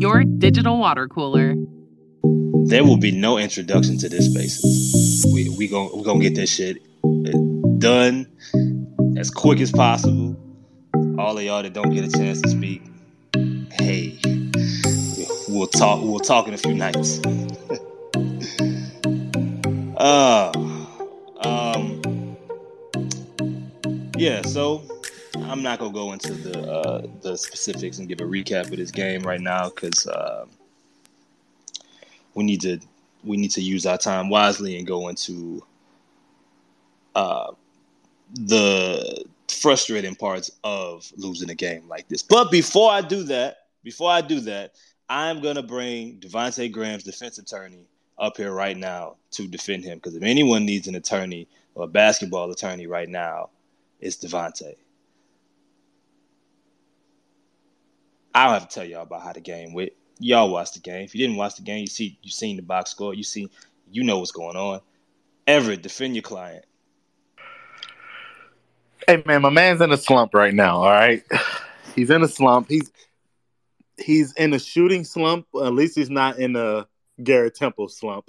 your digital water cooler. There will be no introduction to this spaces. We we gonna we gonna get this shit done as quick as possible. All of y'all that don't get a chance to speak, hey, we'll talk. We'll talk in a few nights. uh, um, yeah. So I'm not gonna go into the uh, the specifics and give a recap of this game right now because uh, we need to we need to use our time wisely and go into uh, the frustrating parts of losing a game like this. But before I do that, before I do that, I'm gonna bring Devonte Graham's defense attorney up here right now to defend him because if anyone needs an attorney or a basketball attorney right now, it's Devonte. I don't have to tell y'all about how the game went. Y'all watched the game. If you didn't watch the game, you see you seen the box score. You see, you know what's going on. Everett, defend your client. Hey man, my man's in a slump right now. All right, he's in a slump. He's he's in a shooting slump. At least he's not in a Garrett Temple slump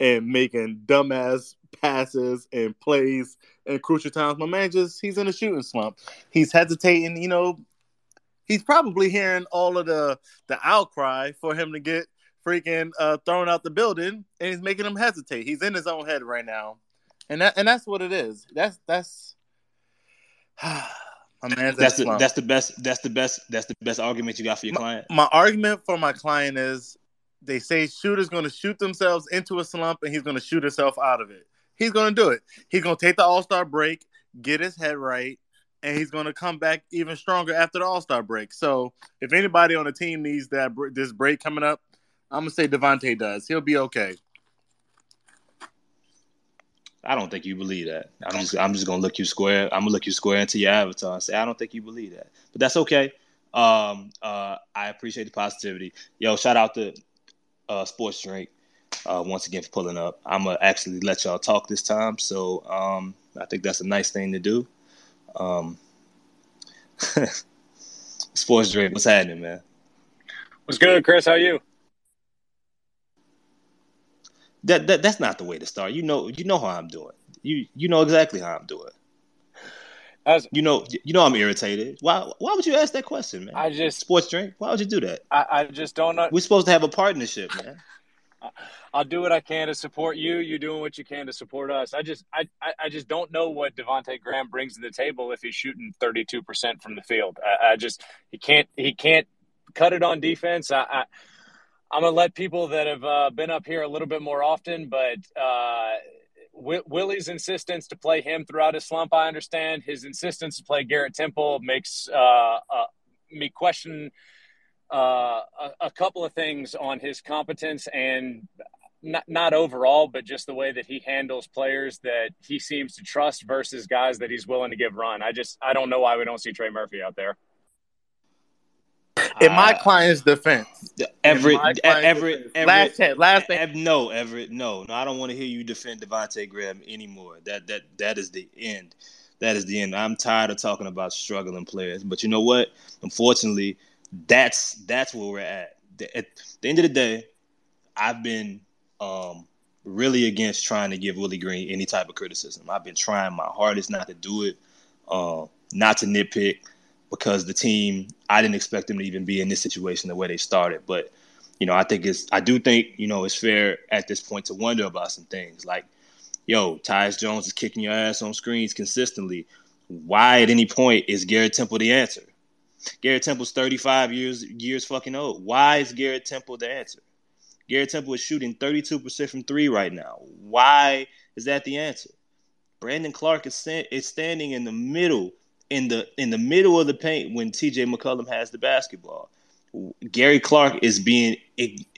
and making dumbass passes and plays in crucial times. My man just he's in a shooting slump. He's hesitating. You know, he's probably hearing all of the the outcry for him to get freaking uh, thrown out the building, and he's making him hesitate. He's in his own head right now, and that and that's what it is. That's that's my man's That's the that's the best that's the best that's the best argument you got for your my, client. my argument for my client is they say shooters going to shoot themselves into a slump and he's going to shoot himself out of it. He's going to do it. He's going to take the All Star break, get his head right, and he's going to come back even stronger after the All Star break. So if anybody on the team needs that this break coming up, I'm gonna say Devonte does. He'll be okay. I don't think you believe that. I'm just I'm just gonna look you square. I'm gonna look you square into your avatar and say I don't think you believe that. But that's okay. Um, uh, I appreciate the positivity. Yo, shout out to uh, Sports Drink uh, once again for pulling up. I'm gonna actually let y'all talk this time, so um, I think that's a nice thing to do. Um, Sports Drink, what's happening, man? What's good, Chris? How you? That, that that's not the way to start. You know you know how I'm doing. You you know exactly how I'm doing. As You know you know I'm irritated. Why why would you ask that question, man? I just Sports Drink. Why would you do that? I, I just don't know. We're supposed to have a partnership, man. I'll do what I can to support you. You're doing what you can to support us. I just I, I, just don't know what Devonte Graham brings to the table if he's shooting thirty two percent from the field. I, I just he can't he can't cut it on defense. I, I I'm gonna let people that have uh, been up here a little bit more often, but uh, Wi- Willie's insistence to play him throughout his slump, I understand. His insistence to play Garrett Temple makes uh, uh, me question uh, a, a couple of things on his competence and not, not overall, but just the way that he handles players that he seems to trust versus guys that he's willing to give run. I just I don't know why we don't see Trey Murphy out there. In my Uh, client's defense, Everett, my client's Everett, defense. Everett, last chance, last thing. Ev- no, Everett, no, no. I don't want to hear you defend Devonte Graham anymore. That that that is the end. That is the end. I'm tired of talking about struggling players. But you know what? Unfortunately, that's that's where we're at. At the end of the day, I've been um, really against trying to give Willie Green any type of criticism. I've been trying my hardest not to do it, uh, not to nitpick, because the team I didn't expect them to even be in this situation the way they started. But you know, I think it's I do think you know it's fair at this point to wonder about some things like yo, Tyus Jones is kicking your ass on screens consistently. Why at any point is Garrett Temple the answer? Garrett Temple's 35 years years fucking old. Why is Garrett Temple the answer? Garrett Temple is shooting 32% from three right now. Why is that the answer? Brandon Clarke is, is standing in the middle, in the in the middle of the paint when CJ McCollum has the basketball. Gary Clark is being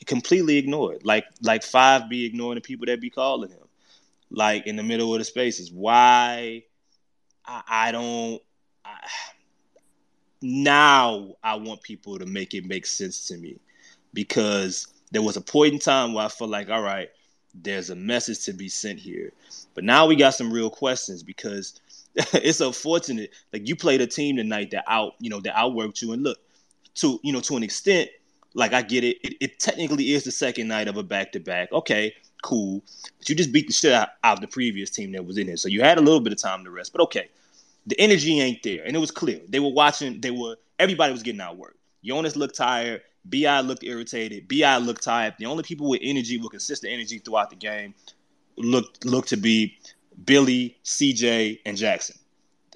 completely ignored. Like like five be ignoring the people that be calling him. Like in the middle of the spaces. Why? I, I don't. I, now I want people to make it make sense to me because there was a point in time where I felt like, all right, there's a message to be sent here. But now we got some real questions because it's unfortunate. Like you played a team tonight that out, you know, that outworked you. And look, to you know, to an extent, like I get it. It, it technically is the second night of a back to back. Okay, cool. But you just beat the shit out, out of the previous team that was in there. So you had a little bit of time to rest. But okay. The energy ain't there. And it was clear. They were watching, they were everybody was getting out work. Jonas looked tired. BI looked irritated. BI looked tired. The only people with energy, with consistent energy throughout the game, looked looked to be Billy, CJ, and Jaxson.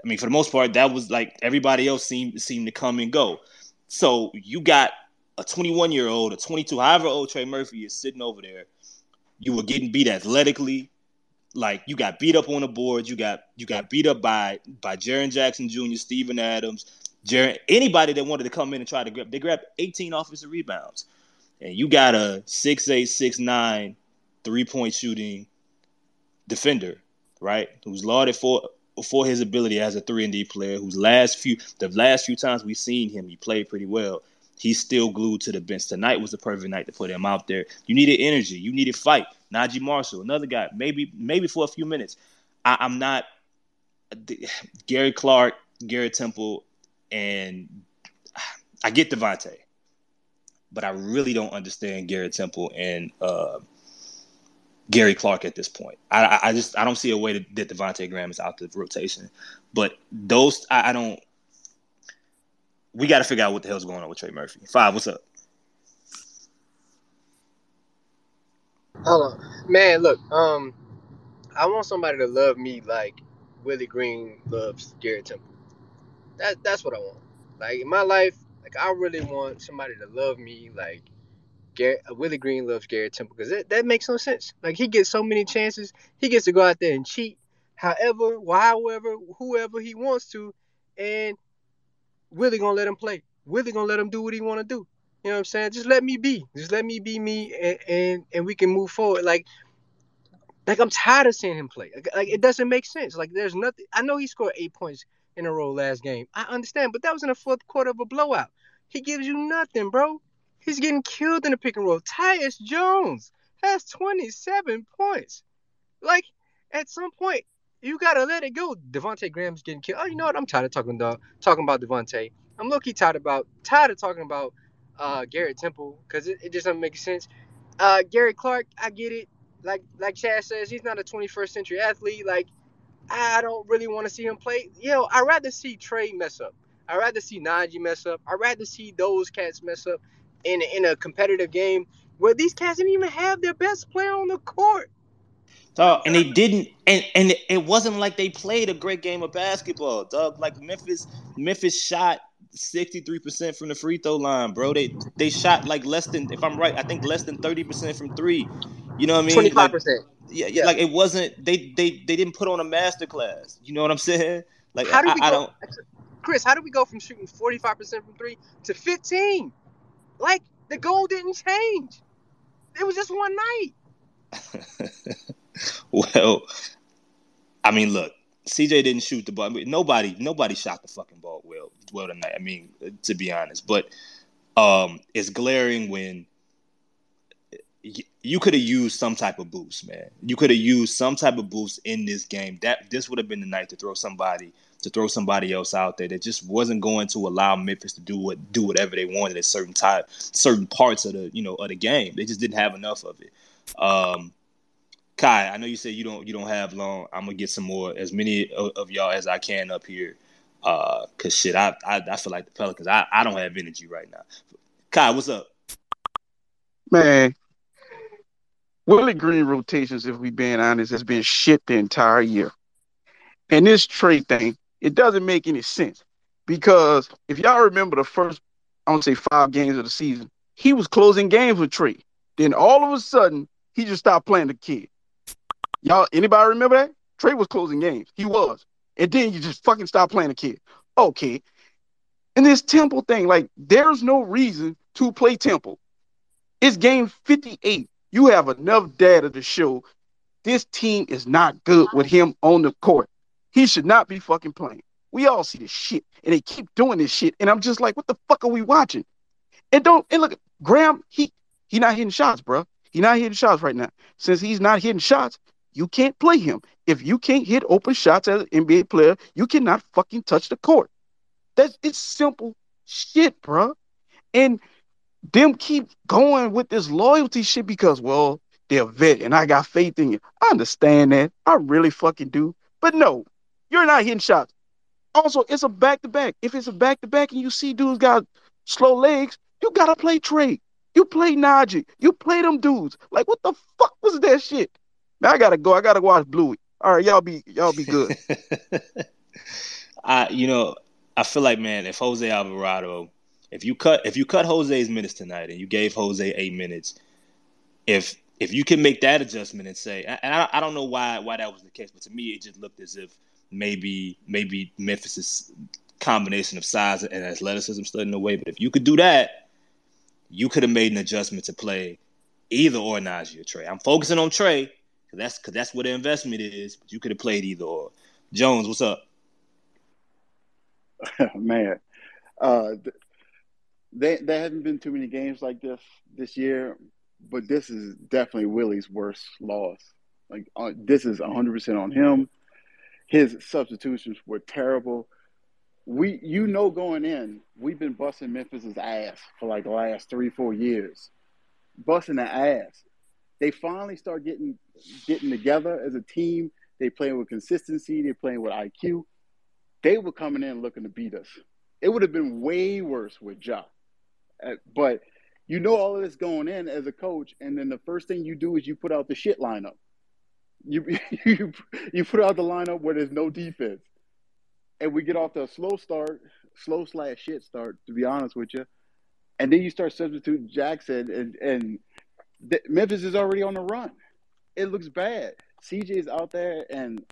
I mean, for the most part, that was like everybody else seemed seemed to come and go. So you got a 21 year old, a 22, however old Trey Murphy is sitting over there. You were getting beat athletically. Like you got beat up on the board. You got you got beat up by by Jaren Jackson Jr., Steven Adams, Jaren, anybody that wanted to come in and try to grab, they grabbed 18 offensive rebounds. And you got a 6'8, 6'9 three point shooting defender, right? Who's lauded for for his ability as a three and D player. Whose last few the last few times we've seen him, he played pretty well. He's still glued to the bench. Tonight was the perfect night to put him out there. You needed energy. You needed fight. Naji Marshall, another guy, maybe maybe for a few minutes. I, I'm not Gary Clark, Gary Temple and I get Devonte, but I really don't understand Gary Temple and uh, Gary Clark at this point. I, I just I don't see a way to, that Devonte Graham is out the rotation. But those I, I don't. We got to figure out what the hell's going on with Trey Murphy. Five, what's up? Hold on, man. Look, um, I want somebody to love me like Willie Green loves Garrett Temple. That that's what I want. Like in my life, like I really want somebody to love me like Garrett, Willie Green loves Garrett Temple because that, that makes no sense. Like he gets so many chances, he gets to go out there and cheat, however, however, whoever he wants to, and Willie gonna let him play. Willie gonna let him do what he want to do. You know what I'm saying? Just let me be. Just let me be me, and and, and we can move forward. Like like I'm tired of seeing him play. Like, like, it doesn't make sense. Like there's nothing. I know he scored eight points in a row last game. I understand, but that was in the fourth quarter of a blowout. He gives you nothing, bro. He's getting killed in the pick and roll. Tyus Jones has 27 points. Like, at some point, you gotta let it go. Devonte Graham's getting killed. Oh, you know what? I'm tired of talking about talking about Devonte. I'm low tired about tired of talking about uh, Garrett Temple because it, it, just doesn't make sense. Uh, Gary Clark, I get it. Like like Chad says, he's not a 21st century athlete. Like I don't really want to see him play. Yo, I'd rather see Trey mess up. I'd rather see Naji mess up. I'd rather see those cats mess up in in a competitive game where these cats didn't even have their best player on the court. Dog, and they didn't, and and it wasn't like they played a great game of basketball, dog. Like Memphis, Memphis shot sixty three percent from the free throw line, bro. They they shot like less than, if I'm right, I think less than thirty percent from three. You know what I mean? Twenty five percent yeah, yeah, like it wasn't they they they didn't put on a master class. You know what I'm saying? Like how do we I, go, I don't Chris, how do we go from shooting 45% from 3 to 15? Like the goal didn't change. It was just one night. well, I mean, look, CJ didn't shoot the ball. Nobody, nobody shot the fucking ball well, well tonight. I mean, to be honest, but um, it's glaring when you could have used some type of boost, man. You could have used some type of boost in this game. That this would have been the night to throw somebody to throw somebody else out there that just wasn't going to allow Memphis to do what do whatever they wanted at certain time, certain parts of the you know of the game. They just didn't have enough of it. Um, Kai, I know you said you don't you don't have long. I'm gonna get some more as many of, of y'all as I can up here. Uh, cause shit, I, I I feel like the Pelicans. I I don't have energy right now. Kai, what's up? Man, Willie Green rotations, if we being honest, has been shit the entire year. And this Trey thing, it doesn't make any sense because if y'all remember the first, I want to say five games of the season, he was closing games with Trey. Then all of a sudden, he just stopped playing the kid. Y'all, anybody remember that? Trey was closing games. He was. And then you just fucking stop playing the kid. Okay. And this Temple thing, like, there's no reason to play Temple. It's game 58. You have enough data to show this team is not good with him on the court. He should not be fucking playing. We all see this shit, and they keep doing this shit, and I'm just like, what the fuck are we watching? And don't and look, Graham, he he not hitting shots, bro. He not hitting shots right now. Since he's not hitting shots, you can't play him. If you can't hit open shots as an NBA player, you cannot fucking touch the court. That's it's simple shit, bro. And them keep going with this loyalty shit because, well, they're vet and I got faith in you. I understand that. I really fucking do. But no, you're not hitting shots. Also, it's a back to back. If it's a back to back and you see dudes got slow legs, you gotta play Trey. You play Naji. You play them dudes. Like, what the fuck was that shit? Now I gotta go. I gotta watch Bluey. All right, y'all be y'all be good. I you know, I feel like man, if Jose Alvarado, if you cut if you cut Jose's minutes tonight and you gave Jose eight minutes, if if you can make that adjustment and say, and I, I don't know why why that was the case, but to me it just looked as if maybe maybe Memphis's combination of size and athleticism stood in the way. But if you could do that, you could have made an adjustment to play either or Naji or Trey. I'm focusing on Trey because that's because that's what the investment is. But you could have played either or. Jones, what's up? Man, uh, they there haven't been too many games like this this year, but this is definitely Willie's worst loss. Like uh, this is 100 percent on him. His substitutions were terrible. We, you know, going in, we've been busting Memphis's ass for like the last three, four years, busting the ass. They finally start getting getting together as a team. They playing with consistency. They're playing with IQ. They were coming in looking to beat us. It would have been way worse with Ja. Uh, but you know all of this going in as a coach, and then the first thing you do is you put out the shit lineup. You you you put out the lineup where there's no defense, and we get off to a slow start, slow slash shit start. To be honest with you, and then you start substituting Jaxson, and and Memphis is already on the run. It looks bad. CJ is out there, and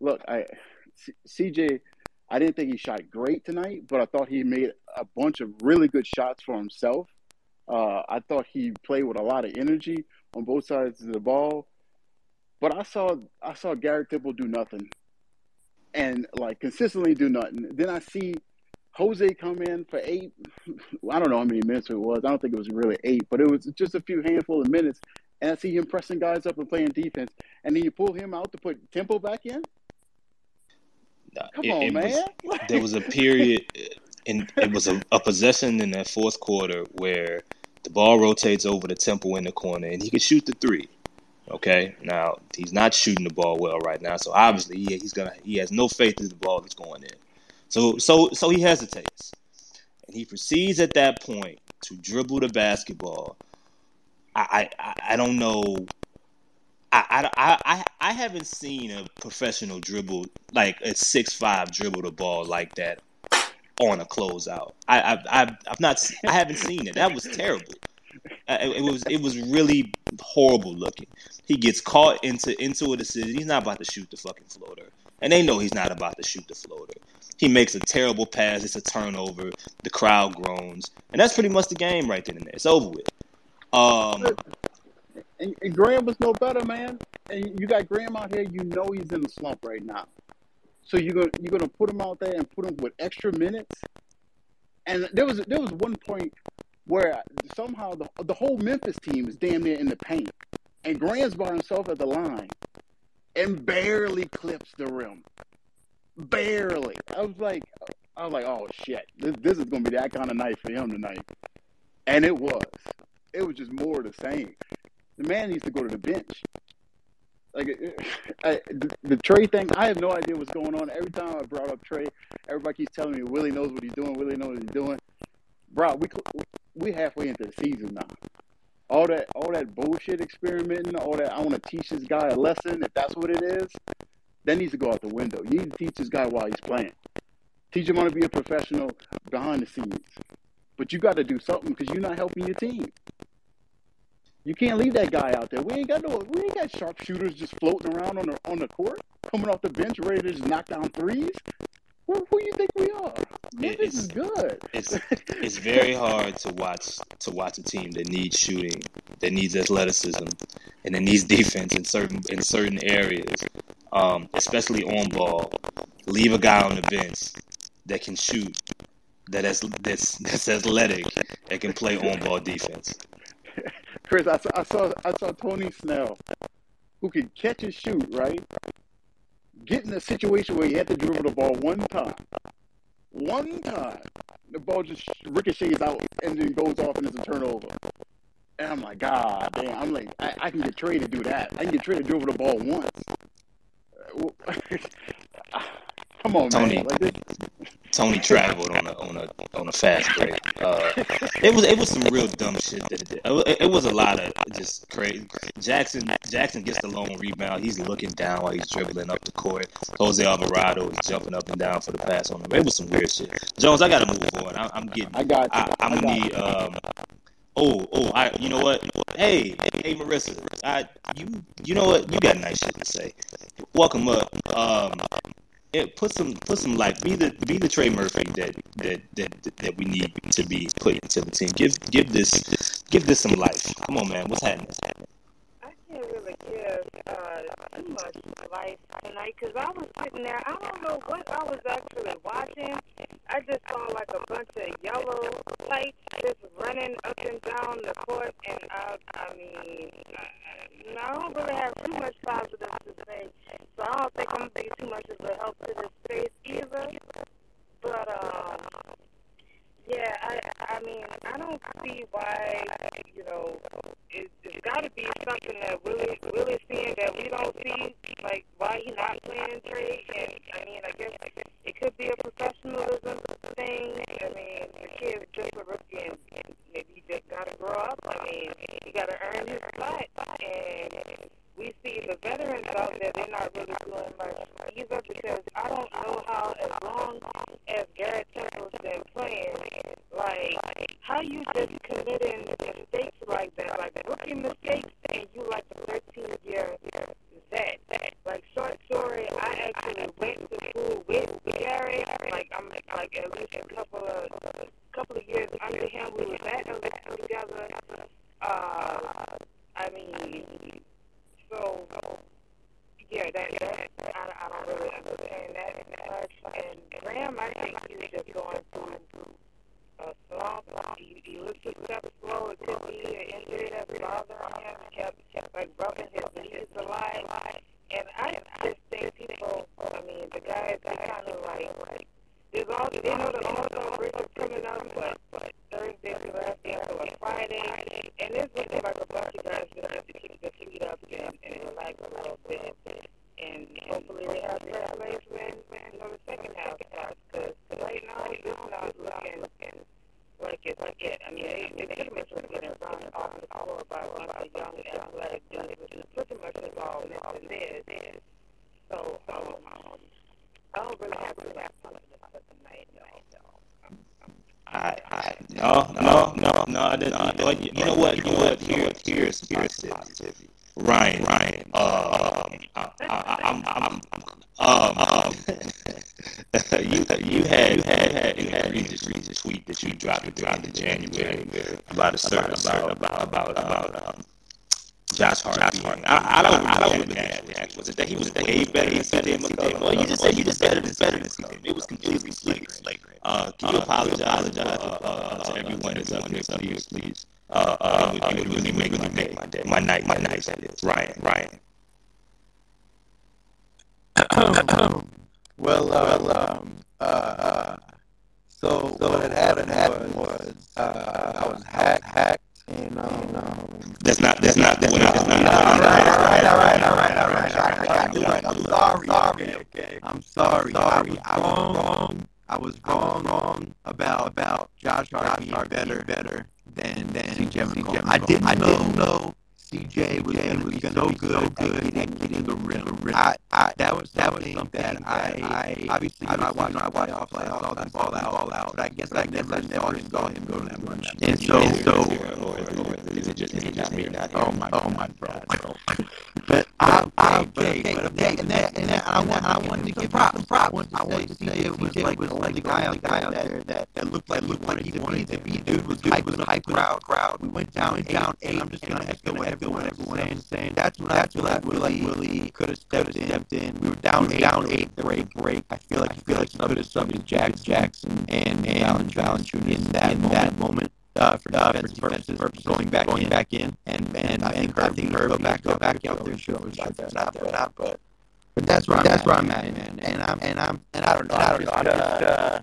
look, I C, CJ. I didn't think he shot great tonight, but I thought he made a bunch of really good shots for himself. Uh, I thought he played with a lot of energy on both sides of the ball. But I saw I saw Garrett Temple do nothing, and like consistently do nothing. Then I see Jose come in for eight. I don't know how many minutes it was. I don't think it was really eight, but it was just a few handful of minutes. And I see him pressing guys up and playing defense. And then you pull him out to put Temple back in. Come it, on, it man. Was, there was a period, and it was a, a possession in that fourth quarter where the ball rotates over the Temple in the corner, and he could shoot the three. Okay, now he's not shooting the ball well right now, so obviously he, he's gonna he has no faith that the ball is going in. So so so he hesitates, and he proceeds at that point to dribble the basketball. I I, I don't know. I, I, I, I haven't seen a professional dribble like a six five dribble the ball like that on a closeout. I I I've, not I haven't seen it. That was terrible. Uh, it, it was it was really horrible looking. He gets caught into into a decision. He's not about to shoot the fucking floater, and they know he's not about to shoot the floater. He makes a terrible pass. It's a turnover. The crowd groans, and that's pretty much the game right then and there. It's over with. Um, And, and Graham was no better, man. And you got Graham out here. You know he's in the slump right now. So you're gonna you're gonna put him out there and put him with extra minutes. And there was there was one point where somehow the the whole Memphis team is damn near in the paint, and Graham's by himself at the line, and barely clips the rim. Barely. I was like, I was like, oh shit, this this is gonna be that kind of night for him tonight. And it was. It was just more the same. The man needs to go to the bench. Like I, the, the Trey thing, I have no idea what's going on. Every time I brought up Trey, everybody keeps telling me Willie knows what he's doing. Willie knows what he's doing. Bro, we we halfway into the season now. all that all that bullshit experimenting, all that I want to teach this guy a lesson, if that's what it is, that needs to go out the window. You need to teach this guy while he's playing. Teach him how to be a professional behind the scenes. But you got to do something because you're not helping your team. You can't leave that guy out there. We ain't got no, we ain't got sharpshooters just floating around on the on the court, coming off the bench ready to just knock down threes. Who, who you think we are? Memphis is good. It's it's very hard to watch to watch a team that needs shooting, that needs athleticism, and that needs defense in certain in certain areas, um, especially on ball. Leave a guy on the bench that can shoot, that is that's that's athletic, that can play on ball defense. Chris, I saw, I saw I saw Tony Snell, who can catch and shoot, right? Get in a situation where he had to dribble the ball one time, one time, the ball just ricochets out and then goes off and it's a turnover. And I'm like, God damn! I'm like, I, I can get traded to do that. I can get traded to dribble the ball once. Uh, Come on, Tony, man. Like Tony traveled on a on a on a fast break. Uh, it was it was some real dumb shit that it did. It, it was a lot of just crazy. Jaxson Jaxson gets the lone rebound. He's looking down while he's dribbling up the court. Jose Alvarado is jumping up and down for the pass on him. It was some weird shit. Jones, I gotta move on. I, I'm getting. I got you. I, I'm I gonna need. Um, oh, oh, I. You know what? Hey, hey, Marissa. I. You. You know what? You got nice shit to say. Welcome up. Um. It, put some put some life. Be the be the Trey Murphy that that that that we need to be put into the team. Give give this give this some life. Come on, man. What's happening? Can't really give uh, too much life tonight because I was sitting there. I don't know what I was actually watching. I just saw like a bunch of yellow lights just running up and down the court, and I, I mean, I, I don't really have too much positive to say. So I don't think I'm gonna be too much of a help to this space either. But um, yeah, I I mean I don't see why you know it, it's got to be something that Willie Willie seeing that we don't see, like why he not playing Trey. And I mean I guess it could be a professionalism thing. I mean the kid's just a rookie and, and maybe he just got to grow up. I mean he got to earn his spot and. We see the veterans out there, they're not really doing much either because I don't know how, as long as Garrett Temple's been playing, like, how you just committing mistakes like that, like rookie mistakes, and you like a 13 year vet. Like, short story, I actually went to school with Garrett, like, I'm like at least a couple of couple of years under him, we was at together. Uh, I mean, so, yeah, that, that I, I don't really understand that much. And Graham, I think he's just going through a slump. He, he looks a step slow. It could be an injury that's bothering him. He kept, kept like rubbing his knees a lot. And I just think people, I mean, the guys, they kind of like, there's all, they know the All-Star break coming up, but, but Thursday the last day a Friday. And it's looking like a bunch of guys just have to keep their feet up and, and relax a little bit. And hopefully they have legs when, when the second half. Because right now, it's not looking like it's like it. I mean, they, they pretty much are getting run off the floor by of young athletic dudes, which is pretty much is all Memphis is. So, um, I don't really have to have fun with tonight, no. I, I no no no no. I didn't, you, know, what- you know what? You know what? Here here's here's positivity. Ryan Ryan. Um, I, I, I'm I'm um um. you you had you had had you had Regis Regis tweet that you dropped at the January about a certain about about about about um. Josh Hart. being- I, I don't I don't remember that reaction. Was it that he was way better than CJ McCollum? Well, you just said you just better than better than CJ. It was completely flagrant. Uh, can you apologize uh, uh, to everyone that's up here, please, please? Uh, uh, it would really make my day, my day, my night, my night. That is Ryan, Ryan. well, uh, well, um, uh, so, so what had happened, happened was uh, I was hacked, hacked, and um, um, That's not that's not that's not that's not. all right, all right, all right, all right, all right. I'm sorry, sorry, okay. I'm sorry. I was wrong. I was wrong, wrong about about Josh Hart being better, better then CJ McCollum. I didn't I didn't know CJ was going to be so good, good at getting, the rim. I, I, that was that was something that I, I obviously I watched I watched playoffs, playoffs, all that ball out, all out. But I guess I guess I never saw him go that much. And so so is it just me not me not oh my oh my bro. But I, I, but but okay, and that, and that, I want, I wanted to give props, props. I wanted to say CJ was like, was like the guy out, guy out there that, that looked like looked like he wanted to be. Dude was, dude was a hype crowd, crowd. We went down, and down eight. I'm just gonna echo what everyone, everyone saying, saying. That's what, that's what I feel like Willie could have stepped. Stepped in. We were down, eight, down eight, break, break. I feel like, I feel like he could have subbed Jax, Jaxson, and and Valanciunas in that that moment uh, for uh, defensive purposes, purposes, going back going in, back in, and and I think I think go back go back out there, show if that's not there not, but but that's where that's where I'm at, man, and I'm and I'm and I don't know, I don't know, I'm just. Uh,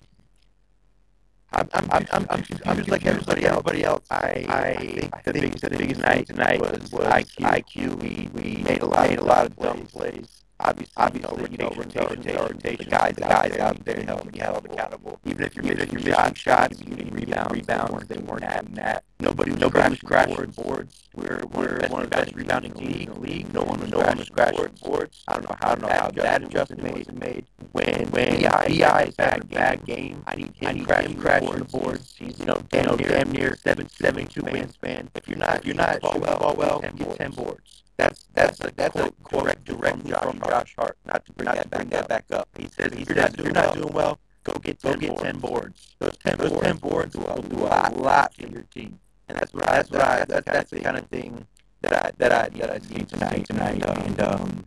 I'm I'm I'm I'm, I'm, just, I'm just like everybody else. Everybody else. I I think the biggest the biggest night tonight was was IQ. IQ. We we made a lot made a lot of dumb plays obviously, obviously, you know, rotation, rotation, rotation, the guys, the guys out there, held, held accountable. Even if you're even if you're missing shots, you need rebounds, rebounds. They weren't having that. Nobody was nobody was crashing boards. boards. We're we're one of the best rebounding the league. No one was no one was crashing boards. I don't know how I don't know how that adjustment was made. When when Bi is having a bad game, I need him crashing crashing the boards. He's you know damn near damn near seven seven two wingspan. If you're not if you're not shooting the ball well, get ten boards. That's that's a that's a correct direct from, Josh, from Josh Hart. Not to bring, not that, bring back that back up. He says if you're not, you're not doing well, go get ten, go get boards. ten boards. Those ten those boards, ten boards will, will do a lot, lot for your team. And that's what I that's what I that's that's the kind of thing that I that I that I see tonight tonight. And um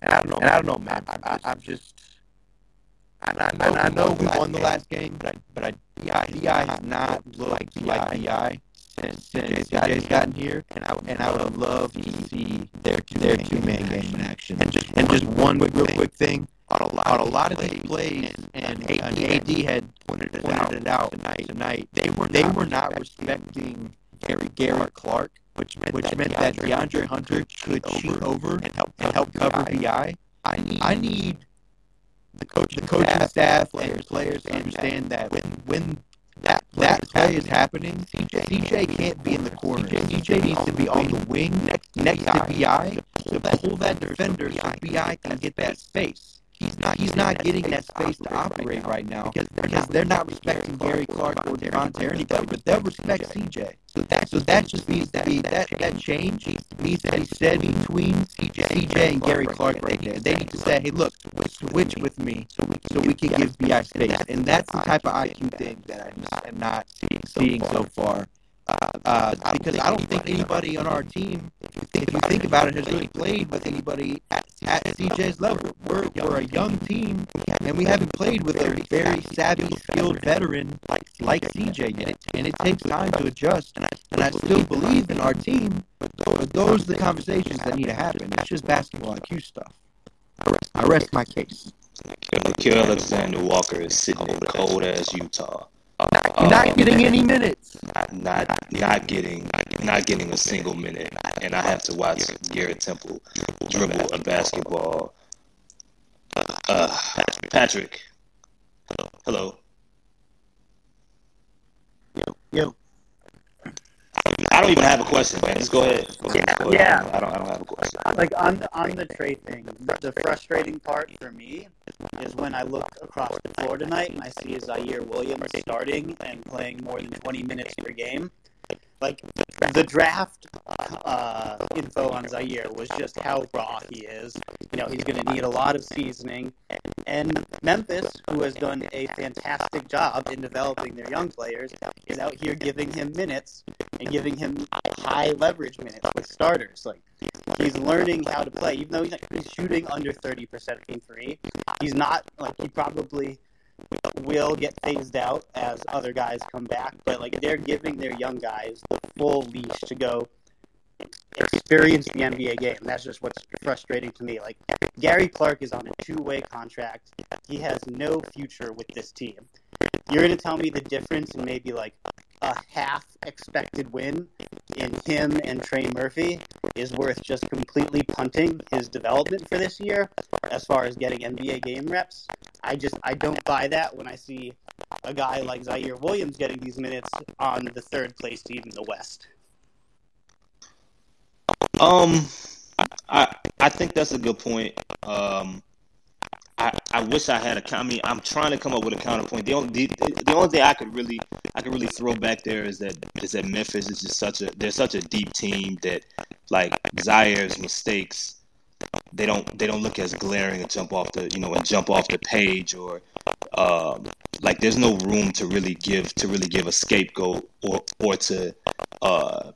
and I don't know and I don't know man. I, I'm just. And I, and I know we won the last game, but I, but I, Bi, Bi has not looked like Bi since CJ's gotten, gotten here, and I and I would love to see their two their two man game in action. And just and just one quick, real quick thing on a lot on a lot of these plays, and, and, and AD had pointed it pointed out, it out tonight. Tonight they were they were not respecting Gary Gary Clark, which meant which that meant that DeAndre Hunter could cheat over and help and help cover Bi. I need I need the coach, the coaching staff, staff players, players to understand that when when that that play is happening, CJ, CJ can't be in the corner. CJ, CJ needs to be on the wing next next to Bi to pull that defender so Bi can get that space. He's not he's not getting that space to operate right now because they're because they're not respecting Gary Clark or Devonte or anybody, but they'll respect CJ. So that so that just needs to be that that change. needs to be said between CJ, CJ and Gary Clark right there. They need to say, hey, look, switch with me. so we so we can give Bi space, and that's the type of IQ thing that I'm not seeing so far. Uh, uh, because I don't think anybody on our team, if you think about it, has really played with anybody at, at CJ's level. We're, we're a young team, and we haven't played with a very savvy, skilled veteran like CJ yet. And it takes time to adjust. And I, still believe in our team, but those are the conversations that need to happen. It's just basketball IQ stuff. I rest my case. Nickeil Alexander Walker is sitting in cold as Utah. You're not getting any minutes. Not, not not getting not getting a single minute, and I have to watch Garrett Temple dribble a basketball. Uh, Patrick, hello. Yo, yo. I don't even have a question, man. Just go ahead. Go ahead. Go ahead. Yeah. I don't. I don't have a question. Like on the on the trade thing, the frustrating part for me is when I look across the floor tonight and I see Ziaire Williams starting and playing more than 20 minutes per game. Like the draft uh, info on Ziaire was just how raw he is. You know, he's going to need a lot of seasoning. And Memphis, who has done a fantastic job in developing their young players, is out here giving him minutes and giving him high leverage minutes with starters. Like he's learning how to play, even though he's, he's shooting under thirty percent from three. He's not like he probably will get phased out as other guys come back, but like they're giving their young guys the full leash to go experience the NBA game. That's just what's frustrating to me. Like Gary Clark is on a two-way contract. He has no future with this team. You're going to tell me the difference in maybe like a half expected win in him and Trey Murphy is worth just completely punting his development for this year as far as getting NBA game reps. I just I don't buy that when I see a guy like Ziaire Williams getting these minutes on the third place team in the West? Um, I I think that's a good point. Um, I, I wish I had a. I mean, I'm trying to come up with a counterpoint. The only the, the only thing I could really I could really throw back there is that is that Memphis is just such a they're such a deep team that like Ziaire's mistakes they don't they don't look as glaring and jump off the you know and jump off the page or um, like there's no room to really give to really give a scapegoat or or to uh,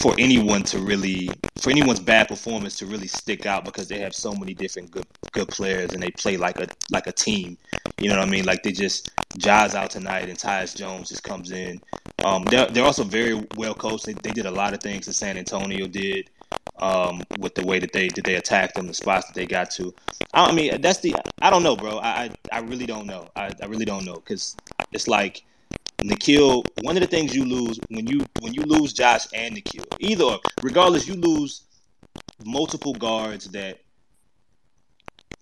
for anyone to really for anyone's bad performance to really stick out because they have so many different good good players and they play like a like a team. You know what I mean? Like they just Ja's out tonight and Tyus Jones just comes in. Um, they're they're also very well coached. They, they did a lot of things that San Antonio did um, with the way that they that they attacked them, the spots that they got to. I mean, that's the I don't know, bro. I I, I really don't know. I, I really don't know because it's like Nickeil. One of the things you lose when you when you lose Josh and Nickeil, either regardless, you lose multiple guards that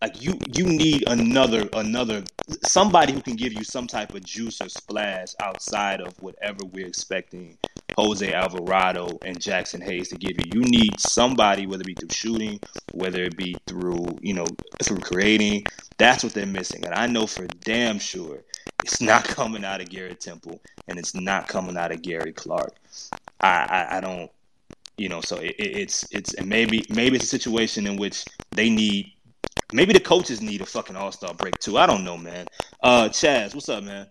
like you you need another another somebody who can give you some type of juice or splash outside of whatever we're expecting Jose Alvarado and Jaxson Hayes to give you. You need somebody, whether it be through shooting, whether it be through you know through creating. That's what they're missing, and I know for damn sure it's not coming out of Garrett Temple, and it's not coming out of Gary Clark. I I, I don't. You know, so it, it's it's and maybe maybe it's a situation in which they need Maybe the coaches need a fucking all star break too. I don't know, man. Uh, Chaz, what's up, man?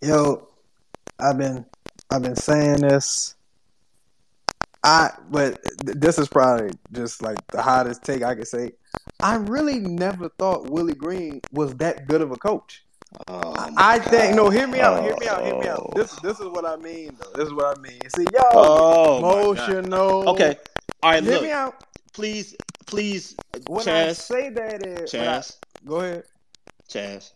Yo, I've been I've been saying this. I but this is probably just like the hottest take I could say. I really never thought Willie Green was that good of a coach. Oh I um, think no. Hear me out. Hear me out. Hear me out. Uh, this this is what I mean. Though. This is what I mean. See, yo, Oh, emotional. Okay, all right. Hear Look, me out. please, please, When I Chaz, say that is, when I- Chaz, go ahead. Chaz.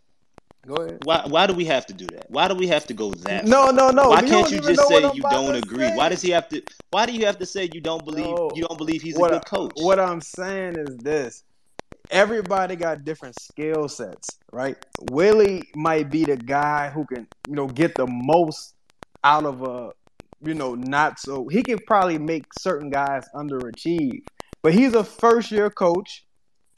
Go ahead. Why why do we have to do that? Why do we have to go that? No, far? no, no. Why You can't you just say you don't agree? say. Why does he have to? Why do you have to say you don't believe No. you don't believe he's what a I- good coach? What I'm saying is this: everybody got different skill sets, right? Willie might be the guy who can, you know, get the most out of a, you know, not so. He can probably make certain guys underachieve, but he's a first year coach.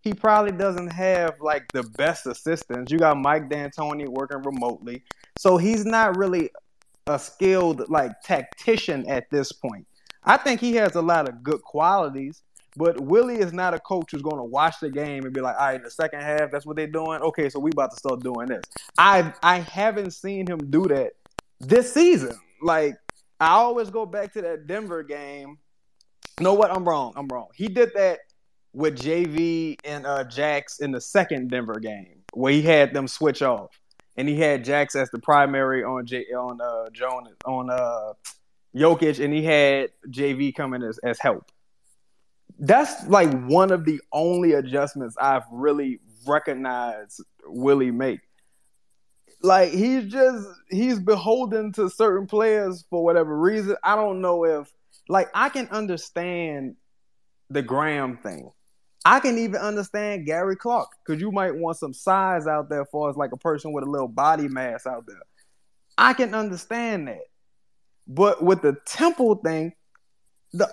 He probably doesn't have like the best assistants. You got Mike D'Antoni working remotely, so he's not really a skilled like tactician at this point. I think he has a lot of good qualities, but Willie is not a coach who's going to watch the game and be like, "All right, in the second half, that's what they're doing. Okay, so we about to start doing this." I I haven't seen him do that this season. Like I always go back to that Denver game. You know what? I'm wrong. I'm wrong. He did that with JV and uh, Jax in the second Denver game where he had them switch off, and he had Jax as the primary on J on uh Jones on uh Jokic, and he had JV coming as as help. That's like one of the only adjustments I've really recognized Willie make. Like he's just he's beholden to certain players for whatever reason. I don't know if like I can understand the Graham thing. I can even understand Gary Clark because you might want some size out there for as like a person with a little body mass out there. I can understand that. But with the temple thing, the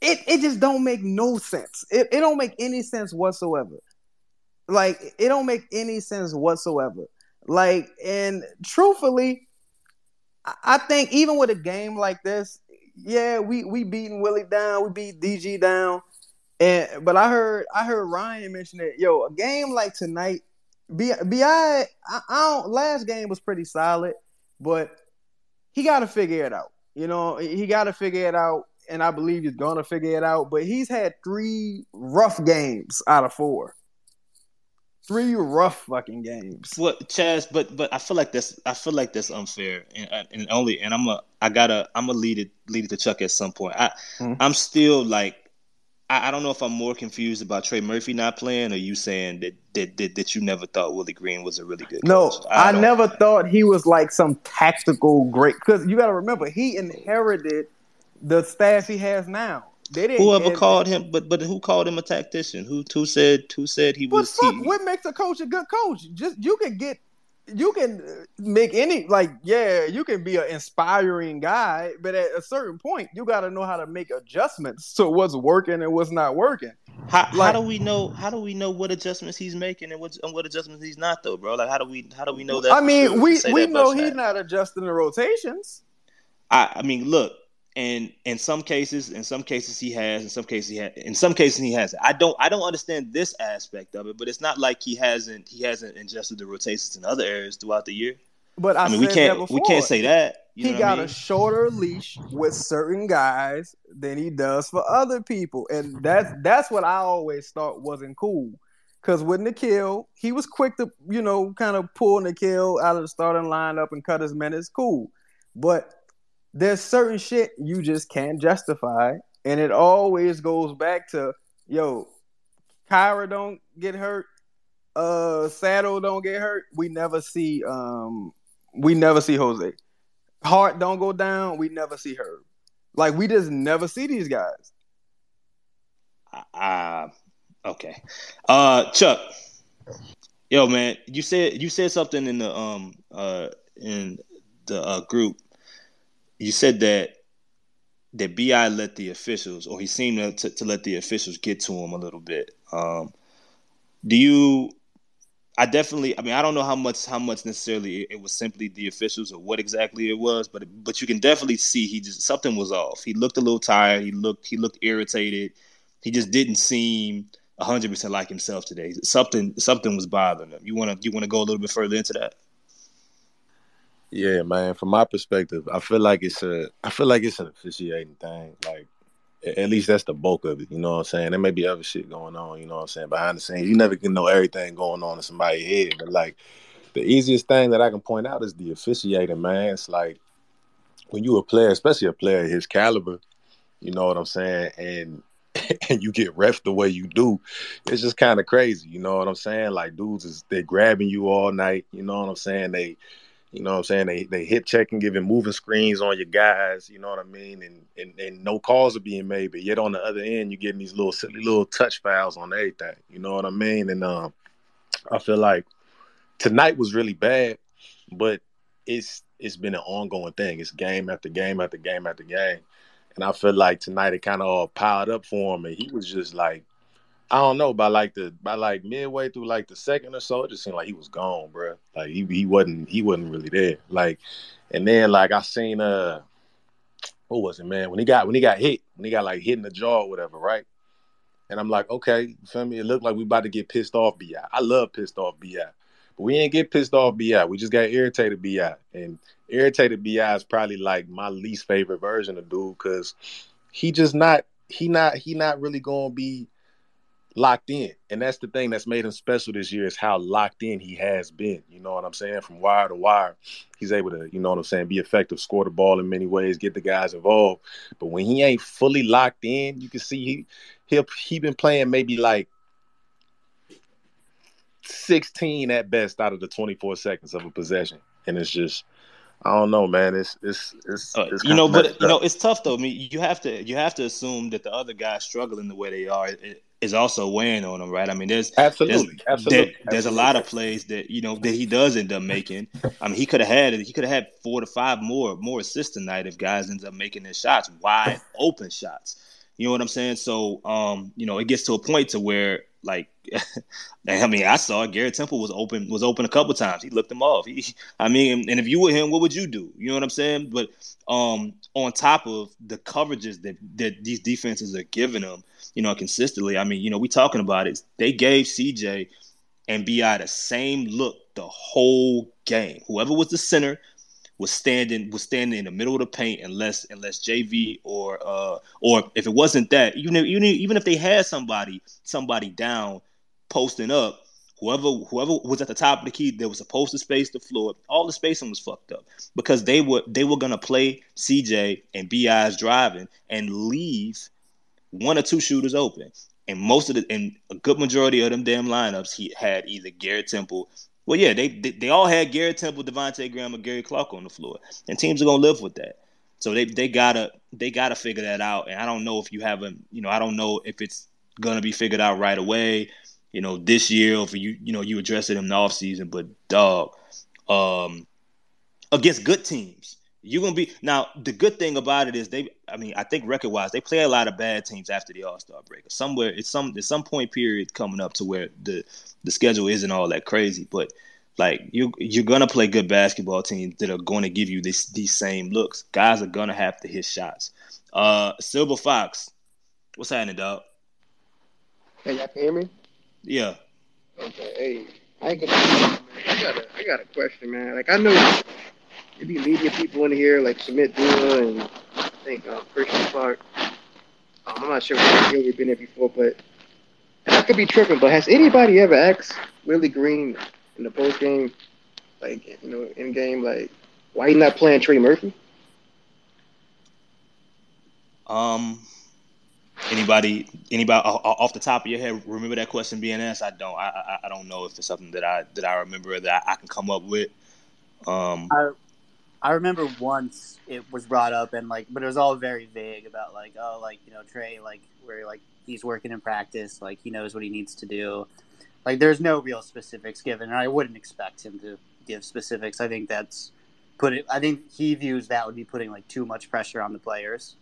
it, it just don't make no sense. It, it don't make any sense whatsoever. Like it don't make any sense whatsoever. Like and truthfully, I- think even with a game like this, yeah, we we beating Willie down, we beat DG down, and but I heard I heard Ryan mention that yo a game like tonight, Bi I, I don't last game was pretty solid, but he got to figure it out. You know, he got to figure it out, and I believe he's gonna figure it out. But he's had three rough games out of four. Three rough fucking games. What Chaz? But but I feel like that's I feel like that's unfair, and, and only and I'm a I gotta I'm gonna lead it lead it to Chuck at some point. I Mhm. I'm still like I, I don't know if I'm more confused about Trey Murphy not playing, or you saying that that that, that you never thought Willie Green was a really good No, coach. I, don't- never thought he was like some tactical great. Because you got to remember, he inherited the staff he has now. They didn't. Whoever called him, but but who called him a tactician? Who who said who said he But was? fuck, he, what makes a coach a good coach? Just you can get you can make any like yeah, you can be an inspiring guy, but at a certain point, you got to know how to make adjustments to what's working and what's not working. How, how do we know? How do we know what adjustments he's making and what and what adjustments he's not though, bro? Like how do we how do we know that? I mean, we we know he's not adjusting the rotations. I, I mean, look, and in some cases, in some cases he has, in some cases he has, in some cases he hasn't. I don't, I don't understand this aspect of it, but it's not like he hasn't, he hasn't ingested the rotations in other areas throughout the year. But I, I mean, we can't, we can't say that. You he what I got mean? a shorter leash with certain guys than he does for other people, and that's that's what I always thought wasn't cool. Because with Nickeil, he was quick to you know kind of pull Nickeil out of the starting lineup and cut his minutes. Cool, but there's certain shit you just can't justify, and it always goes back to yo, Kira don't get hurt, uh, Saddle don't get hurt. We never see um, we never see Jose. Hart don't go down. We never see her. Like we just never see these guys. Uh, okay. Uh, Chuck, yo, man, you said you said something in the um uh in the uh, group. You said that that Bi let the officials, or he seemed to, to, let the officials get to him a little bit. Um, do you? I definitely. I mean, I don't know how much how much necessarily it, it was simply the officials or what exactly it was, but but you can definitely see he just something was off. He looked a little tired. He looked he looked irritated. He just didn't seem hundred percent like himself today. Something something was bothering him. You want to you want to go a little bit further into that? Yeah, man. From my perspective, I feel like it's a, I feel like it's an officiating thing. Like, at least that's the bulk of it. You know what I'm saying? There may be other shit going on. You know what I'm saying? Behind the scenes, you never can know everything going on in somebody's head. But like, the easiest thing that I can point out is the officiating, man. It's like when you a player, especially a player of his caliber. You know what I'm saying? And and you get refed the way you do, it's just kind of crazy. You know what I'm saying? Like dudes is they grabbing you all night. You know what I'm saying? They you know what I'm saying? They they hip checking, giving moving screens on your guys, you know what I mean? And, and and no calls are being made, but yet on the other end you're getting these little silly little touch fouls on everything. You know what I mean? And um I feel like tonight was really bad, but it's it's been an ongoing thing. It's game after game after game after game. And I feel like tonight it kind of all piled up for him and he was just like I don't know by like the by like midway through like the second or so, it just seemed like he was gone, bro. Like he he wasn't he wasn't really there. Like, and then like I seen uh, what was it, man? When he got when he got hit, when he got like hit in the jaw or whatever, right? And I'm like, okay, you feel me? It looked like we about to get pissed off, Bi. I love pissed off Bi, but we ain't get pissed off Bi. We just got irritated Bi, and irritated Bi is probably like my least favorite version of dude because he just not he not he not really gonna be locked in. And that's the thing that's made him special this year is how locked in he has been. You know what I'm saying? From wire to wire, he's able to, you know what I'm saying, be effective, score the ball in many ways, get the guys involved. But when he ain't fully locked in, you can see he he he been playing maybe like 16 at best out of the 24 seconds of a possession. And it's just I don't know, man. It's it's it's, Uh, it's you know, but messed you know, it's tough though. I mean, you have to you have to assume that the other guys struggling the way they are i- is also weighing on him, right? I mean, there's Absolutely, there's, absolutely, there- there's a lot of plays that you know that he does end up making. I mean, he could have had he could have had four to five more more assists tonight if guys ends up making their shots wide open shots. You know what I'm saying? So, um, you know, it gets to a point to where like I mean, I saw. Garrett Temple was open was open a couple times. He looked him off. He, I mean, and if you were him, what would you do? You know what I'm saying? But um, on top of the coverages that that these defenses are giving them, you know, consistently. I mean, you know, we talking about it. They gave CJ and Bi the same look the whole game. Whoever was the center was standing was standing in the middle of the paint unless unless JV or uh or if it wasn't that even if, even even if they had somebody somebody down posting up whoever whoever was at the top of the key that was supposed to space the floor all the spacing was fucked up because they were they were gonna play CJ and Bi's driving and leave one or two shooters open and most of the and a good majority of them damn lineups he had either Garrett Temple well, yeah, they, they they all had Garrett Temple, Devontae Graham, or Gary Clark on the floor, and teams are gonna live with that. So they they gotta they gotta figure that out. And I don't know if you haven't, you know, I don't know if it's gonna be figured out right away, you know, this year, or if you you know you address it in the off season. But dog, um, against good teams. You're gonna be now. The good thing about it is they. I mean, I think record wise, they play a lot of bad teams after the All Star break. Somewhere, it's some there's some point period coming up to where the the schedule isn't all that crazy, but like you you're gonna play good basketball teams that are going to give you this these same looks. Guys are gonna have to hit shots. Uh, Silver Fox, what's happening, dog? Hey, y'all can hear me? Yeah. Okay. Hey, I ain't gonna. I got a, I got a question, man. Like I know there be media people in here, like Submit Dula and I think uh, Christian Clark. Um, I'm not sure if you've been there before, but and I could be tripping. But has anybody ever asked Willie Green in the post game, like you know, in game, like why he not playing Trey Murphy? Um, anybody, anybody o- o- off the top of your head remember that question being asked? I don't. I, I, I don't know if it's something that I that I remember that I, I can come up with. Um, I I remember once it was brought up and like, but it was all very vague about like, oh, like you know Trey, like where like he's working in practice, like he knows what he needs to do. Like there's no real specifics given, and I wouldn't expect him to give specifics. I think that's put it. I think he views that would be putting like too much pressure on the players.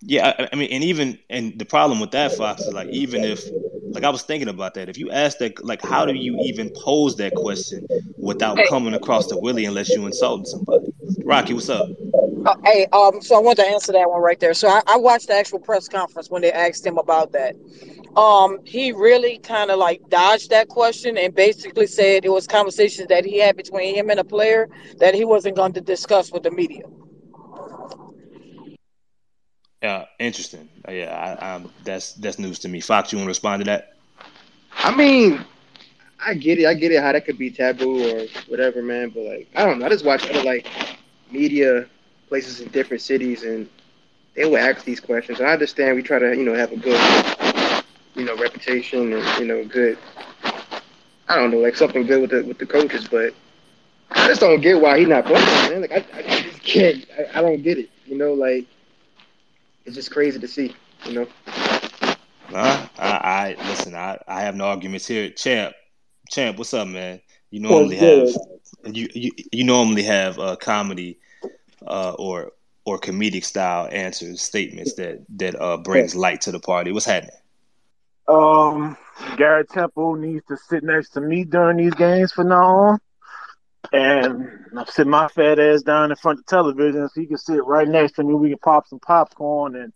Yeah, I, I mean, and even and the problem with that, Fox, is like even if like I was thinking about that, if you ask that, like, how do you even pose that question without coming across the Willie unless you insulting somebody? Rocky, what's up? Uh, hey, um, so I want to answer that one right there. So I, I watched the actual press conference when they asked him about that. Um, he really kind of like dodged that question and basically said it was conversations that he had between him and a player that he wasn't going to discuss with the media. Yeah, interesting. Uh, Yeah, I, um, that's that's news to me. Fox, you want to respond to that? I mean, I get it. I get it how that could be taboo or whatever, man. But like, I don't know. I just watch other like media places in different cities, and they will ask these questions. And I understand we try to, you know, have a good, you know, reputation and you know, good. I don't know, like something good with the with the coaches, but I just don't get why he's not playing, man. Like I, I just can't. I, I don't get it. You know, like it's just crazy to see. You know. Nah, I, I listen. I, I have no arguments here. Champ, champ, what's up, man? You normally have you you, you normally have uh, comedy uh, or or comedic style answers, statements that that uh, brings light to the party. What's happening? Um, Garrett Temple needs to sit next to me during these games from now on. And I sit my fat ass down in front of the television so he can sit right next to me. We can pop some popcorn and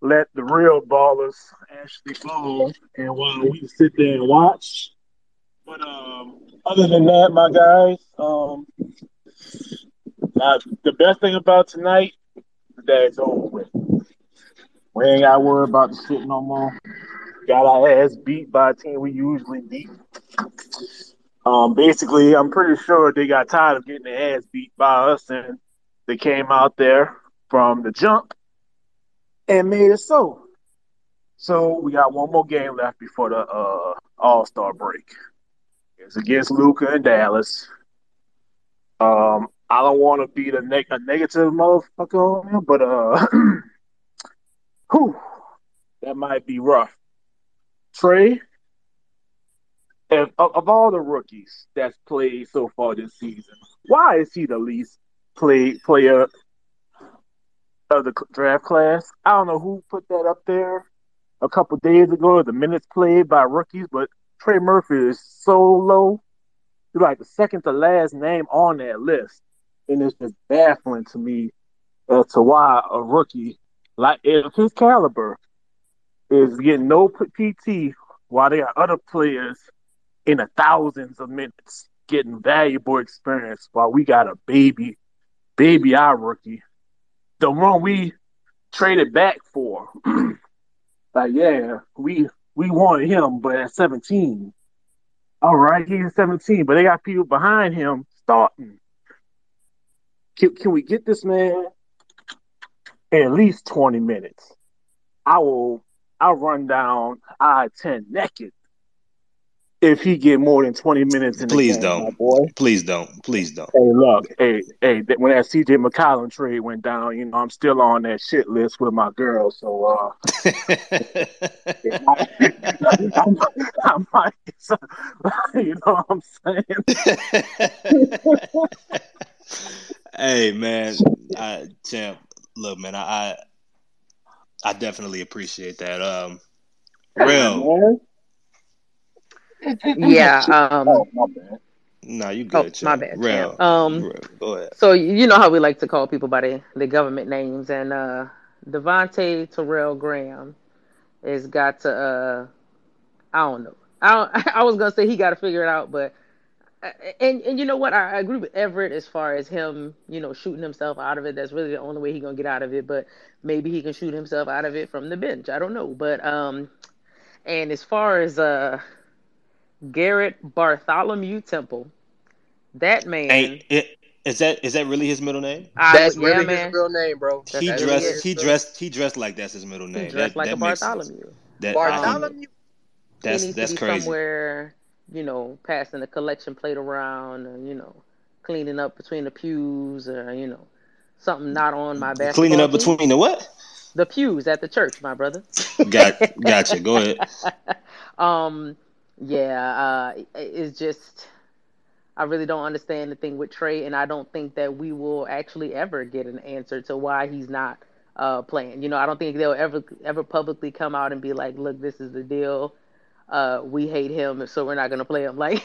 let the real ballers actually ball. And while we sit there and watch. But um, other than that, my guys, um, the best thing about tonight that it's over with. We ain't got to worry about the shit no more. Got our ass beat by a team we usually beat. Um, basically, I'm pretty sure they got tired of getting their ass beat by us, and they came out there from the jump and made it so. So we got one more game left before the uh, All Star break. It's against Luka and Dallas. Um, I don't want to be the a negative motherfucker on him, but uh, whew, that might be rough. Trey, of, of all the rookies that's played so far this season, why is he the least played player of the draft class? I don't know who put that up there a couple days ago, the minutes played by rookies, but Trey Murphy is so low. He's like the second to last name on that list. And it's just baffling to me as to why a rookie like of his caliber is getting no PT while there are other players in the thousands of minutes getting valuable experience while we got a baby, baby our rookie. The one we traded back for. like, yeah, we we wanted him, but at 17. All right, he's 17, but they got people behind him starting. Can, can we get this man at least 20 minutes? I will I'll run down I 10 naked if he get more than twenty minutes in the Please game, don't. boy. Please don't. Please don't. Hey, look, hey, hey, that- when that CJ McCollum trade went down, you know, I'm still on that shit list with my girl. So, uh, I, I might, you know what I'm saying? hey man, I, champ. Look, man, I, I I definitely appreciate that. Um, real. Yeah. Um, Oh, my bad. No, you oh, good, my champ. bad, Real. Um, Real. Go ahead. so you know how we like to call people by the, the government names, and uh, Devontae Terrell Graham has got to. Uh, I don't know. I don't, I was gonna say he got to figure it out, but uh, and and you know what? I, I agree with Everett as far as him, you know, shooting himself out of it. That's really the only way he's gonna get out of it. But maybe he can shoot himself out of it from the bench. I don't know. But um, and as far as uh, Garrett Bartholomew Temple, that man, Hey, it, is that is that really his middle name? I That's yeah, really man, his real name, bro. He That's really really dressed. his He real dressed. He dressed like that's his middle he name. dressed That like a that makes sense. Bartholomew. That Bartholomew. He that's needs that's to be crazy. somewhere, you know, passing the collection plate around, or, you know, cleaning up between the pews, or you know, something not on my basket. Cleaning up team. between the what? The pews at the church, my brother. Got gotcha. Go ahead. um, yeah, uh, it's just I really don't understand the thing with Trey, and I don't think that we will actually ever get an answer to why he's not uh playing. You know, I don't think they'll ever ever publicly come out and be like, "Look, this is the deal. Uh, we hate him, so we're not gonna play him." Like,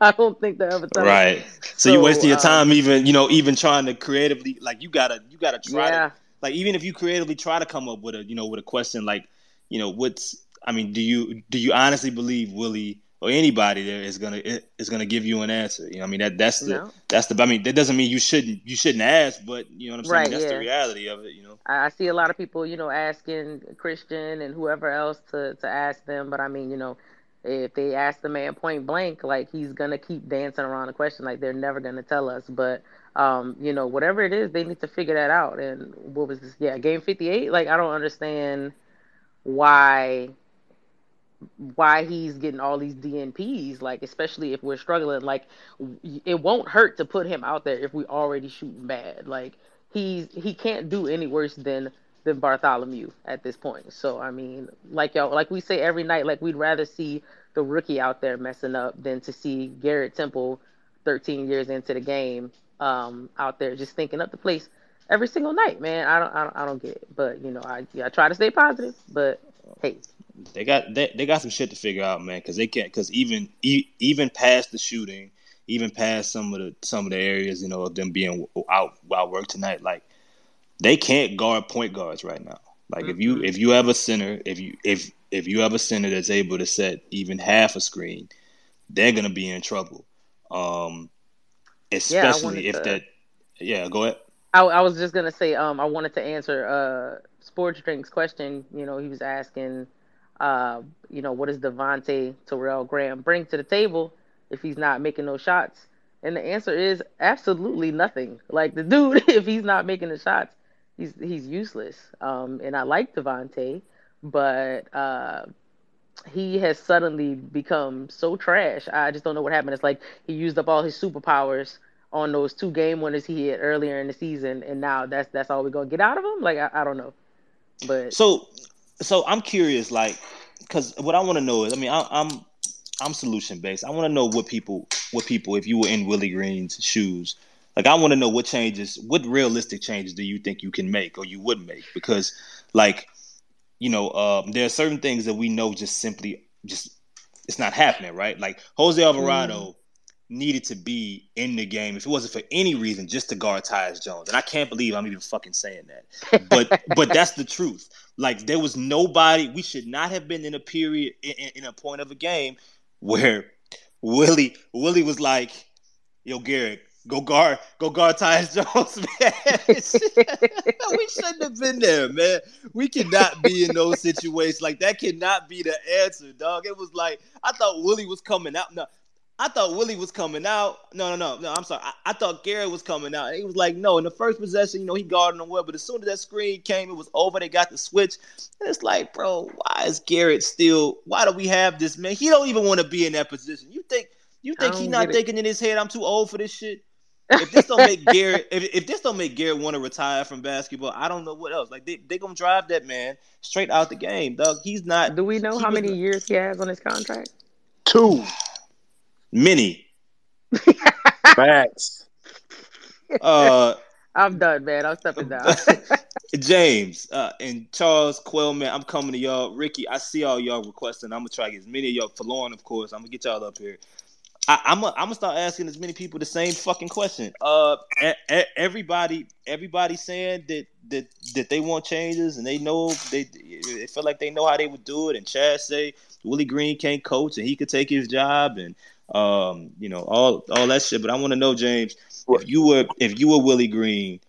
I don't think they'll ever. Right. So, you So, wasting your um, time even, you know, even trying to creatively like you gotta you gotta try Yeah. to like even if you creatively try to come up with a you know with a question like, you know, what's I mean, do you do you honestly believe Willie or anybody there is gonna is gonna give you an answer? You know, I mean that that's the No. that's the I mean that doesn't mean you shouldn't you shouldn't ask, but you know what I'm saying? Right, that's the reality of it, you know. I I see a lot of people, you know, asking Christian and whoever else to to ask them, but I mean, you know, if they ask the man point blank, like he's gonna keep dancing around the question, like they're never gonna tell us. But um, you know, whatever it is, they need to figure that out. And what was this? Yeah, game fifty eight. Like I don't understand why why he's getting all these DNPs, like especially if we're struggling, like it won't hurt to put him out there if we already shooting bad. Like he's he can't do any worse than than Bartholomew at this point. So I mean, like y'all, like we say every night, like we'd rather see the rookie out there messing up than to see Garrett Temple, 13 years into the game, um, out there just thinking up the place every single night. Man, I don't, I don't, I don't get it. But you know, I, I try to stay positive. But hey, They got they, they got some shit to figure out, man, because they can't because even e- even past the shooting, even past some of the some of the areas, you know, of them being out out work tonight, like they can't guard point guards right now. Like if you if you have a center, if you if if you have a center that's able to set even half a screen, they're gonna be in trouble. Um, especially wanted if to- that. Yeah, go ahead. I, I was just gonna say, um, I wanted to answer uh Sports Drink's question. You know, he was asking, uh, you know, what does Devontae Terrell Graham bring to the table if he's not making those shots? And the answer is absolutely nothing. Like the dude, if he's not making the shots, he's he's useless. Um, and I like Devontae, but uh, he has suddenly become so trash. I just don't know what happened. It's like he used up all his superpowers on those two game winners he hit earlier in the season, and now that's that's all we're gonna get out of him. Like I, I don't know, but So, so I'm curious, like, because what I want to know is, I mean, I, I'm I'm solution based. I want to know what people, what people, if you were in Willie Green's shoes, like, I want to know what changes, what realistic changes do you think you can make or you would make? Because, like, you know, um, there are certain things that we know just simply just it's not happening, right? Like Jose Alvarado needed to be in the game if it wasn't for any reason just to guard Tyus Jones. And I can't believe I'm even fucking saying that. But but that's the truth. Like there was nobody we should not have been in a period in, in- a point of a game where Willie Willie was like, "Yo, Garrett, go guard, go guard Tyus Jones, man." we shouldn't have been there, man. We cannot be in those situations. Like that cannot be the answer, dog. It was like I thought Willie was coming out. No, I thought Willie was coming out. No, no, no, no. I'm sorry. I, I thought Garrett was coming out. And he was like, no. In the first possession, you know, he guarded him well. But as soon as that screen came, it was over. They got the switch. And it's like, bro, why is Garrett still? Why do we have this man? He don't even want to be in that position. You think? You think he's not thinking in his head? I'm too old for this shit. If this don't make Garrett, if, if this don't make Garrett want to retire from basketball, I don't know what else. Like they they gonna drive that man straight out the game, dog. He's not. Do we know how many years he has on his contract? Two. Many. Facts. Uh, I'm done, man. I'm stepping down. James uh, and Charles Quellman, I'm coming to y'all. Ricky, I see all y'all requesting. I'm gonna try to get as many of y'all for Lauren, of course. I'm gonna get y'all up here. I, I'm gonna I'm gonna start asking as many people the same fucking question. Uh, e- e- everybody, everybody saying that that that they want changes and they know they they feel like they know how they would do it. And Chad say Willie Green can't coach and he could take his job and um you know all all that shit. But I want to know, James, if you were if you were Willie Green,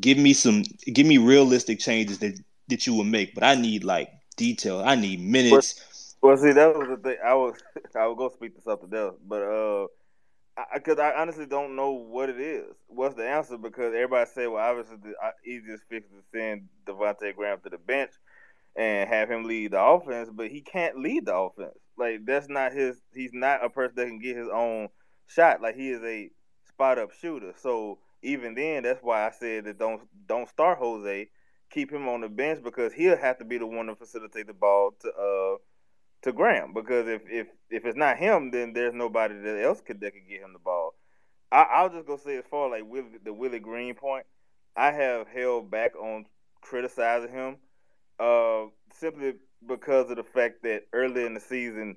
give me some give me realistic changes that that you would make. But I need like detail. I need minutes. Well, see, that was the thing. I was I would go speak to something else, but uh, because I, I, honestly don't know what it is. What's the answer? Because everybody say, well, obviously the easiest fix is to send Devontae Graham to the bench and have him lead the offense, but he can't lead the offense. Like that's not his. He's not a person that can get his own shot. Like he is a spot up shooter. So even then, that's why I said that don't don't start Jose. Keep him on the bench because he'll have to be the one to facilitate the ball to uh to Graham because if if if it's not him, then there's nobody that else could that could get him the ball. I, will just go say as far like Willie, the Willie Green point, I have held back on criticizing him, uh, simply because of the fact that early in the season,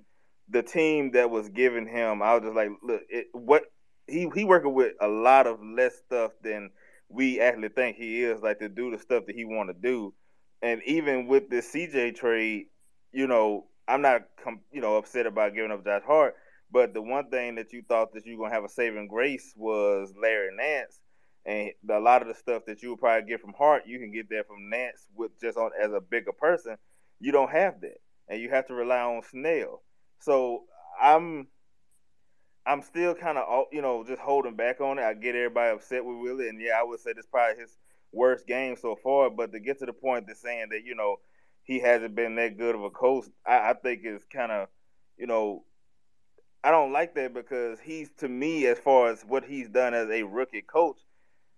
the team that was giving him, I was just like, look, it, what he he working with a lot of less stuff than we actually think he is, like to do the stuff that he want to do, and even with the CJ trade, you know, I'm not, you know, upset about giving up Josh Hart. But the one thing that you thought that you were gonna have a saving grace was Larry Nance, and a lot of the stuff that you would probably get from Hart, you can get that from Nance with just on as a bigger person. You don't have that, and you have to rely on Snell. So I'm, I'm still kind of, you know, just holding back on it. I get everybody upset with Willie, and yeah, I would say this probably his worst game so far. But to get to the point that saying that, you know he hasn't been that good of a coach, I, I think is kind of, you know, I don't like that because he's to me as far as what he's done as a rookie coach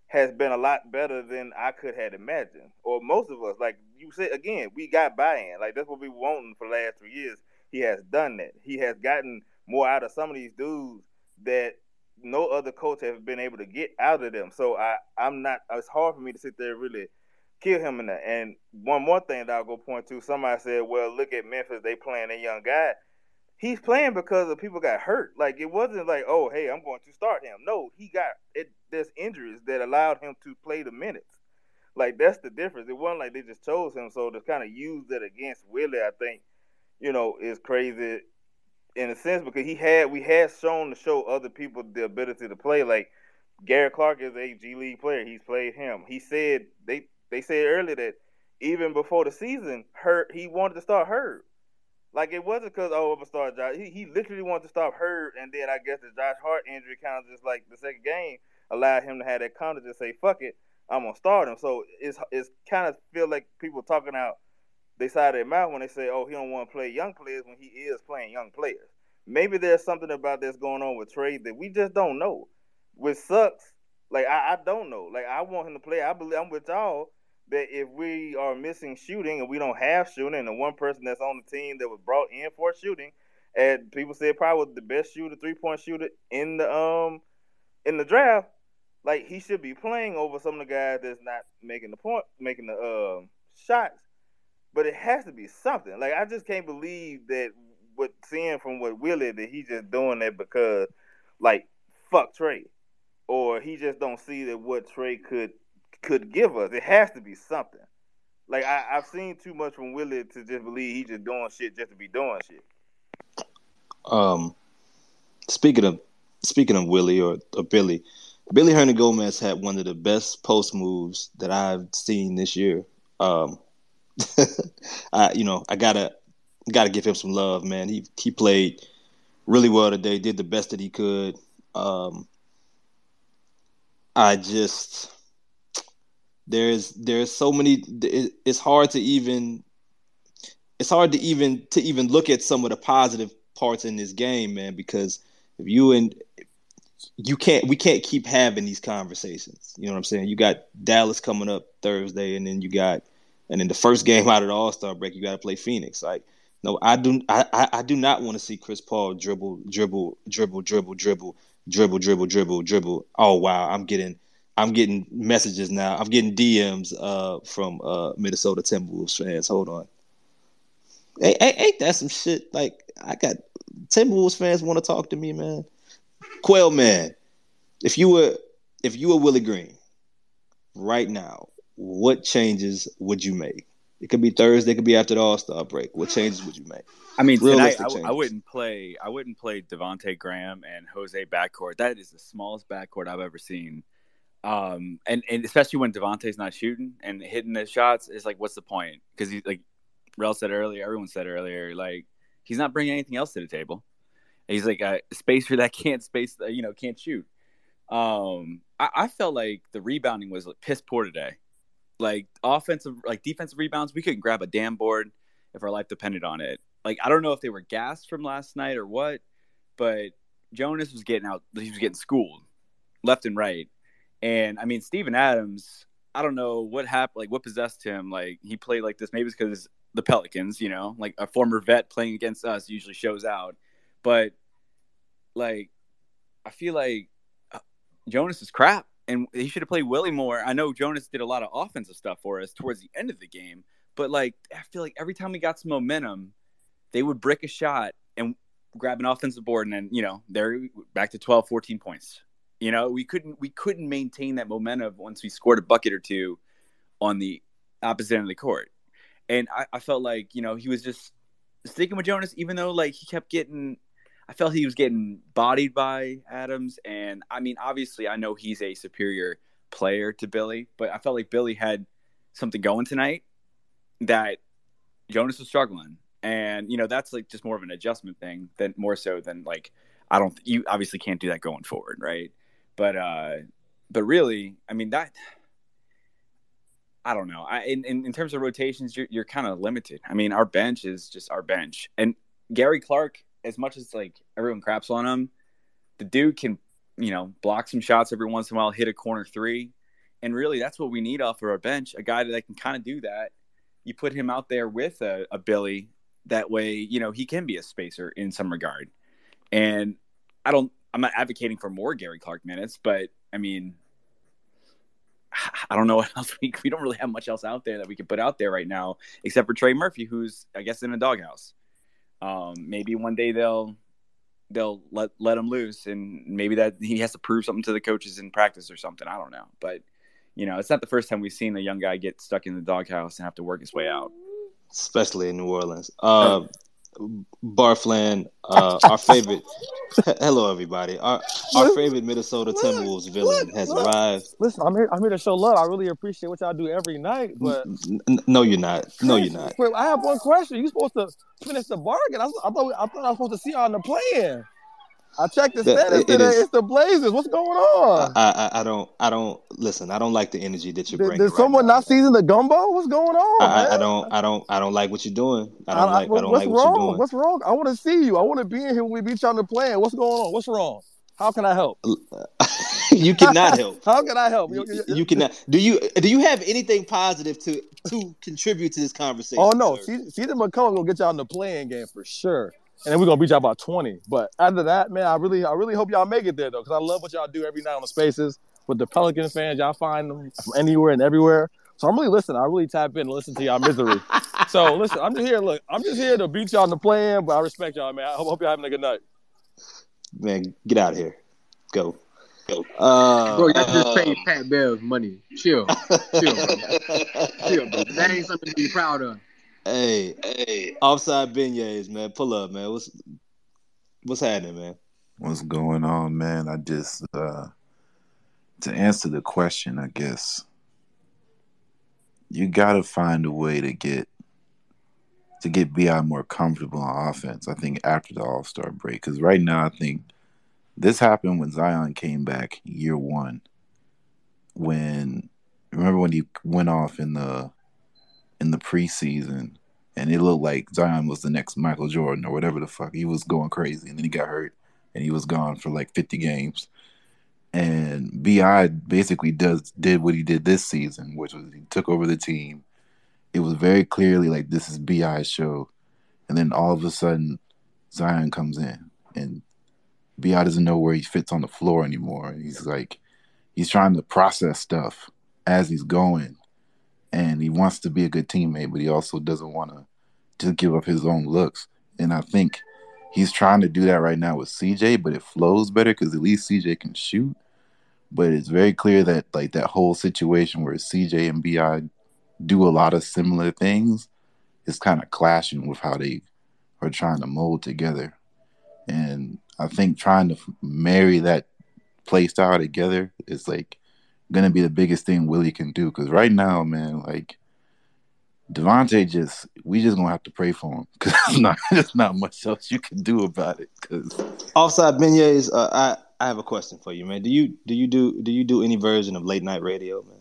has been a lot better than I could have imagined, or most of us. Like you said again, we got buy-in. Like that's what we wanting for the last three years. He has done that. He has gotten more out of some of these dudes that no other coach has been able to get out of them. So I, I'm not. It's hard for me to sit there really kill him in that. And one more thing that I'll go point to, somebody said, well, look at Memphis, they playing a young guy. He's playing because of people got hurt. Like it wasn't like, oh, hey, I'm going to start him. No, he got it. There's injuries that allowed him to play the minutes. Like that's the difference. It wasn't like they just chose him. So to kind of use that against Willie, I think, you know, is crazy in a sense because he had we had shown to show other people the ability to play. Like Garrett Clark is a G League player. He's played him. He said they they said earlier that even before the season, Hart he wanted to start Hart. Like it wasn't because oh I'm gonna start Josh. He he literally wanted to stop Hart, and then I guess the Josh Hart injury kind of just like the second game allowed him to have that confidence to just say fuck it, I'm gonna start him. So it's it's kind of feel like people talking out they side of their mouth when they say oh he don't want to play young players when he is playing young players. Maybe there's something about this going on with trade that we just don't know. Which sucks. Like I, I don't know. Like I want him to play. I believe I'm with y'all that if we are missing shooting and we don't have shooting, and the one person that's on the team that was brought in for shooting, and people said probably the best shooter, three point shooter in the um in the draft, like he should be playing over some of the guys that's not making the point, making the uh, shots. But it has to be something. Like I just can't believe that what seeing from what Willie that he's just doing that because like fuck Trey, or he just don't see that what Trey could could give us. It has to be something. Like I, have seen too much from Willie to just believe he's just doing shit just to be doing shit. Um, speaking of speaking of Willie or, or Billy, Billy Hernangomez had one of the best post moves that I've seen this year. Um, I you know I gotta gotta give him some love, man. He he played really well today. Did the best that he could. Um, I just there's there's so many. It's hard to even. It's hard to even to even look at some of the positive parts in this game, man. Because if you and you can't we can't keep having these conversations. You know what I'm saying? You got Dallas coming up Thursday, and then you got and then the first game out of the All Star break, you got to play Phoenix. Like, no, I do I I do not want to see Chris Paul dribble dribble dribble dribble dribble dribble dribble dribble dribble. Oh wow, I'm getting I'm getting messages now. I'm getting DMs uh, from uh, Minnesota Timberwolves fans. Hold on. Hey, hey, ain't that some shit? Like I got Timberwolves fans want to talk to me, man. Quail man, if you were if you were Willie Green right now, what changes would you make? It could be Thursday, it could be after the All Star break. What changes would you make? I mean, tonight I, I wouldn't play. I wouldn't play Devonte Graham and Jose backcourt. That is the smallest backcourt I've ever seen. Um, and and especially when Devonte's not shooting and hitting the shots, it's like, what's the point? Because he's like, Rel said earlier, everyone said earlier, like he's not bringing anything else to the table. He's like a spacer that can't space, you know, can't shoot. Um, I, I felt like the rebounding was like, piss poor today. Like offensive, like defensive rebounds, we couldn't grab a damn board if our life depended on it. Like I don't know if they were gassed from last night or what, but Jonas was getting out. He was getting schooled left and right. And I mean, Steven Adams, I don't know what happened, like what possessed him. Like he played like this, maybe it's because the Pelicans, you know, like a former vet playing against us usually shows out. But like, I feel like uh, Jonas is crap, and he should have played Willie more. I know Jonas did a lot of offensive stuff for us towards the end of the game, but like, I feel like every time we got some momentum, they would brick a shot and grab an offensive board, and then you know they're back to 12, 14 points. You know, we couldn't we couldn't maintain that momentum once we scored a bucket or two on the opposite end of the court. And I, I felt like, you know, he was just sticking with Jonas, even though like he kept getting I felt he was getting bodied by Adams. And I mean, obviously I know he's a superior player to Billy, but I felt like Billy had something going tonight that Jonas was struggling. And, you know, that's like just more of an adjustment thing than more so than like I don't you obviously can't do that going forward, right? But uh but really, I mean that I don't know. I in, in, in terms of rotations, you're you're kind of limited. I mean, our bench is just our bench. And Gary Clark, as much as like everyone craps on him, the dude can, you know, block some shots every once in a while, hit a corner three. And really that's what we need off of our bench, a guy that can kind of do that. You put him out there with a, a Billy, that way, you know, he can be a spacer in some regard. And I don't I'm not advocating for more Gary Clark minutes, but I mean, I don't know what else we we don't really have much else out there that we could put out there right now, except for Trey Murphy, who's I guess in a doghouse. Um, maybe one day they'll they'll let let him loose, and maybe that he has to prove something to the coaches in practice or something. I don't know, but you know, it's not the first time we've seen a young guy get stuck in the doghouse and have to work his way out. especially in New Orleans. Uh, Barfland, uh, our favorite. Hello, everybody. Our our favorite Minnesota Timberwolves villain has arrived. Listen, I'm here. I'm here to show love. I really appreciate what y'all do every night. But n- no, you're not. No, you're not. Wait, I have one question. You supposed to finish the bargain? I, I thought I thought I was supposed to see y'all in the play-in. I checked the status it today. is- It's the Blazers. What's going on? I, I I don't I don't listen. I don't like the energy that you're Did, bringing. did right someone not season the gumbo? What's going on, I, I, don't I don't I don't like what you're doing. I don't like I don't what's like what wrong? you're doing. What's wrong? I want to see you. I want to be in here when we beat you on the plane. What's going on? What's wrong? How can I help? you cannot help. How can I help? You- you- cannot. Do you do you have anything positive to to contribute to this oh, conversation? Oh no, sir? see, Season McCollum gonna get y'all in the play-in game for sure, and then we're gonna beat y'all by twenty. But after that, man, I really, I really hope y'all make it there though, because I love what y'all do every night on the Spaces with the Pelican fans. Y'all find them from anywhere and everywhere. So I'm really listening. I really tap in and listen to y'all misery. so listen, I'm just here. Look, I'm just here to beat y'all in the play-in, but I respect y'all, man. I hope, hope y'all having a good night. Man, get out of here. Go. Go. Uh, Bro, y'all just uh, paid Pat Bev's money. Chill. Chill, bro. Chill, bro. That ain't something to be proud of. Hey, hey, offside beignets, man. Pull up, man. What's what's happening, man? What's going on, man? I just uh to answer the question, I guess you gotta find a way to get to get Bi more comfortable on offense. I think after the All Star break, because right now I think this happened when Zion came back year one. When remember when he went off in the in the preseason and it looked like Zion was the next Michael Jordan or whatever the fuck. He was going crazy and then he got hurt and he was gone for like 50 games. And Bi basically does did what he did this season, which was he took over the team. It was very clearly like this is Bi's show, and then all of a sudden Zion comes in and Bi doesn't know where he fits on the floor anymore. He's like he's trying to process stuff as he's going, and he wants to be a good teammate, but he also doesn't want to just give up his own looks. And I think he's trying to do that right now with CJ, but it flows better because at least CJ can shoot. But it's very clear that like that whole situation where CJ and Bi do a lot of similar things is kind of clashing with how they are trying to mold together. And I think trying to marry that play style together is like gonna be the biggest thing Willie can do. Because right now, man, like Devontae just we just gonna have to pray for him because there's not there's not much else you can do about it. Because Offside beignets. Uh, I I have a question for you, man. Do you do you do do you do any version of late night radio, man?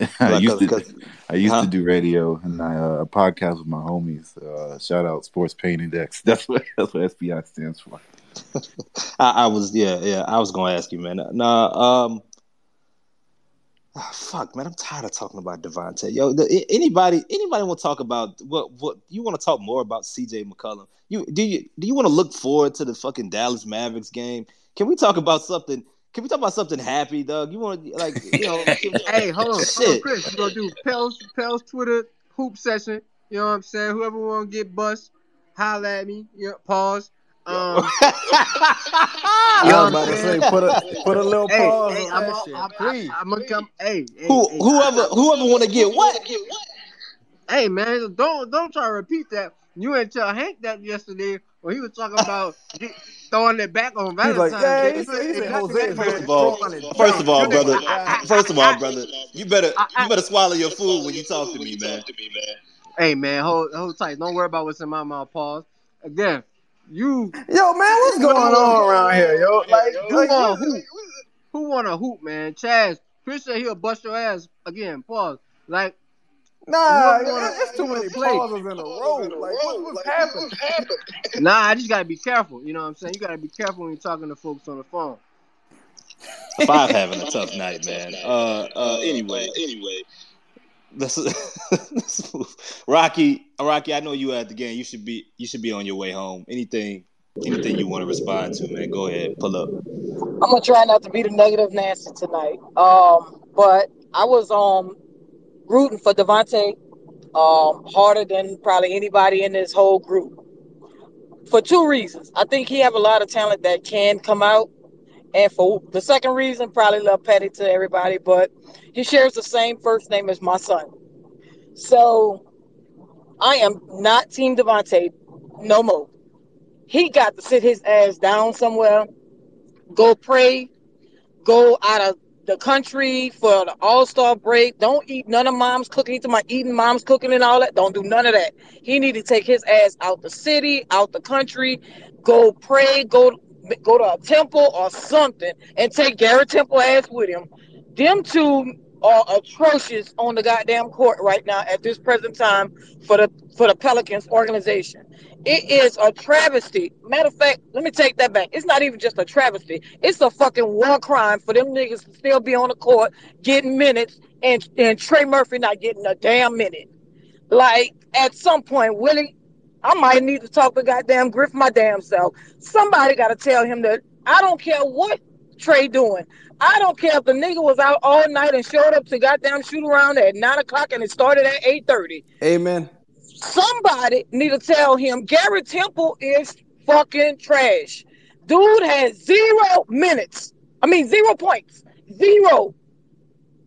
I Like, used to 'cause- I used huh? to do radio and I uh, a podcast with my homies. Uh, shout out Sports Pain Index. That's what that's what SPI stands for. I, I was yeah yeah. I was gonna ask you, man. Nah, um, ah, fuck, man. I'm tired of talking about Devontae. Yo, the, anybody anybody want to talk about what what you want to talk more about? C.J. McCollum. You do you do you want to look forward to the fucking Dallas Mavericks game? Can we talk about something? Can we talk about something happy, Doug? You want to like you know? Hey, hold on, hold on, Shit. Chris. You gonna do Pels Pels Twitter hoop session? You know what I'm saying? Whoever want to get bust, holla at me. You know, pause. Um, I you know was what about to say, put a put a little Hey, pause hey, on I'm, that I'm, shit, I'm, please. I'm gonna come. Hey, hey, Who hey, whoever whoever want to get what? Hey man, don't don't try to repeat that. You ain't tell Hank that yesterday when he was talking about get, throwing it back on He's like, Valentine's yeah, Day. he You said, he said Jose First of all, first of all, brother. First of all, brother, you better you better swallow your food when you talk to me, man. Hey man, hold hold tight. Don't worry about what's in my mouth. Pause. Again, you. Yo, man, what's going on around here, yo? Like, Who like want hoop? Who want a hoop, man? Chaz, Chris said he'll bust your ass again. Pause. Like, nah, wanna- it- it's too many play. pauses in a row. Like, what, what's happening? Nah, I just gotta be careful. You know what I'm saying? You gotta be careful when you're talking to folks on the phone. Five having a tough night, man. Uh, uh. Anyway, anyway. This is Rocky. Rocky, I know you at the game. You should be. You should be on your way home. Anything, anything you want to respond to, man? Go ahead. Pull up. I'm gonna try not to be the negative Nancy tonight. Um, but I was um rooting for Devontae um harder than probably anybody in this whole group for two reasons. I think he have a lot of talent that can come out, and for the second reason, probably love petty to everybody, but he shares the same first name as my son. So I am not Team Devontae no more. He got to sit his ass down somewhere, go pray, go out of the country for the All Star break. Don't eat none of mom's cooking. Talking about eating mom's cooking and all that. Don't do none of that. He need to take his ass out the city, out the country, go pray, go go to a temple or something, and take Garrett Temple ass with him. Them two are atrocious on the goddamn court right now at this present time for the for the Pelicans organization. It is a travesty. Matter of fact, let me take that back. It's not even just a travesty. It's a fucking war crime for them niggas to still be on the court getting minutes and, and Trey Murphy not getting a damn minute. Like at some point, Willie, I might need to talk to goddamn Griff my damn self. Somebody got to tell him that I don't care what Trey doing. I don't care if the nigga was out all night and showed up to goddamn shoot around at nine o'clock and it started at eight thirty. Amen. Somebody need to tell him Gary Temple is fucking trash. Dude has zero minutes. I mean zero points. Zero.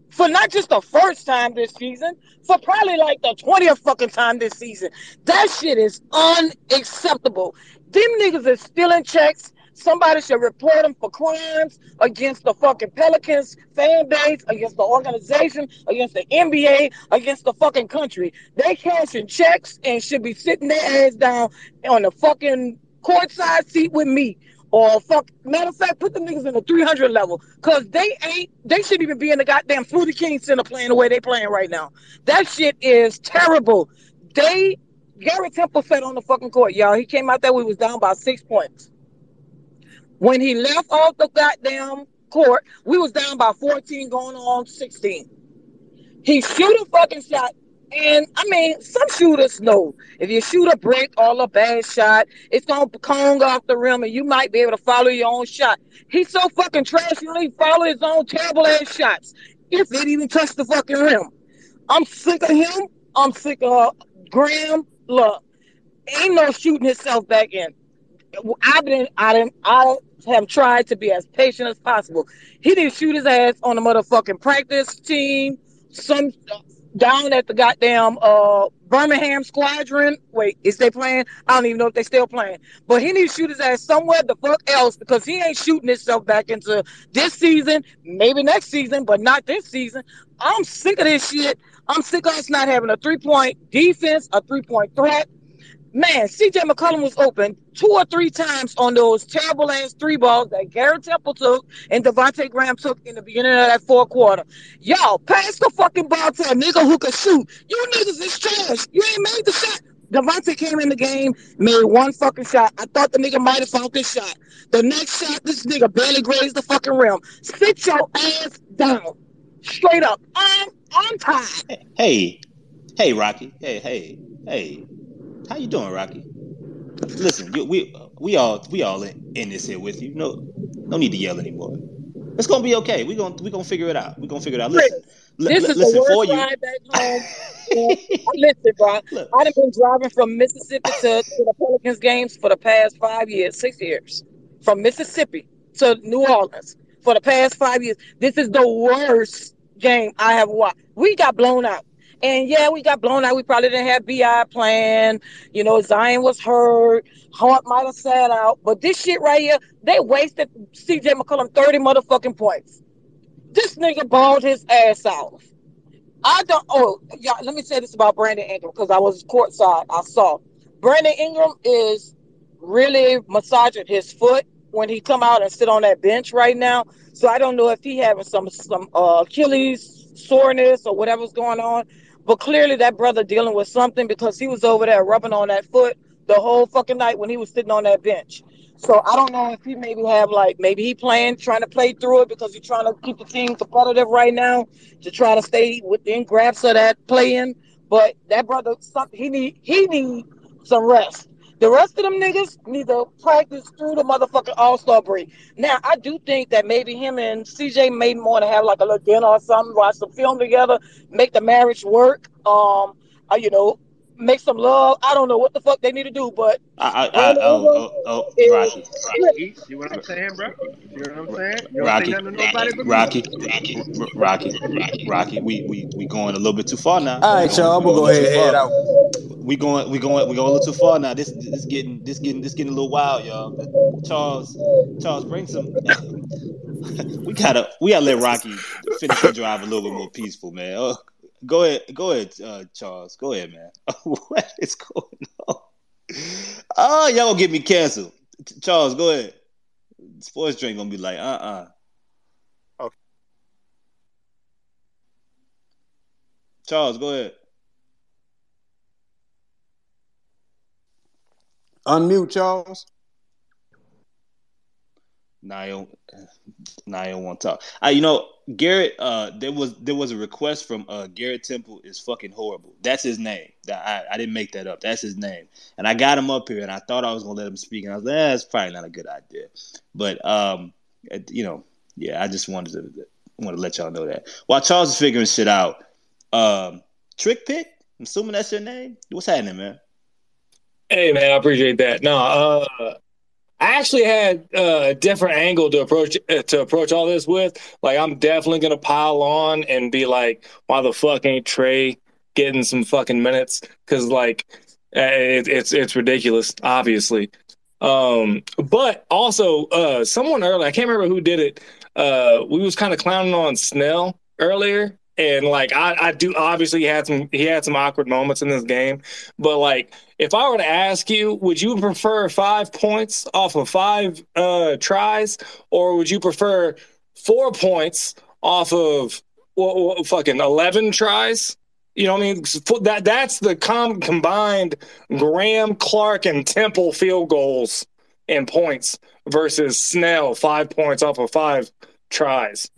For not just the first time this season, for probably like the 20th fucking time this season. That shit is unacceptable. Them niggas is stealing checks. Somebody should report him for crimes against the fucking Pelicans fan base, against the organization, against the NBA, against the fucking country. They cashing checks and should be sitting their ass down on the fucking courtside seat with me. Or fuck, matter of fact, put the niggas in the 300 level. Cause they ain't, they shouldn't even be in the goddamn Fruity King Center playing the way they playing right now. That shit is terrible. They, Gary Temple said on the fucking court, y'all, he came out there, we was down by six points. When he left off the goddamn court, we was down by 14 going on 16. He shoot a fucking shot. And I mean, some shooters know if you shoot a brick or a bad shot, it's gonna cone off the rim and you might be able to follow your own shot. He's so fucking trash, he don't follow his own terrible ass shots. If it even touched the fucking rim. I'm sick of him. I'm sick of uh, Graham. Look, ain't no shooting himself back in. I've been, I didn't, I have tried to be as patient as possible. He didn't shoot his ass on the motherfucking practice team. Some down at the goddamn uh Birmingham Squadron. Wait, is they playing? I don't even know if they still playing. But he needs to shoot his ass somewhere the fuck else because he ain't shooting himself back into this season, maybe next season, but not this season. I'm sick of this shit. I'm sick of us not having a three point defense, a three point threat. Man, CJ McCollum was open two or three times on those terrible ass three balls that Garrett Temple took and Devonte Graham took in the beginning of that fourth quarter. Y'all, pass the fucking ball to a nigga who can shoot. You niggas is trash. You ain't made the shot. Devonte came in the game, made one fucking shot. I thought the nigga might have found this shot. The next shot, this nigga barely grazed the fucking rim. Sit your ass down. Straight up. I'm I'm tired. Hey, hey, Rocky. Hey, hey, hey. How you doing, Rocky? Listen, you, we we all we all in, in this here with you. No, no need to yell anymore. It's gonna be okay. We gonna we gonna figure it out. We're gonna figure it out. Listen, li- This li- is listen the for worst you. ride back home. Listen, bro. I've been driving from Mississippi to, to the Pelicans games for the past five years, six years. From Mississippi to New Orleans for the past five years. This is the worst game I have watched. We got blown out. And yeah, we got blown out. We probably didn't have BI playing. You know, Zion was hurt. Hart might have sat out. But this shit right here, they wasted CJ McCollum 30 motherfucking points. This nigga balled his ass off. I don't. Oh, yeah. Let me say this about Brandon Ingram because I was courtside. I saw Brandon Ingram is really massaging his foot when he come out and sit on that bench right now. So I don't know if he having some some uh, Achilles soreness or whatever's going on. But clearly that brother dealing with something because he was over there rubbing on that foot the whole fucking night when he was sitting on that bench. So I don't know if he maybe have like maybe he play-in trying to play through it because he's trying to keep the team competitive right now to try to stay within grasp of that playing. But that brother, he need he need some rest. The rest of them niggas need to practice through the motherfucking All Star break. Now I do think that maybe him and CJ may want to have like a little dinner or something, watch some film together, make the marriage work. Um, uh, you know, make some love. I don't know what the fuck they need to do, but I, I, I, Brandon oh, Ingram oh, oh, oh is- Rocky, See, see what I'm saying, bro? See what I'm saying? You don't Rocky, say nothing to nobody but me. Rocky, Rocky, Rocky, Rocky. We we we going a little bit too far now. All right, y'all. I'm going- gonna go ahead and head out. We going we going we going a little too far now. This this getting this getting this getting a little wild, y'all. Charles Charles, bring some. we gotta we gotta let Rocky finish the drive a little bit more peaceful, man. Oh. Go ahead, go ahead, uh, Charles. Go ahead, man. what is going on? Oh, y'all gonna get me canceled. Ch- Charles, go ahead. Sports drink gonna be like, uh uh Okay. Charles, go ahead. Unmute, Charles. Nile, Nile won't talk. Uh, you know, Garrett. Uh, there was there was a request from uh Garrett Temple is fucking horrible. That's his name. I, I didn't make that up. That's his name. And I got him up here, and I thought I was gonna let him speak, and I was like, eh, that's probably not a good idea. But um, you know, yeah, I just wanted to want to let y'all know that. While Charles is figuring shit out, um, Trick Pick. I'm assuming that's your name. What's happening, man? Hey man, I appreciate that. No, uh, I actually had uh, a different angle to approach uh, to approach all this with. Like, I'm definitely gonna pile on and be like, "Why the fuck ain't Trey getting some fucking minutes?" Because like, uh, it, it's it's ridiculous, obviously. Um, but also, uh, someone earlier, I can't remember who did it. Uh, we was kind of clowning on Snell earlier, and like I, I do obviously he had some he had some awkward moments in this game, but like if I were to ask you, would you prefer five points off of five uh, tries, or would you prefer four points off of well, well, fucking eleven tries? You know what I mean? That that's the com- combined Graham, Clark, and Temple field goals and points versus Snell five points off of five tries.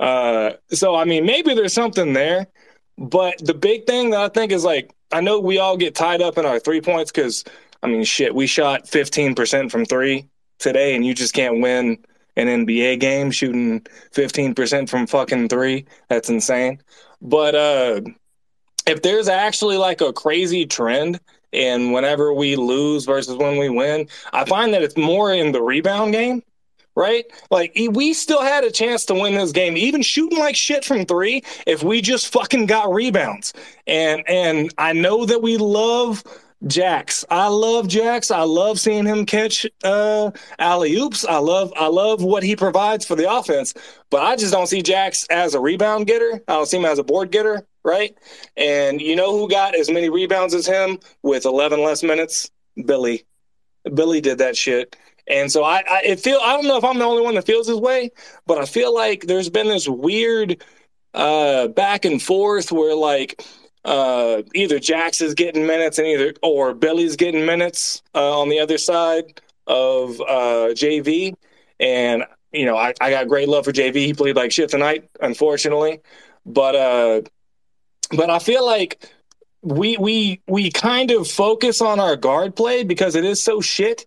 Uh, so I mean, maybe there's something there, but the big thing that I think is like I know we all get tied up in our three points because I mean, shit, we shot 15% from three today, and you just can't win an NBA game shooting 15% from fucking three. That's insane. But uh if there's actually like a crazy trend in whenever we lose versus when we win, I find that it's more in the rebound game, right? Like we still had a chance to win this game, even shooting like shit from three, if we just fucking got rebounds. And and I know that we love Jax. I love Jax. I love seeing him catch uh alley oops. I love I love what he provides for the offense, but I just don't see Jax as a rebound getter. I don't see him as a board getter, right? And you know who got as many rebounds as him with 11 less minutes? Billy. Billy did that shit. And so I, I it feel I don't know if I'm the only one that feels this way, but I feel like there's been this weird uh back and forth where like uh, either Jax is getting minutes and either or Billy's getting minutes uh, on the other side of uh, JV. And you know, I, I got great love for JV. He played like shit tonight, unfortunately. But uh, but I feel like we we we kind of focus on our guard play because it is so shit.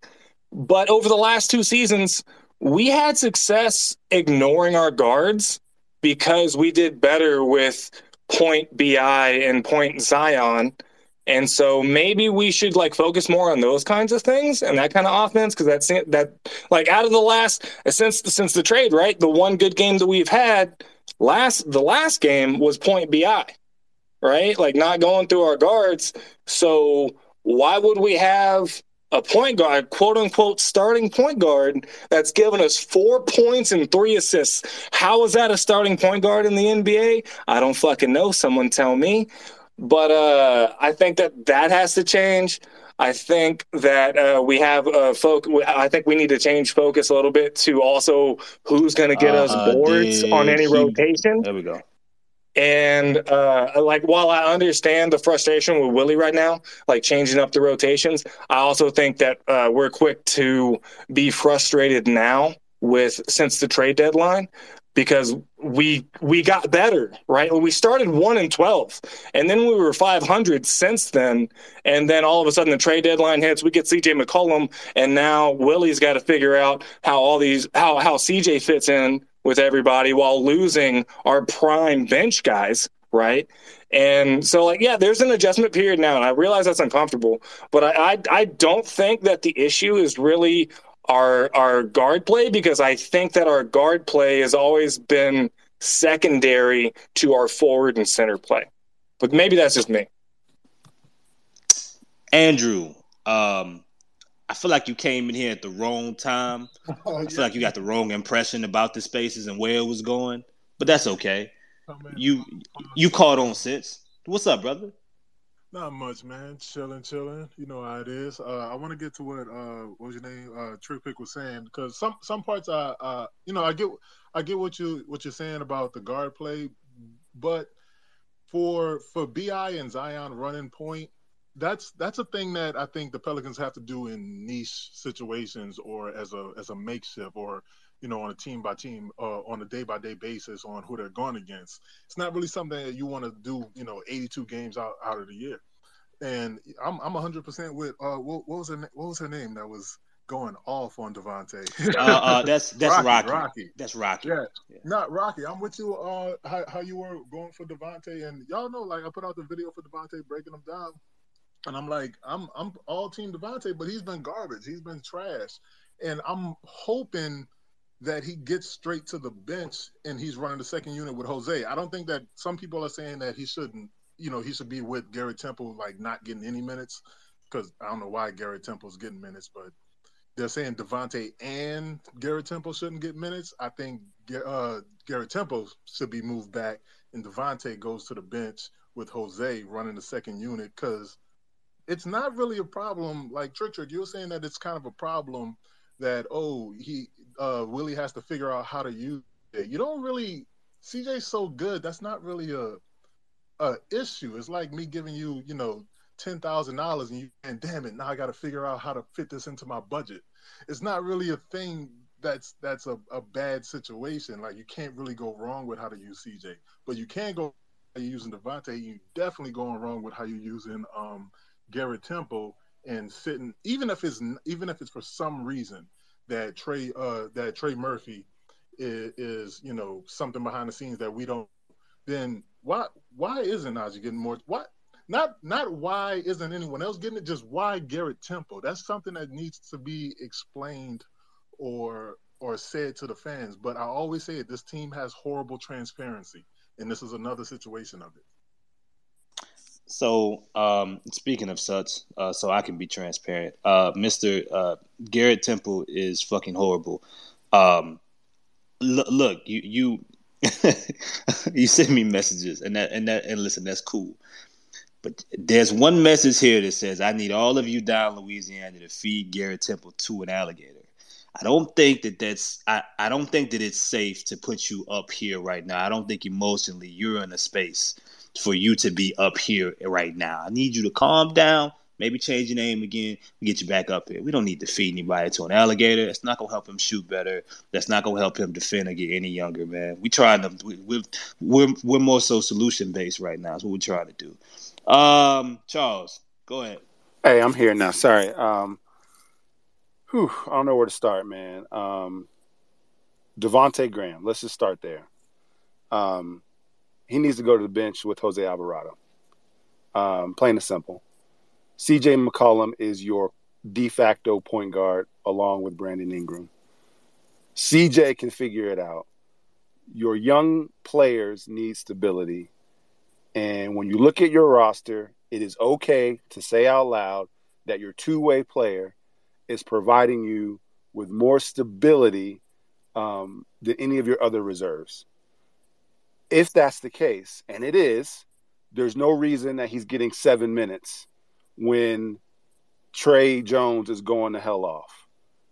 But over the last two seasons, we had success ignoring our guards because we did better with point BI and point Zion. And so maybe we should like focus more on those kinds of things and that kind of offense because that's that like out of the last since since the trade, right? The one good game that we've had last the last game was point BI, right? Like not going through our guards. So why would we have a point guard, quote unquote, starting point guard that's given us four points and three assists. How is that a starting point guard in the NBA? I don't fucking know. Someone tell me. But uh, I think that that has to change. I think that uh, we have a folk. I think we need to change focus a little bit to also who's going to get us Uh, boards on any he- rotation. There we go. And uh, like, while I understand the frustration with Willie right now, like changing up the rotations, I also think that uh, we're quick to be frustrated now with since the trade deadline because we we got better, right? We started one and twelve, and then we were five hundred since then. And then all of a sudden, the trade deadline hits. We get CJ McCollum, and now Willie's got to figure out how all these how how CJ fits in with everybody while losing our prime bench guys, right? And so, like, yeah, there's an adjustment period now, and I realize that's uncomfortable, but I, I, I don't think that the issue is really our our guard play because I think that our guard play has always been secondary to our forward and center play. But maybe that's just me. Andrew, um, I feel like you came in here at the wrong time. Oh, I feel like you got the wrong impression about the spaces and where it was going, but that's okay. You you caught on since. What's up, brother? Not much, man. Chilling, chilling. You know how it is. Uh, I want to get to what uh, what was your name? Uh, True Pick was saying because some some parts I uh, you know I get I get what you what you're saying about the guard play, but for for Bi and Zion running point, that's that's a thing that I think the Pelicans have to do in niche situations or as a as a makeshift or you know on a team by team uh, on a day by day basis on who they're going against. It's not really something that you want to do you know 82 games out, out of the year. And I'm I'm 100 percent with uh what, what was her what was her name that was going off on Devonte. Uh, uh, that's that's Rocky. Rocky. That's Rocky. Yeah. not Rocky. I'm with you. Uh, how, how you were going for Devonte, and y'all know, like I put out the video for Devonte breaking him down, and I'm like, I'm I'm all team Devonte, but he's been garbage. He's been trash, and I'm hoping that he gets straight to the bench and he's running the second unit with Jose. I don't think that some people are saying that he shouldn't, you know, he should be with Garrett Temple, like not getting any minutes, because I don't know why Garrett Temple's getting minutes, but they're saying Devonte and Garrett Temple shouldn't get minutes. I think uh, Garrett Temple should be moved back, and Devonte goes to the bench with Jose running the second unit because it's not really a problem. Like Trick Trick, you were saying that it's kind of a problem that oh he uh, Willie has to figure out how to use it. You don't really CJ's so good. That's not really a a issue. It's like me giving you you know ten thousand dollars and you and damn it now I got to figure out how to fit this into my budget. It's not really a thing that's that's a, a bad situation. Like you can't really go wrong with how to use CJ, but you can go using Devonte. You definitely going wrong with how you're using um, Garrett Temple and sitting even if it's even if it's for some reason that Trey uh, that Trey Murphy is, is you know something behind the scenes that we don't. Then why why isn't Naji getting more? What not not why isn't anyone else getting it? Just why Garrett Temple? That's something that needs to be explained or or said to the fans. But I always say it: this team has horrible transparency, and this is another situation of it. So, um, speaking of such, uh, so I can be transparent, uh, Mister uh, Garrett Temple is fucking horrible. Um, l- look, you you you send me messages, and that and that and listen, that's cool. But there's one message here that says, I need all of you down Louisiana to feed Garrett Temple to an alligator. I don't think that that's I, I don't think that it's safe to put you up here right now. I don't think emotionally you're in a space for you to be up here right now. I need you to calm down, maybe change your name again, get you back up here. We don't need to feed anybody to an alligator. It's not gonna help him shoot better. That's not gonna help him defend or get any younger, man. We trying to we, we're we're more so solution based right now. That's what we're trying to do. Um, Charles, go ahead. Hey, I'm here now. Sorry. Um, whew, I don't know where to start, man. Um, Devonte Graham. Let's just start there. Um, he needs to go to the bench with Jose Alvarado. Um, plain and simple. CJ McCollum is your de facto point guard along with Brandon Ingram. CJ can figure it out. Your young players need stability. And when you look at your roster, it is okay to say out loud that your two way player is providing you with more stability um, than any of your other reserves. If that's the case, and it is, there's no reason that he's getting seven minutes when Trey Jones is going the hell off.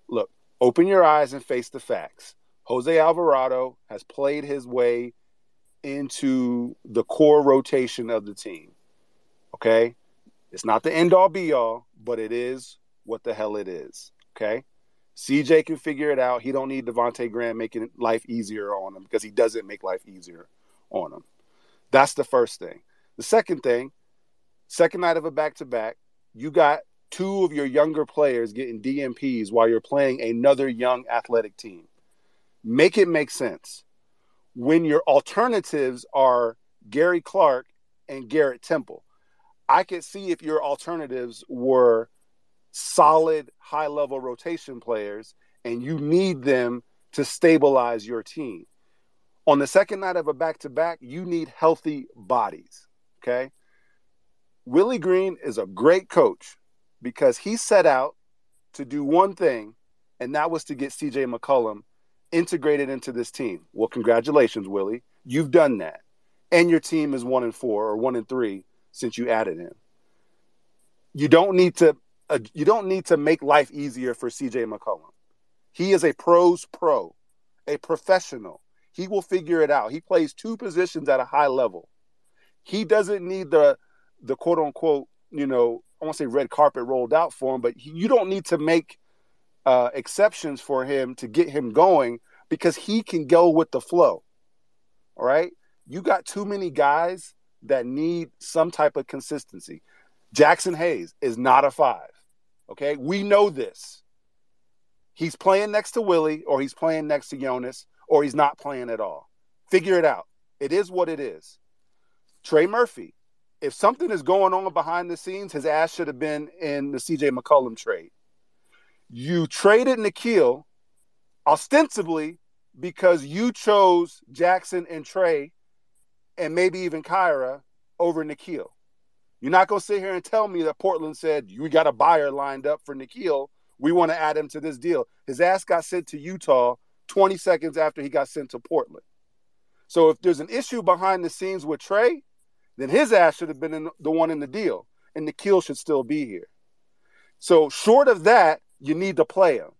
Look, open your eyes and face the facts. Jose Alvarado has played his way into the core rotation of the team. Okay? It's not the end all be all, but it is what the hell it is. Okay? CJ can figure it out. He don't need Devonte Graham making life easier on him because he doesn't make life easier on them. That's the first thing. The second thing, second night of a back to back, you got two of your younger players getting DNPs while you're playing another young athletic team. Make it make sense when your alternatives are Gary Clark and Garrett Temple. I could see if your alternatives were solid high level rotation players and you need them to stabilize your team. On the second night of a back to back, you need healthy bodies. Okay. Willie Green is a great coach because he set out to do one thing, and that was to get CJ McCollum integrated into this team. Well, congratulations, Willie. You've done that. And your team is one and four or one and three since you added him. You don't need to uh, you don't need to make life easier for CJ McCollum. He is a pros pro, a professional. He will figure it out. He plays two positions at a high level. He doesn't need the the quote unquote, you know, I won't say red carpet rolled out for him, but he, you don't need to make uh, exceptions for him to get him going because he can go with the flow. All right. You got too many guys that need some type of consistency. Jaxson Hayes is not a five. Okay. We know this. He's playing next to Willie or he's playing next to Jonas or he's not playing at all. Figure it out. It is what it is. Trey Murphy, if something is going on behind the scenes, his ass should have been in the CJ McCollum trade. You traded Nickeil ostensibly because you chose Jaxson and Trey and maybe even Kira over Nickeil. You're not going to sit here and tell me that Portland said you got a buyer lined up for Nickeil we want to add him to this deal. His ass got sent to Utah 20 seconds after he got sent to Portland. So if there's an issue behind the scenes with Trey, then his ass should have been the one in the deal, and Nickeil should still be here. So short of that, you need to play him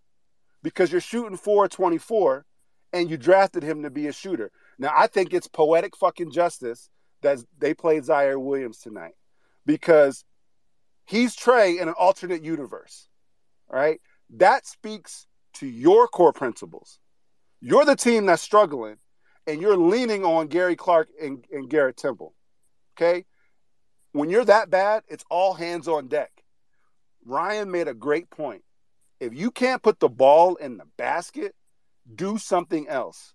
because you're shooting 424 and you drafted him to be a shooter. Now I think it's poetic fucking justice that they played Ziaire Williams tonight because he's Trey in an alternate universe. All right. That speaks to your core principles. You're the team that's struggling and you're leaning on Gary Clark and, and Garrett Temple. Okay. When you're that bad, it's all hands on deck. Ryan made a great point. If you can't put the ball in the basket, do something else.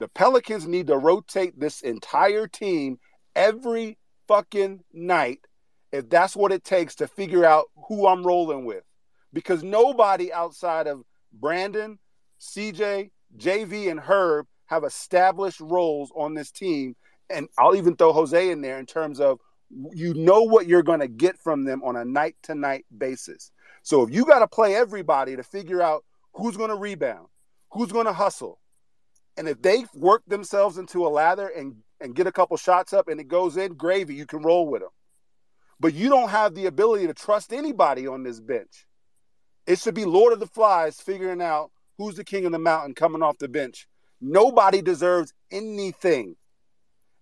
The Pelicans need to rotate this entire team every fucking night if that's what it takes to figure out who I'm rolling with. Because nobody outside of Brandon, CJ, JV, and Herb have established roles on this team. And I'll even throw Jose in there in terms of you know what you're going to get from them on a night to night basis. So if you got to play everybody to figure out who's going to rebound, who's going to hustle, and if they work themselves into a lather and, and get a couple shots up and it goes in, gravy, you can roll with them. But you don't have the ability to trust anybody on this bench. It should be Lord of the Flies figuring out who's the king of the mountain coming off the bench. Nobody deserves anything.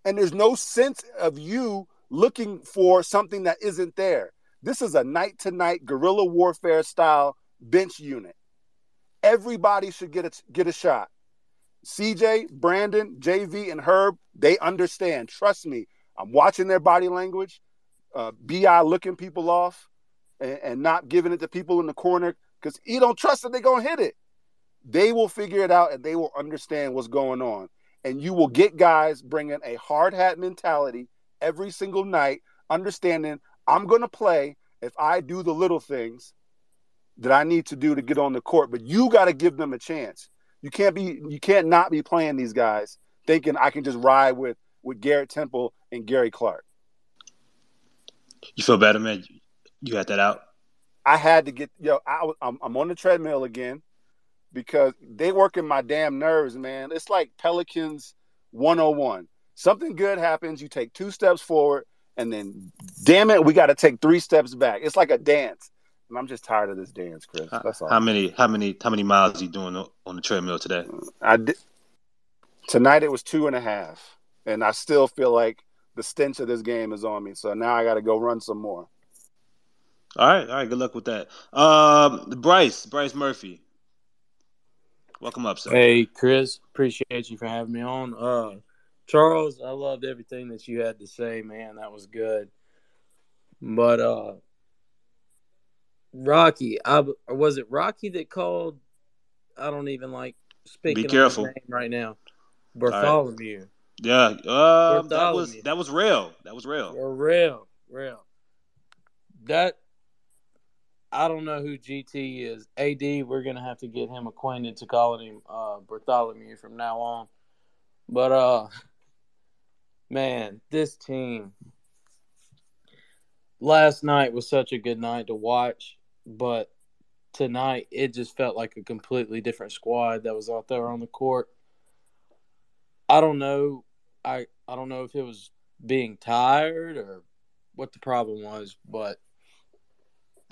And there's no sense of you looking for something that isn't there. This is a night to night guerrilla warfare style bench unit. Everybody should get a, get a shot. CJ, Brandon, JV, and Herb, they understand. Trust me. I'm watching their body language. Uh, Bi looking people off and, and not giving it to people in the corner because he don't trust that they're gonna hit it. They will figure it out and they will understand what's going on. And you will get guys bringing a hard hat mentality every single night, understanding I'm gonna play if I do the little things that I need to do to get on the court. But you got to give them a chance. You can't be you can't not be playing these guys thinking I can just ride with with Garrett Temple and Gary Clark. You feel better, man? You had that out. I had to get yo. I, I'm I'm on the treadmill again because they work in my damn nerves, man. It's like Pelicans 101. Something good happens, you take two steps forward, and then damn it, we got to take three steps back. It's like a dance. And I'm just tired of this dance, Chris. That's all. How many how many how many miles are you doing on the treadmill today? I did tonight. It was two and a half, and I still feel like the stench of this game is on me. So now I got to go run some more. All right, all right. Good luck with that. Um, Bryce, Bryce Murphy, welcome up, sir. Hey, Chris. Appreciate you for having me on. Uh, Charles, I loved everything that you had to say, man. That was good. But uh, Rocky, I or was it Rocky that called? I don't even like speaking. Be careful. his name right now. Bartholomew. Yeah, uh, that was that was real. That was real. Or real, real. That I don't know who GT is. AD, we're gonna have to get him acquainted to calling him uh, Bartholomew from now on. But uh, man, this team last night was such a good night to watch, but tonight it just felt like a completely different squad that was out there on the court. I don't know. I I don't know if it was being tired or what the problem was, but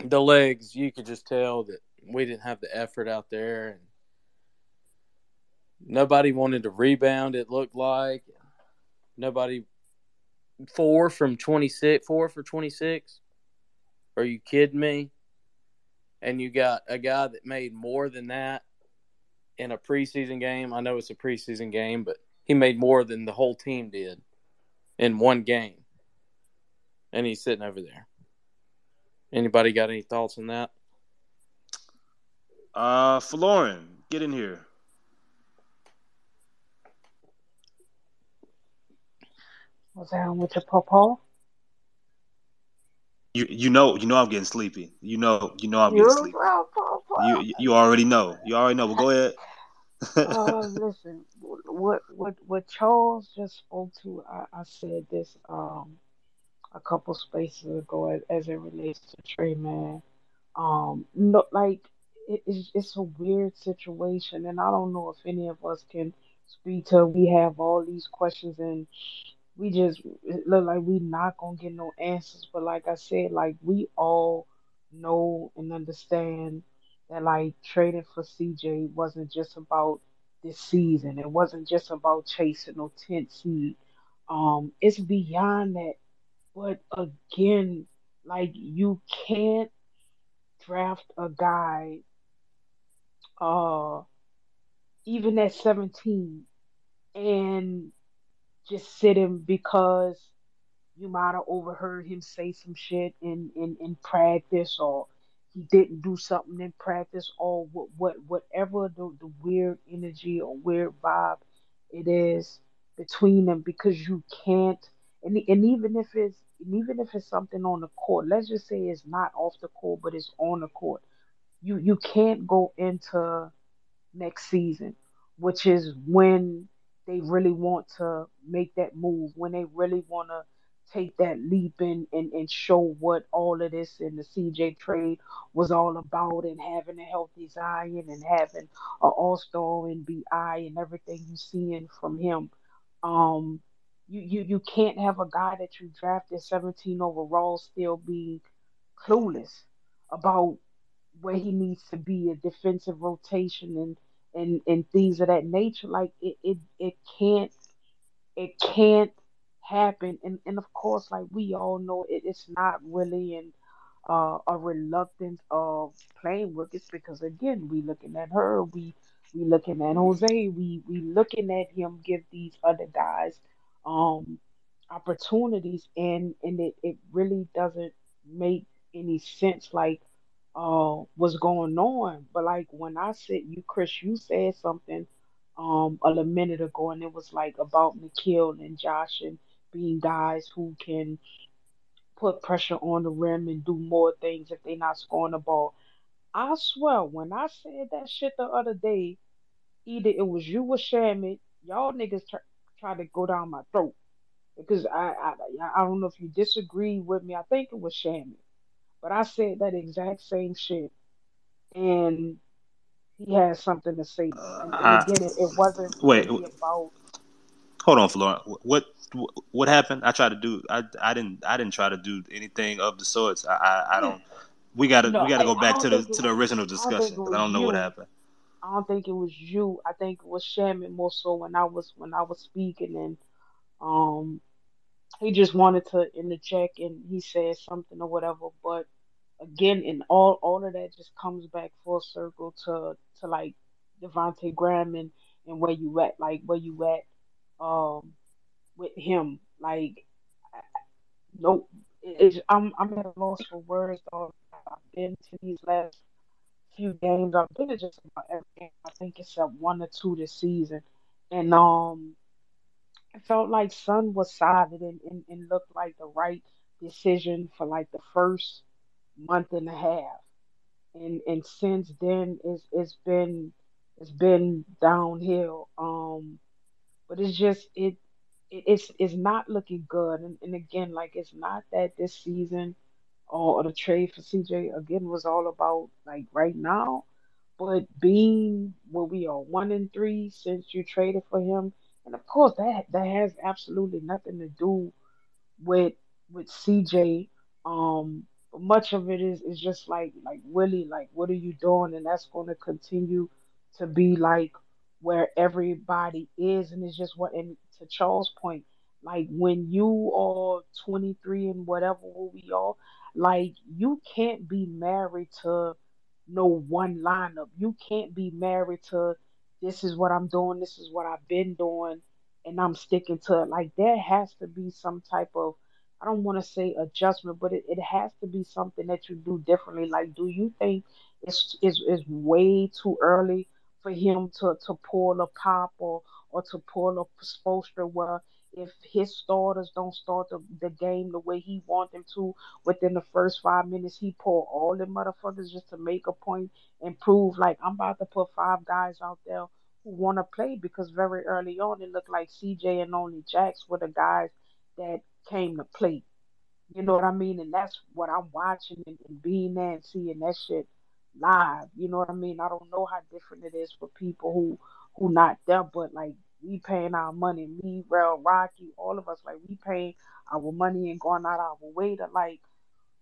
the legs, you could just tell that we didn't have the effort out there and nobody wanted to rebound it looked like. Nobody four from 26, four for 26. Are you kidding me? And you got a guy that made more than that in a preseason game. I know it's a preseason game, but he made more than the whole team did in one game. And he's sitting over there. Anybody got any thoughts on that? Uh, Florin, get in here. What's down with your pawpaw? You you know you know I'm getting sleepy. You know you know I'm getting You sleepy. well. You you already know. You already know. Well, go ahead. uh, listen, what what what Charles just spoke to, I, I said this um a couple spaces ago as, as it relates to Trey Man. Um, no, like it, it's it's a weird situation, and I don't know if any of us can speak to. We have all these questions, and we just look like we not gonna get no answers. But like I said, like we all know and understand that like trading for CJ wasn't just about this season. It wasn't just about chasing no 10th seed. Um, it's beyond that. But again, like you can't draft a guy uh even at 17 and just sit him because you might have overheard him say some shit in, in, in practice or he didn't do something in practice or what, what whatever the, the weird energy or weird vibe it is between them because you can't and, and even if it's and even if it's something on the court let's just say it's not off the court but it's on the court you you can't go into next season which is when they really want to make that move when they really want to take that leap and, and, and show what all of this in the CJ trade was all about and having a healthy Zion and having an all-star and BI and everything you seeing from him. Um, you, you, you can't have a guy that you drafted 17 overall still be clueless about where he needs to be, a defensive rotation and, and, and things of that nature. Like it, it, it can't it can't happen and and of course like we all know it, it's not really in uh, a reluctance of playing it's because again we looking at her we we looking at Jose we we looking at him give these other guys um opportunities and and it, it really doesn't make any sense like uh what's going on but like when I said you Chris you said something um a minute ago and it was like about Nickeil and Josh and being guys who can put pressure on the rim and do more things if they're not scoring the ball. I swear, when I said that shit the other day, either it was you or Shamit, y'all niggas try, to go down my throat because I, I I don't know if you disagree with me. I think it was Shamit, but I said that exact same shit, and he had something to say. And, and I, again, it, it wasn't wait, really about hold on, Florent. What what happened? I tried to do. I, I didn't I didn't try to do anything of the sorts. I I, I hmm. don't. We gotta no. we gotta I, go back to the to the original discussion because I don't know what happened. I don't think it was you. I think it was Shamit more so when I was when I was speaking and um he just wanted to interject and he said something or whatever. But again, in all all of that just comes back full circle to to like Devonte Graham and and where you at, like where you at um with him. Like. It, it's, I'm I'm at a loss for words. Dog. I've been to these last few games. I've been just about every game. I think except one or two this season, and um, it felt like Sun was solid and, and, and looked like the right decision for like the first month and a half. And and since then it's it's been it's been downhill. Um but it's just it, it it's it's not looking good. And and again, like it's not that this season or, or the trade for CJ again was all about like right now. But being where we are one and three since you traded for him, and of course that that has absolutely nothing to do with with CJ. Um, much of it is is just like like Willie, like what are you doing? And that's going to continue to be like where everybody is, and it's just what. And to Charles' point, like when you are 23 and whatever we are, like you can't be married to no one lineup. You can't be married to this is what I'm doing, this is what I've been doing, and I'm sticking to it. Like there has to be some type of I don't want to say adjustment, but it, it has to be something that you do differently. Like, do you think it's it's, it's way too early for him to, to pull a pop or or to pull a Spoelstra where if his starters don't start the, the game the way he want them to within the first five minutes, he pull all the motherfuckers just to make a point and prove like I'm about to put five guys out there who want to play because very early on it looked like CJ and only Jax were the guys that came to play. You know what I mean? And that's what I'm watching and, and being there and seeing that shit. live. You know what I mean? I don't know how different it is for people who who not there, but like we paying our money, me, Rel, Rocky, all of us, like we paying our money and going out our way to like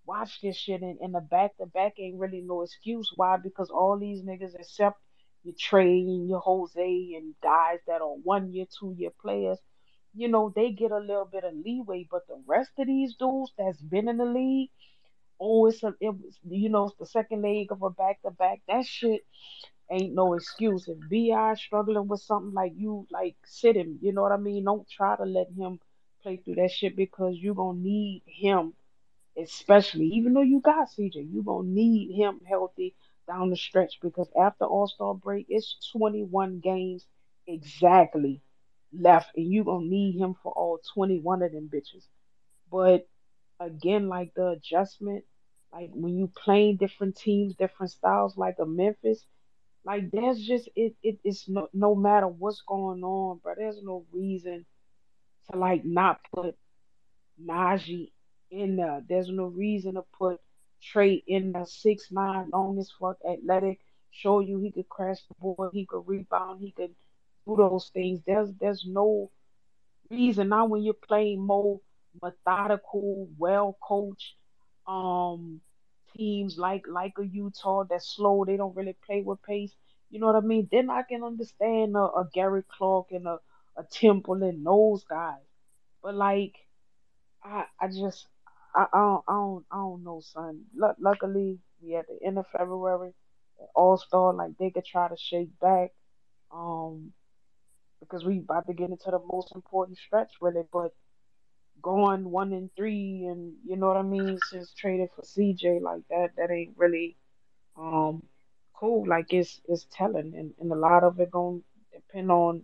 watch this shit and in the back to back ain't really no excuse. Why? Because all these niggas except your Trey and your Jose and guys that are one year, two year players, you know, they get a little bit of leeway. But the rest of these dudes that's been in the league, oh, it's a, it was, you know, it's the second leg of a back to back. That shit ain't no excuse. If Bi struggling with something like you, like sit him. You know what I mean? Don't try to let him play through that shit because you gonna need him, especially even though you got CJ, you gonna need him healthy down the stretch because after All Star break, it's 21 games exactly left, and you gonna need him for all 21 of them bitches. But again, like the adjustment, like when you playing different teams, different styles, like a Memphis, like there's just it, it it's no no matter what's going on, but there's no reason to like not put Naji in there. There's no reason to put Trey in there, six nine, long as fuck, athletic, show you he could crash the board, he could rebound, he could do those things. There's there's no reason now when you're playing more methodical, well coached, um teams like like a Utah that's slow, they don't really play with pace. You know what I mean? Then I can understand a, a Gary Clark and a, a Temple and those guys. But like I I just I, I don't I don't I don't know, son. Lu luckily we at the end of February, All Star like they could try to shake back, um, because we about to get into the most important stretch really. But going one and three, and you know what I mean, since traded for CJ like that, that ain't really um cool. Like it's it's telling, and, and a lot of it gonna depend on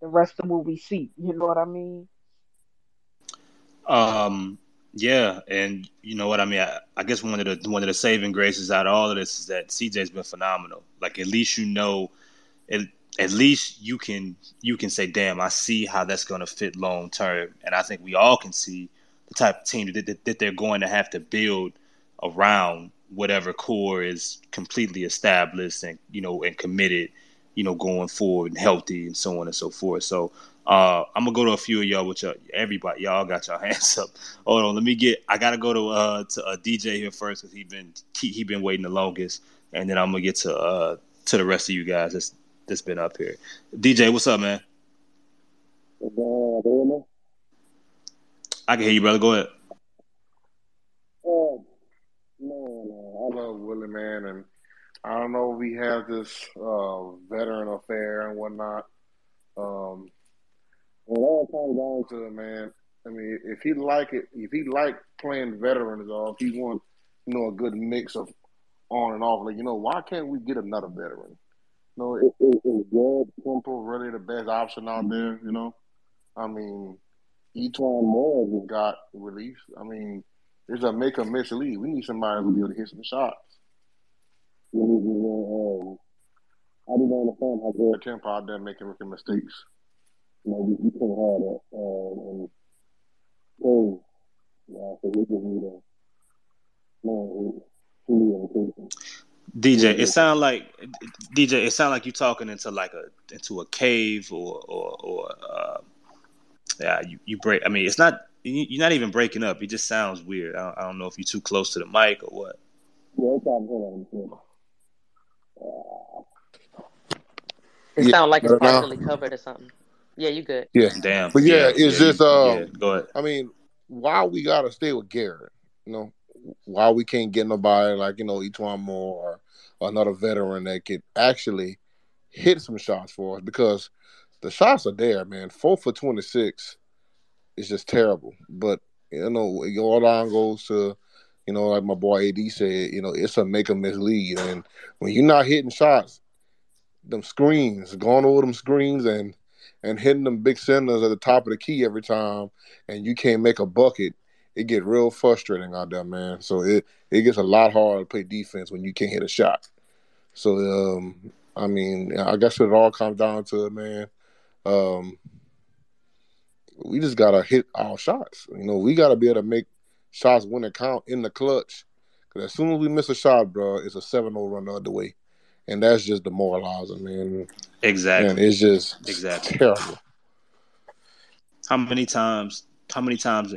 the rest of what we see. You know what I mean? Um, yeah, and you know what I mean. I, I guess one of the one of the saving graces out of all of this is that CJ's been phenomenal. Like at least you know, at, at least you can you can say, "Damn, I see how that's going to fit long term." And I think we all can see the type of team that, that, that they're going to have to build around whatever core is completely established and you know and committed, you know, going forward and healthy and so on and so forth. So uh, I'm gonna go to a few of y'all. Which y'all, everybody, y'all got your hands up. Hold on, let me get. I gotta go to uh to uh, DJ here first because he been he, he been waiting the longest, and then I'm gonna get to uh to the rest of you guys that's that's been up here. DJ, what's up, man? I can hear you, brother. Go ahead. Oh, man, I love Willie, man, and I don't know if we have this uh, veteran affair and whatnot. Um, it all comes down to man. I mean, if he like it, if he like playing veterans, or if he want, you know, a good mix of on and off, like you know, why can't we get another veteran? Know, is, is Garrett Temple really the best option out there? You know, I mean, E'Twaun Moore just got released. I mean, it's a make or miss league. We need somebody who be able to hit some shots. We need, know, um, I don't understand how Garrett Temple out there making rookie mistakes. You know, we, we couldn't have that. Um, and so, yeah, so we just need a man who truly DJ, it sound like DJ. It sound like you talking into like a into a cave or or or uh, yeah. You, you break. I mean, it's not. You're not even breaking up. It just sounds weird. I don't, I don't know if you're too close to the mic or what. Yeah, it's all good. It Yeah, sounds like it's better now? covered or something. Yeah, you good. Yeah. Damn. But yeah, Yeah, it's yeah, just you- yeah, go ahead. I mean, why we gotta stay with Garrett? You know, why we can't get nobody like, you know, E'Twaun Moore or another veteran that could actually hit some shots for us because the shots are there, man. Four for twenty six is just terrible. But you know, it all on goes to, you know, like my boy AD said, you know, it's a make or miss lead. And when you're not hitting shots, them screens, going over them screens and and hitting them big centers at the top of the key every time, and you can't make a bucket, it get real frustrating out there, man. So it it gets a lot harder to play defense when you can't hit a shot. So um, I mean, I guess it all comes down to it, man. Um, we just gotta hit our shots. You know, we gotta be able to make shots when it count in the clutch. Because as soon as we miss a shot, bro, it's a 7-0 run the other way, and that's just demoralizing, man. Exactly. And it's just Exactly. terrible. How many times? How many times?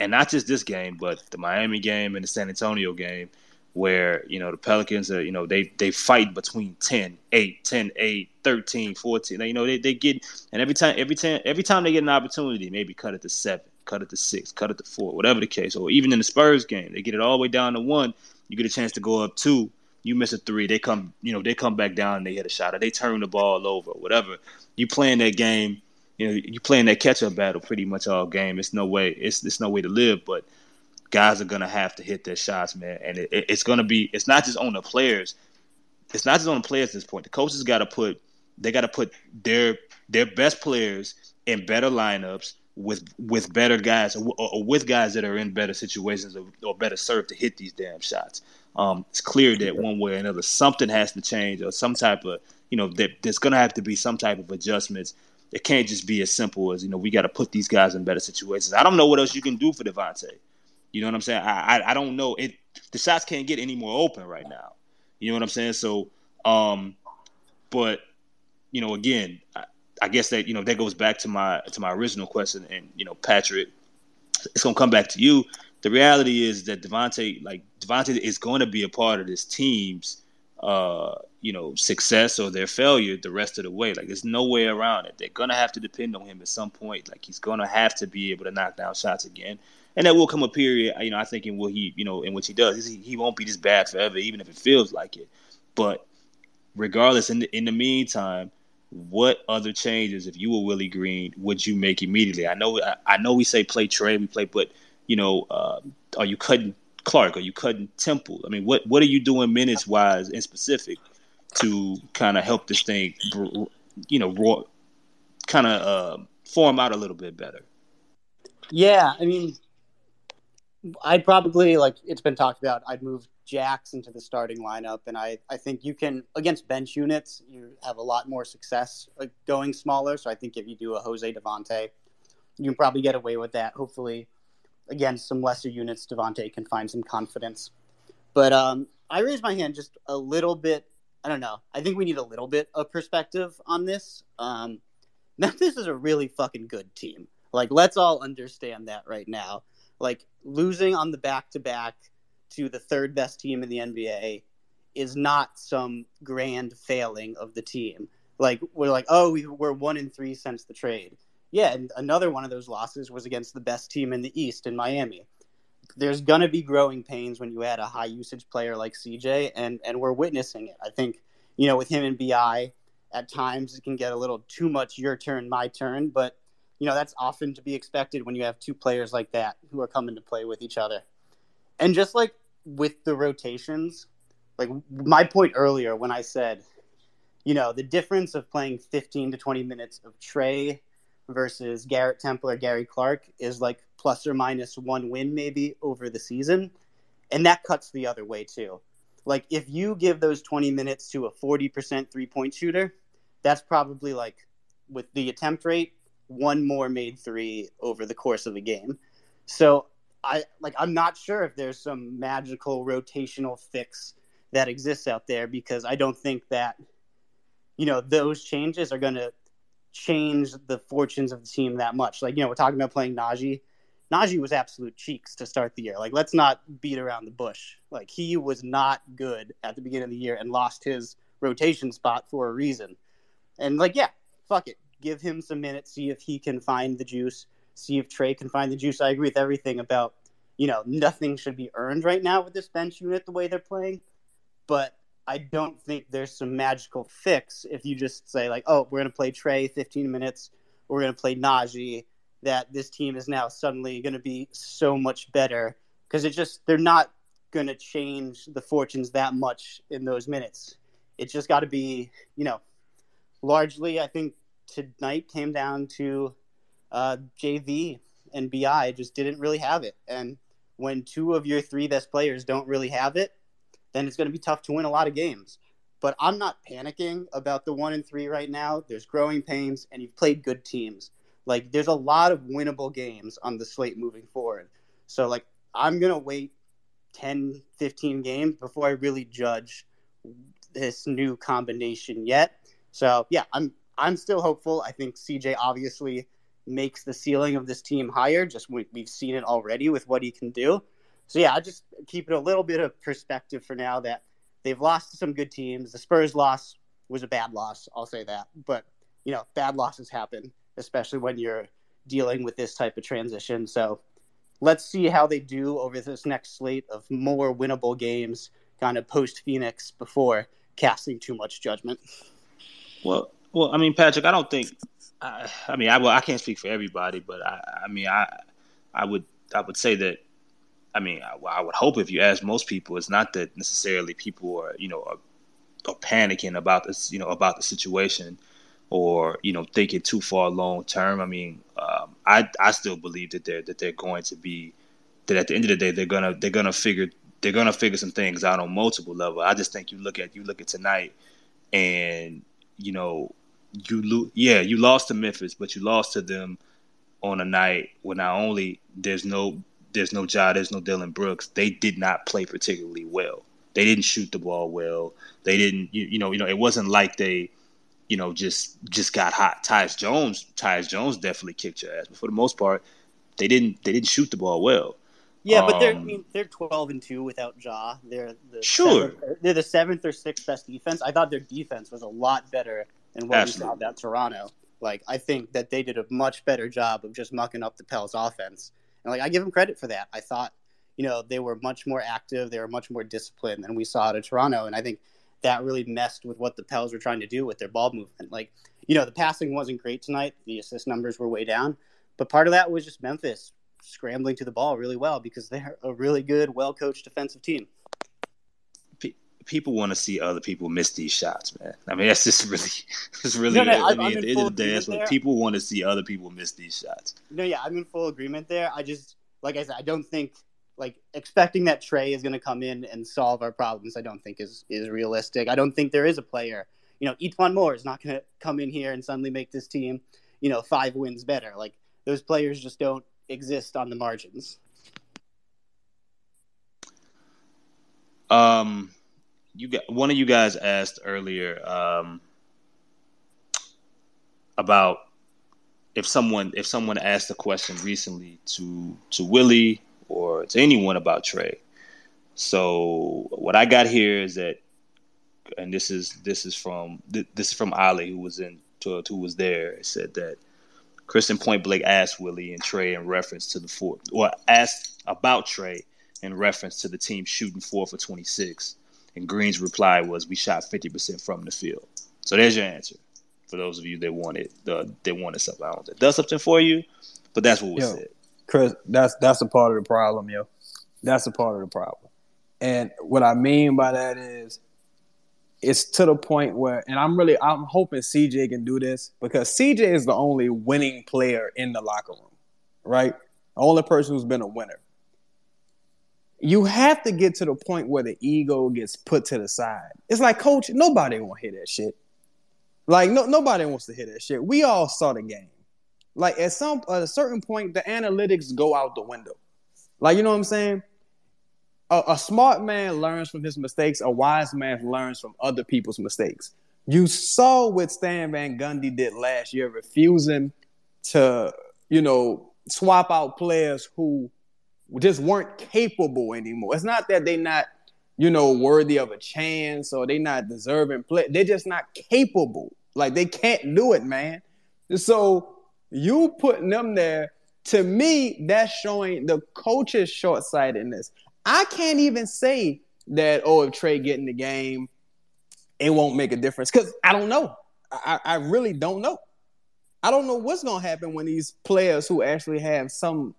And not just this game, but the Miami game and the San Antonio game, where you know the Pelicans are, you know, they they fight between 10, 8, 10, 8, 13, 14. You know, they, they get and every time every time every time they get an opportunity, maybe cut it to seven, cut it to six, cut it to four, whatever the case. Or even in the Spurs game, they get it all the way down to one. You get a chance to go up two. You miss a three, they come, you know, they come back down and they hit a shot, or they turn the ball over, whatever. You playing that game, you know, you playing that catch up battle pretty much all game. It's no way, it's it's no way to live. But guys are gonna have to hit their shots, man, and it, it- it's gonna be. It's not just on the players. It's not just on the players at this point. The coaches got to put they got to put their their best players in better lineups with with better guys or, or with guys that are in better situations or, or better served to hit these damn shots. Um, it's clear that one way or another something has to change or some type of you know that there's gonna have to be some type of adjustments. It can't just be as simple as you know we got to put these guys in better situations. I don't know what else you can do for Devonte. You know what I'm saying? I, I I don't know. It the shots can't get any more open right now. You know what I'm saying? So, um, but you know, again, I, I guess that you know that goes back to my to my original question, and you know, Patrick, it's gonna come back to you. The reality is that Devonte, like Devonte, is going to be a part of this team's, uh, you know, success or their failure the rest of the way. Like, there's no way around it. They're gonna have to depend on him at some point. Like, he's gonna have to be able to knock down shots again. And there will come a period, you know, I think in what he, you know, in which he does. He, he won't be this bad forever, even if it feels like it. But regardless, in the, in the meantime, what other changes, if you were Willie Green, would you make immediately? I know, I, I know, we say play trade, we play, but you know, uh, are you cutting Clark? Are you cutting Temple? I mean, what what are you doing minutes wise in specific to kind of help this thing, you know, kind of uh, form out a little bit better? Yeah, I mean, I'd probably like it's been talked about. I'd move Jax into the starting lineup, and I I think you can against bench units you have a lot more success like, going smaller. So I think if you do a Jose Devonte, you can probably get away with that. Hopefully, against some lesser units, Devonte can find some confidence. But um, I raised my hand just a little bit. I don't know. I think we need a little bit of perspective on this. Um, Memphis is a really fucking good team. Like, let's all understand that right now. Like, losing on the back to back to the third best team in the NBA is not some grand failing of the team. Like, we're like, oh, we, we're one in three since the trade. Yeah, and another one of those losses was against the best team in the East in Miami. There's gonna be growing pains when you add a high usage player like CJ, and and we're witnessing it. I think you know with him and Bi, at times it can get a little too much your turn, my turn, but you know that's often to be expected when you have two players like that who are coming to play with each other. And just like with the rotations, like my point earlier when I said, you know, the difference of playing 15 to 20 minutes of Trey versus Garrett Temple or Gary Clark is like plus or minus one win maybe over the season. And that cuts the other way too. Like if you give those 20 minutes to a 40% three point shooter, that's probably like with the attempt rate, one more made three over the course of a game. So I like I'm not sure if there's some magical rotational fix that exists out there because I don't think that you know those changes are going to change the fortunes of the team that much. Like you know we're talking about playing Naji. Naji was absolute cheeks to start the year. Like let's not beat around the bush. Like he was not good at the beginning of the year and lost his rotation spot for a reason. And like yeah, fuck it. Give him some minutes, see if he can find the juice, see if Trey can find the juice. I agree with everything about, you know, nothing should be earned right now with this bench unit the way they're playing. But I don't think there's some magical fix if you just say like, oh, we're gonna play Trey 15 minutes, we're gonna play Naji, that this team is now suddenly gonna be so much better because it just they're not gonna change the fortunes that much in those minutes. It's just got to be, you know, largely I think tonight came down to uh, JV and BI just didn't really have it. And when two of your three best players don't really have it, then it's going to be tough to win a lot of games. But I'm not panicking about the one and three right now. There's growing pains, and you've played good teams. Like there's a lot of winnable games on the slate moving forward. So like I'm gonna wait 10, 15 games before I really judge this new combination yet. So yeah, I'm I'm still hopeful. I think CJ obviously makes the ceiling of this team higher. Just we, we've seen it already with what he can do. So yeah, I just keep it a little bit of perspective for now that they've lost to some good teams. The Spurs loss was a bad loss, I'll say that. But you know, bad losses happen, especially when you're dealing with this type of transition. So let's see how they do over this next slate of more winnable games, kind of post Phoenix before casting too much judgment. Well, well, I mean, Patrick, I don't think. I, I mean, I well, I can't speak for everybody, but I, I mean, I, I would, I would say that. I mean, I, I would hope if you ask most people, it's not that necessarily people are, you know, are, are panicking about this, you know, about the situation, or you know, thinking too far long term. I mean, um, I, I still believe that they're that they're going to be that at the end of the day they're gonna they're gonna figure they're gonna figure some things out on multiple level. I just think you look at you look at tonight, and you know you lo- yeah you lost to Memphis, but you lost to them on a night where not only there's no there's no Ja, there's no Dillon Brooks. They did not play particularly well. They didn't shoot the ball well. They didn't you, you know you know it wasn't like they you know just just got hot. Tyus Jones Tyus Jones definitely kicked your ass, but for the most part they didn't they didn't shoot the ball well. Yeah, but they're I Um, mean, they're twelve and two without Ja. They're the Sure. seventh, they're the seventh or sixth best defense. I thought their defense was a lot better than what Absolutely. we saw at Toronto. Like I think that they did a much better job of just mucking up the Pels offense, and like I give them credit for that. I thought you know they were much more active, they were much more disciplined than we saw at Toronto, and I think that really messed with what the Pels were trying to do with their ball movement. Like you know the passing wasn't great tonight, the assist numbers were way down, but part of that was just Memphis scrambling to the ball really well because they're a really good, well coached defensive team. pe- people want to see other people miss these shots, man. I mean, that's just really, it's really. No, no, I I'm- mean, at the end of the day, that's what people want to see other people miss these shots. No, yeah, I'm in full agreement there. I just, like I said, I don't think like expecting that Trey is going to come in and solve our problems. I don't think is is realistic. I don't think there is a player. You know, E'Twaun Moore is not going to come in here and suddenly make this team, you know, five wins better. Like those players just don't exist on the margins. Um, you got one of you guys asked earlier um, about if someone if someone asked a question recently to to Willie or to anyone about Trey. So what I got here is that, and this is this is from this is from Ali who was in who was there. Said that Kristen Point Blake asked Willie and Trey in reference to the four, or asked about Trey in reference to the team shooting four for 26. And Green's reply was, "We shot 50% from the field." So there's your answer for those of you that wanted the uh, that wanted something. I don't think does something for you, but that's what was Yo, said. Chris, that's that's a part of the problem, yo. That's a part of the problem. And what I mean by that is it's to the point where and I'm really I'm hoping CJ can do this because CJ is the only winning player in the locker room, right? The only person who's been a winner. You have to get to the point where the ego gets put to the side. It's like, coach, nobody want to hear that shit. Like, no, nobody wants to hear that shit. We all saw the game. Like at some at a certain point, the analytics go out the window. Like you know what I'm saying? A, a smart man learns from his mistakes. A wise man learns from other people's mistakes. You saw what Stan Van Gundy did last year, refusing to you know swap out players who just weren't capable anymore. It's not that they're not you know worthy of a chance or they're not deserving play. They're just not capable. Like they can't do it, man. So you putting them there, to me, that's showing the coach's short sightedness. I can't even say that, oh, if Trey get in the game, it won't make a difference. Because I don't know. I, I really don't know. I don't know what's gonna happen when these players who actually have some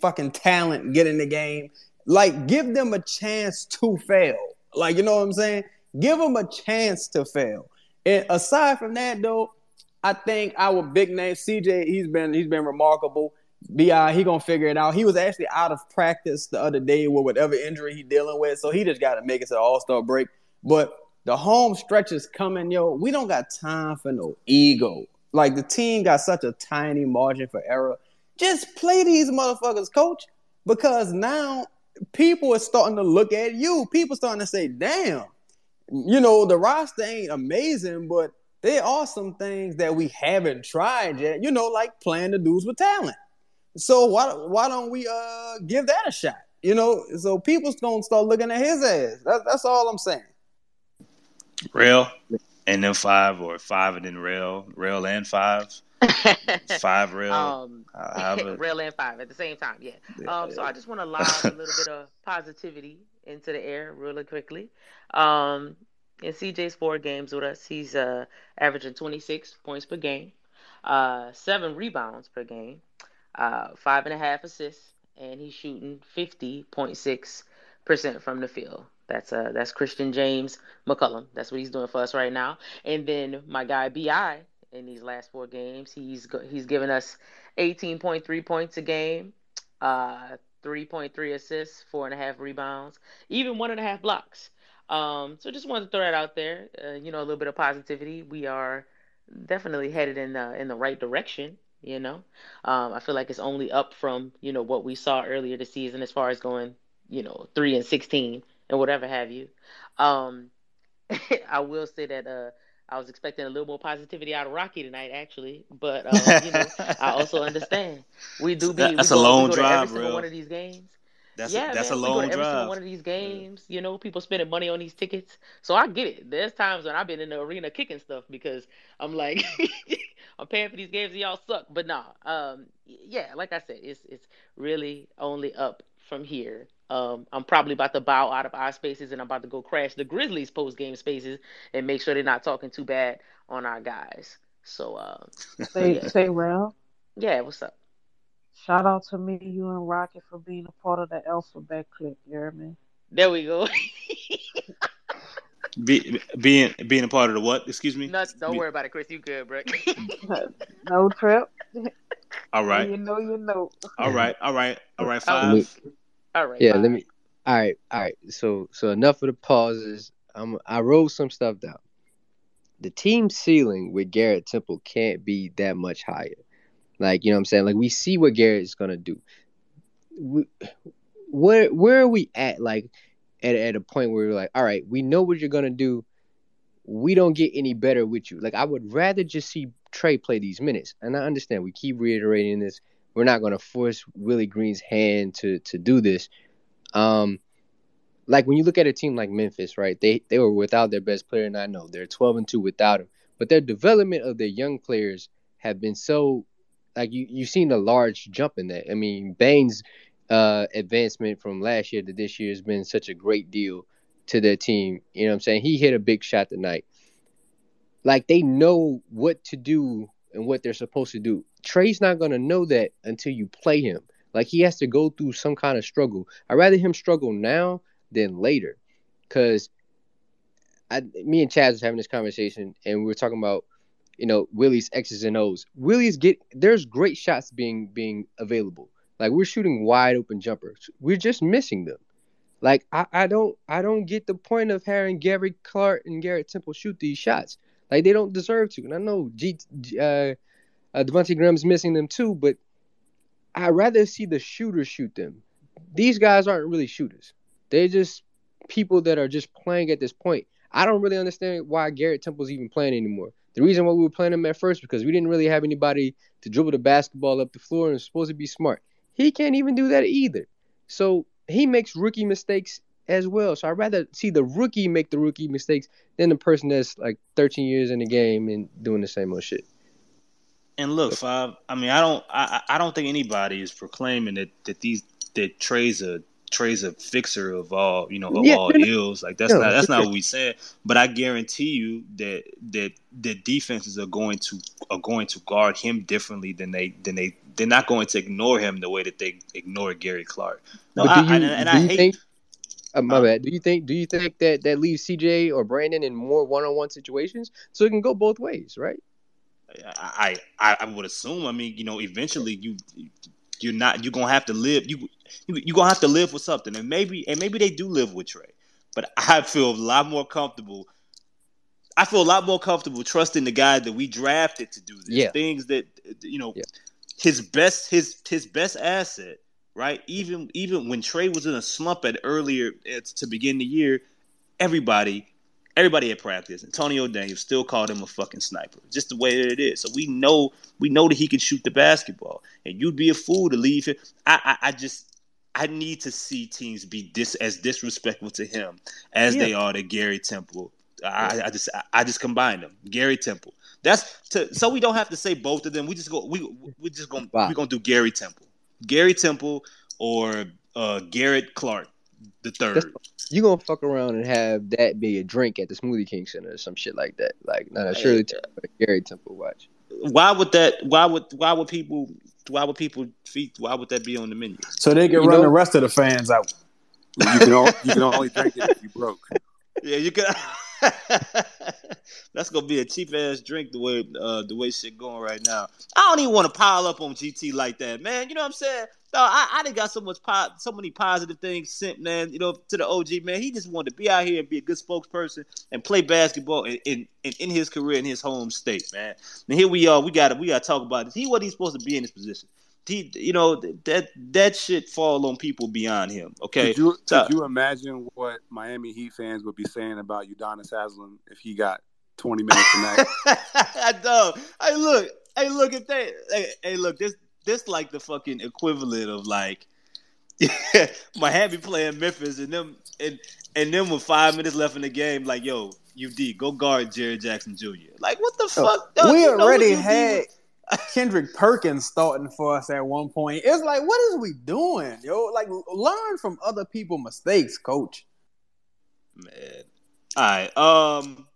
fucking talent get in the game. Like, give them a chance to fail. Like, you know what I'm saying? Give them a chance to fail. And aside from that, though, I think our big name CJ, he's been he's been remarkable. Bi, he gonna figure it out. He was actually out of practice the other day with whatever injury he dealing with, so he just got to make it to the All Star break. But the home stretch is coming, yo. We don't got time for no ego. Like the team got such a tiny margin for error. Just play these motherfuckers, coach, because now people are starting to look at you. People starting to say, "Damn, you know, the roster ain't amazing, but there are some things that we haven't tried yet. You know, like playing the dudes with talent. So why why don't we uh give that a shot? You know, so people's gonna start looking at his ass. That's that's all I'm saying. Rail and then five or five and then rail, rail and five, five rail. um, uh, however- rail and five at the same time. Yeah. Um, so I just want to lob a little bit of positivity into the air really quickly. Um, in CJ's four games with us, he's uh averaging 26 points per game, uh, seven rebounds per game, uh, five and a half assists, and he's shooting 50.6 percent from the field. That's uh that's Christian James McCollum. That's what he's doing for us right now. And then my guy Bi in these last four games, he's he's given us 18.3 points a game, uh, 3.3 assists, four and a half rebounds, even one and a half blocks. Um, so just wanted to throw that out there. Uh, you know, a little bit of positivity. We are definitely headed in the in the right direction. You know, um, I feel like it's only up from you know what we saw earlier this season as far as going you know three and sixteen and whatever have you. Um, I will say that uh, I was expecting a little more positivity out of Rocky tonight, actually, but um, you know, I also understand we do be that's we a go, long we go to drive, every single one of these games. That's a- yeah, that's man, a we go long to every single drive. one of these games. You know, people spending money on these tickets, so I get it. There's times when I've been in the arena kicking stuff because I'm like, I'm paying for these games and y'all suck. But nah, um, yeah, like I said, it's it's really only up from here. Um, I'm probably about to bow out of our spaces and I'm about to go crash the Grizzlies post game spaces and make sure they're not talking too bad on our guys. So, so Say yeah, say Ralph. yeah, what's up? Shout out to me, you and Rocket for being a part of the alphabet clip, you hear me? There we go. Be, being being a part of the what? Excuse me. Not, don't Be- worry about it, Chris. You good, bro? No trip. All right. When you know, you know. All right. All right. All right. Oh. Let me- Five. All right. yeah, bye. let me. All right, all right. So, so enough of the pauses. I'm. I wrote some stuff down. The team ceiling with Garrett Temple can't be that much higher. Like you know, what I'm saying. Like we see what Garrett is gonna do. We, where where are we at? Like at at a point where we're like, all right, we know what you're gonna do. We don't get any better with you. Like I would rather just see Trey play these minutes. And I understand we keep reiterating this. We're not gonna force Willie Green's hand to to do this. Um, like when you look at a team like Memphis, right? They they were without their best player, and I know they're twelve and two without him. But their development of their young players have been so like you you've seen a large jump in that. I mean, Bane's uh, advancement from last year to this year has been such a great deal to their team. You know what I'm saying? He hit a big shot tonight. Like they know what to do and what they're supposed to do. Trey's not gonna know that until you play him. Like he has to go through some kind of struggle. I'd rather him struggle now than later. Cause I me and Chaz was having this conversation and we were talking about, you know, Willie's X's and O's. Willie's get there's great shots being being available. Like we're shooting wide open jumpers. We're just missing them. Like I, I don't I don't get the point of having Gary Clark and Garrett Temple shoot these shots. Like they don't deserve to. And I know G, uh, uh Devonte Graham's missing them too, but I'd rather see the shooters shoot them. These guys aren't really shooters. They're just people that are just playing at this point. I don't really understand why Garrett Temple's even playing anymore. The reason why we were playing him at first because we didn't really have anybody to dribble the basketball up the floor and was supposed to be smart. He can't even do that either. So he makes rookie mistakes as well. So I'd rather see the rookie make the rookie mistakes than the person that's like 13 years in the game and doing the same old shit. And look, five. I mean, I don't. I, I don't think anybody is proclaiming that that these that Trey's a Trey's a fixer of all you know of Yeah, all ills. Like that's no, not that's not what we said. But I guarantee you that that the defenses are going to are going to guard him differently than they than they they're not going to ignore him the way that they ignore Gary Clark. No, I, you and, and I hate. think? Uh, my bad. Do you think? Do you think that that leaves CJ or Brandon in more one-on-one situations so it can go both ways, right? I, I I would assume. I mean, you know, eventually you you're not you're gonna have to live you you you're gonna have to live with something, and maybe and maybe they do live with Trey, but I feel a lot more comfortable. I feel a lot more comfortable trusting the guy that we drafted to do this. Yeah. Things that you know, his best his his best asset right? Even even when Trey was in a slump at earlier at, to begin the year, everybody everybody at practice, Antonio Daniels still called him a fucking sniper. Just the way that it is. So we know we know that he can shoot the basketball. And you'd be a fool to leave him. I I, I just I need to see teams be dis as disrespectful to him as Yeah. they are to Gary Temple. I, I just I, I just combined them. Gary Temple. That's to so we don't have to say both of them. We just go we we just gonna Wow. we're gonna do Gary Temple. Gary Temple or uh Garrett Clark the That's, third. You gonna fuck around and have that be a drink at the Smoothie King Center or some shit like that. Like, no, no, Shirley Temple, Gary Temple watch. Why would that why would why would people why would people feed why would that be on the menu? So they can You run know- the rest of the fans out. You can only, you can only drink it if you broke. Yeah, you could. That's gonna be a cheap ass drink the way uh, the way shit going right now. I don't even want to pile up on GT like that, man. You know what I'm saying? No, I, I done got so much po- so many positive things sent, man. You know, to the OG man. He just wanted to be out here and be a good spokesperson and play basketball in in, in, in his career in his home state, man. And here we are. We got to we got to talk about this. He wasn't even supposed to be in this position. He, you know, that that shit fall on people beyond him. Okay, Could you So- could you imagine what Miami Heat fans would be saying about Udonis Haslem if he got 20 minutes tonight? I know. Hey, look. Hey, look at that. Hey, hey, look. This this like the fucking equivalent of like Miami playing Memphis and them and and then with five minutes left in the game, like yo, UD, go guard Jaren Jackson Jr. Like what the fuck? dog? we You already UD had Kendrick Perkins starting for us at one point. It's like, what is we doing, yo? Like, learn from other people's mistakes, coach. Man. All right. Um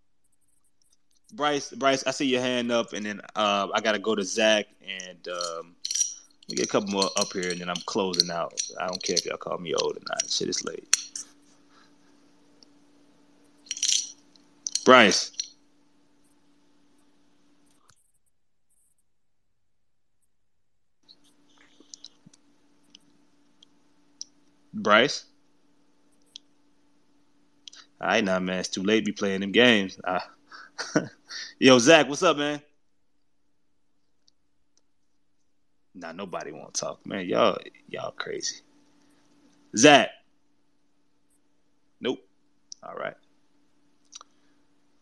Bryce, Bryce, I see your hand up, and then uh, I gotta go to Zach and um, we get a couple more up here, and then I'm closing out. I don't care if y'all call me old or not. Shit is late. Bryce, Bryce. All right, now, man, it's too late to be playing them games. Uh, yo, Zach, what's up, man? Nah, nobody want to talk, man. Y'all, y'all crazy. Zach. Nope. All right.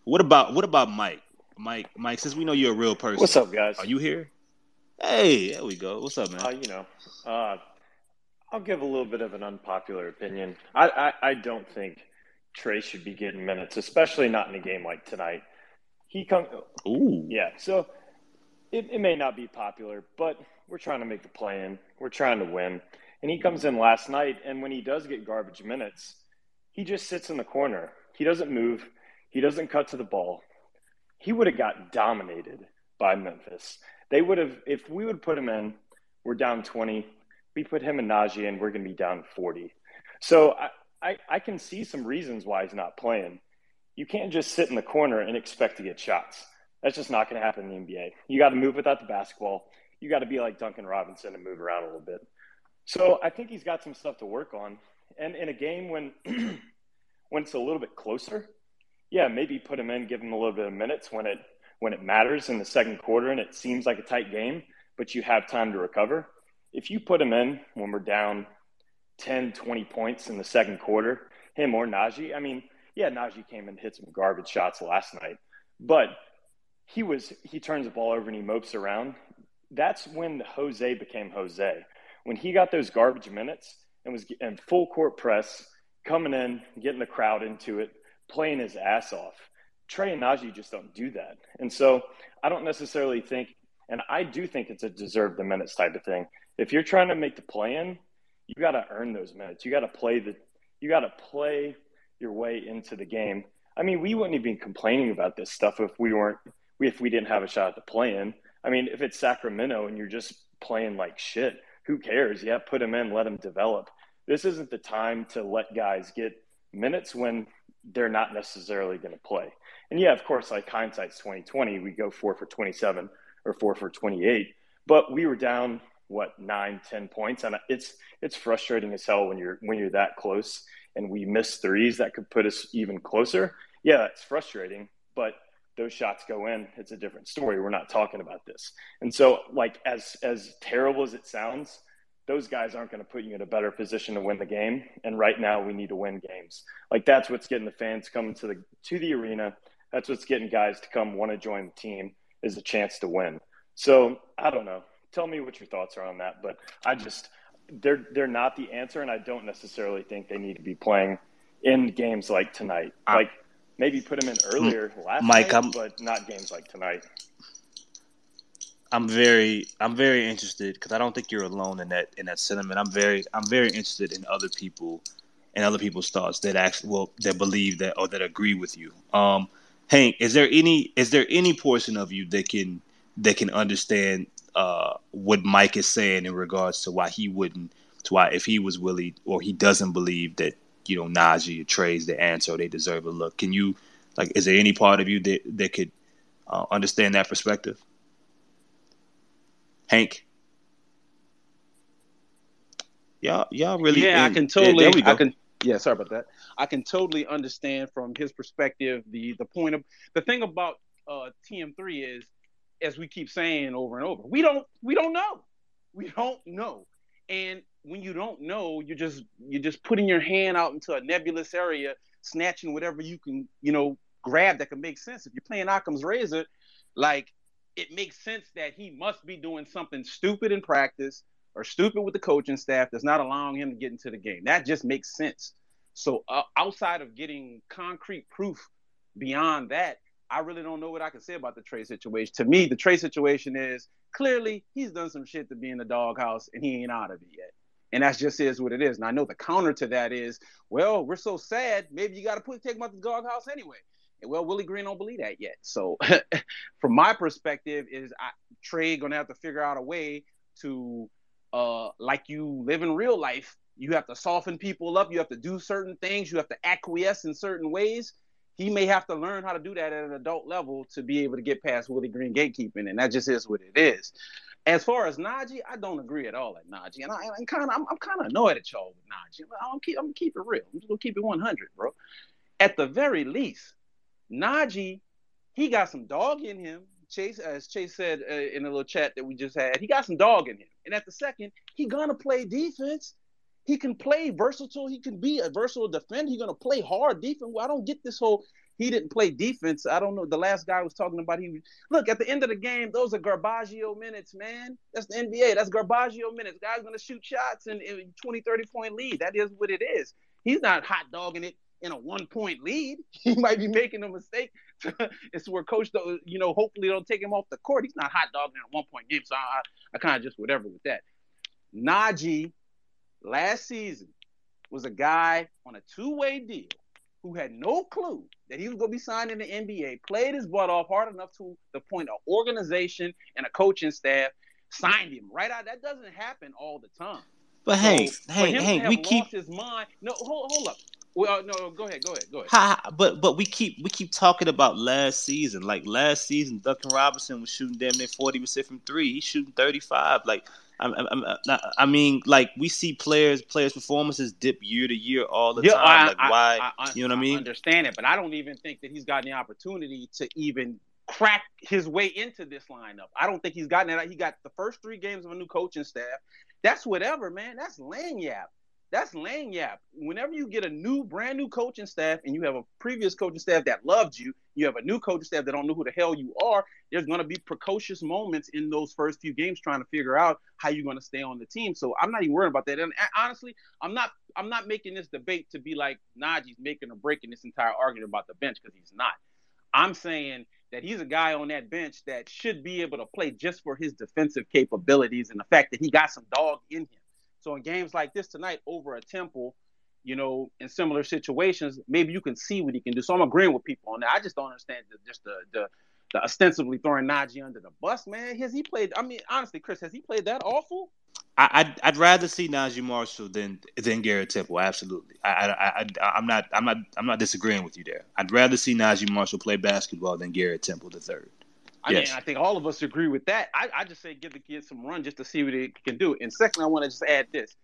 What about what about Mike? Mike, Mike. Since we know you're a real person, What's up, guys? Are you here? Hey, there we go. What's up, man? Uh, you know, uh, I'll give a little bit of an unpopular opinion. I, I, I don't think Trey should be getting minutes, especially not in a game like tonight. He come, Ooh, yeah. So it, it may not be popular, but we're trying to make the play in. We're trying to win. And he comes in last night, and when he does get garbage minutes, he just sits in the corner. He doesn't move. He doesn't cut to the ball. He would have got dominated by Memphis. They would have, if we would put him in, we're down 20. We put him and Naji in, we're going to be down 40. So I, I, I can see some reasons why he's not playing. You can't just sit in the corner and expect to get shots. That's just not going to happen in the NBA. You got to move without the basketball. You got to be like Duncan Robinson and move around a little bit. So I think he's got some stuff to work on. And in a game when when it's a little bit closer, yeah, maybe put him in, give him a little bit of minutes when it when it matters in the second quarter and it seems like a tight game, but you have time to recover. If you put him in when we're down 10, 20 points in the second quarter, him or Naji, I mean, yeah, Naji came and hit some garbage shots last night, but he was he turns the ball over and he mopes around. That's when Jose became Jose. When he got those garbage minutes and was in full court press, coming in, getting the crowd into it, playing his ass off. Trey and Naji just don't do that. And so I don't necessarily think, and I do think it's a deserve the minutes type of thing. If you're trying to make the play in, you got to earn those minutes. You got to play the, you got to play your way into the game. I mean, we wouldn't even be complaining about this stuff if we weren't, if we didn't have a shot at the play in. I mean, if it's Sacramento and you're just playing like shit, who cares? Yeah, put them in, let them develop. This isn't the time to let guys get minutes when they're not necessarily going to play. And yeah, of course, like hindsight's twenty twenty, we go four for twenty seven or four for twenty eight, but we were down what nine, ten points, and it's it's frustrating as hell when you're when you're that close and we miss threes that could put us even closer. Yeah, it's frustrating, but those shots go in, it's a different story. We're not talking about this. And so, like as as terrible as it sounds, those guys aren't going to put you in a better position to win the game. And right now, we need to win games. Like that's what's getting the fans coming to the to the arena. That's what's getting guys to come want to join the team is a chance to win. So I don't know. Tell me what your thoughts are on that. But I just they're they're not the answer, and I don't necessarily think they need to be playing in games like tonight. Like maybe put them in earlier last Mike, night, I'm- but not games like tonight. I'm very I'm very interested because I don't think you're alone in that in that sentiment. I'm very I'm very interested in other people and other people's thoughts that actually well that believe that or that agree with you. Um, Hank, is there any is there any portion of you that can that can understand uh, what Mike is saying in regards to why he wouldn't to why if he was willing or he doesn't believe that you know Naji or Trey's the answer they deserve a look. Can you like is there any part of you that that could uh, understand that perspective? Hank. Y'all, y'all really? yeah, I can totally. There. I can. Yeah, sorry about that. I can totally understand from his perspective the the point of the thing about uh, TM3 is, as we keep saying over and over, we don't we don't know, we don't know, and when you don't know, you're just you're just putting your hand out into a nebulous area, snatching whatever you can you know grab that can make sense. If you're playing Occam's razor, like it makes sense that he must be doing something stupid in practice or stupid with the coaching staff that's not allowing him to get into the game. That just makes sense. So uh, outside of getting concrete proof beyond that, I really don't know what I can say about the Trey situation. To me, the Trey situation is clearly he's done some shit to be in the doghouse and he ain't out of it yet. And that's just is what it is. And I know the counter to that is, well, we're so sad. Maybe you got to put take him out the doghouse anyway. And well, Willie Green don't believe that yet. So, from my perspective, is I, Trey gonna have to figure out a way to, uh, like you live in real life, you have to soften people up. You have to do certain things. You have to acquiesce in certain ways. He may have to learn how to do that at an adult level to be able to get past Willie Green gatekeeping, and that just is what it is. As far as Naji, I don't agree at all at Naji, and I, am kind of I'm, I'm kind of annoyed at y'all with Naji. I'm keep I'm gonna keep it real. I'm just gonna keep it 100, bro. At the very least, Naji, he got some dog in him. Chase, as Chase said uh, in a little chat that we just had, he got some dog in him. And at the second, he gonna play defense. He can play versatile. He can be a versatile defender. He's gonna play hard defense. Well, I don't get this whole he didn't play defense. I don't know. The last guy was talking about he look at the end of the game. Those are Garbaggio minutes, man. That's the NBA. That's Garbaggio minutes. Guys gonna shoot shots and, and 20, 30 point lead. That is what it is. He's not hot dogging it in a one point lead. He might be making a mistake. it's where coach, though, you know, hopefully don't take him off the court. He's not hot dogging in a one point game. So I, I, I kind of just whatever with that. Naji last season was a guy on a two way deal who had no clue that he was going to be signed in the NBA, played his butt off hard enough to the point an organization and a coaching staff signed him right out. That doesn't happen all the time. But So, hey, hey, Hank, him to Hank, have we keep his mind. No, hold, hold up. Well, uh, no, go ahead, go ahead, go ahead. Ha, ha, but but we keep we keep talking about last season. Like last season, Duncan Robinson was shooting damn near forty percent from three. He's shooting thirty five. Like I'm, I'm, I'm I mean, like we see players players performances dip year to year all the Yeah, time. I- like I- why? I- you know what I I mean? understand it, but I don't even think that he's gotten the opportunity to even crack his way into this lineup. I don't think he's gotten that. He got the first three games of a new coaching staff. That's whatever, man. That's lagniappe. That's lagniappe. Whenever you get a new, brand new coaching staff, and you have a previous coaching staff that loved you, you have a new coaching staff that don't know who the hell you are. There's going to be precocious moments in those first few games trying to figure out how you're going to stay on the team. So I'm not even worried about that. And honestly, I'm not. I'm not making this debate to be like Naji's making or breaking this entire argument about the bench because he's not. I'm saying that he's a guy on that bench that should be able to play just for his defensive capabilities and the fact that he got some dog in him. So in games like this tonight over a Temple, you know, in similar situations, maybe you can see what he can do. So I'm agreeing with people on that. I just don't understand the, just the the the ostensibly throwing Naji under the bus, man. Has he played? I mean, honestly, Chris, has he played that awful? I, I'd, I'd rather see Naji Marshall than than Garrett Temple. Absolutely, I, I, I, I'm not, I'm not, I'm not disagreeing with you there. I'd rather see Naji Marshall play basketball than Garrett Temple the third. I Yes. mean, I think all of us agree with that. I, I just say give the kid some run just to see what he can do. And second, I want to just add this.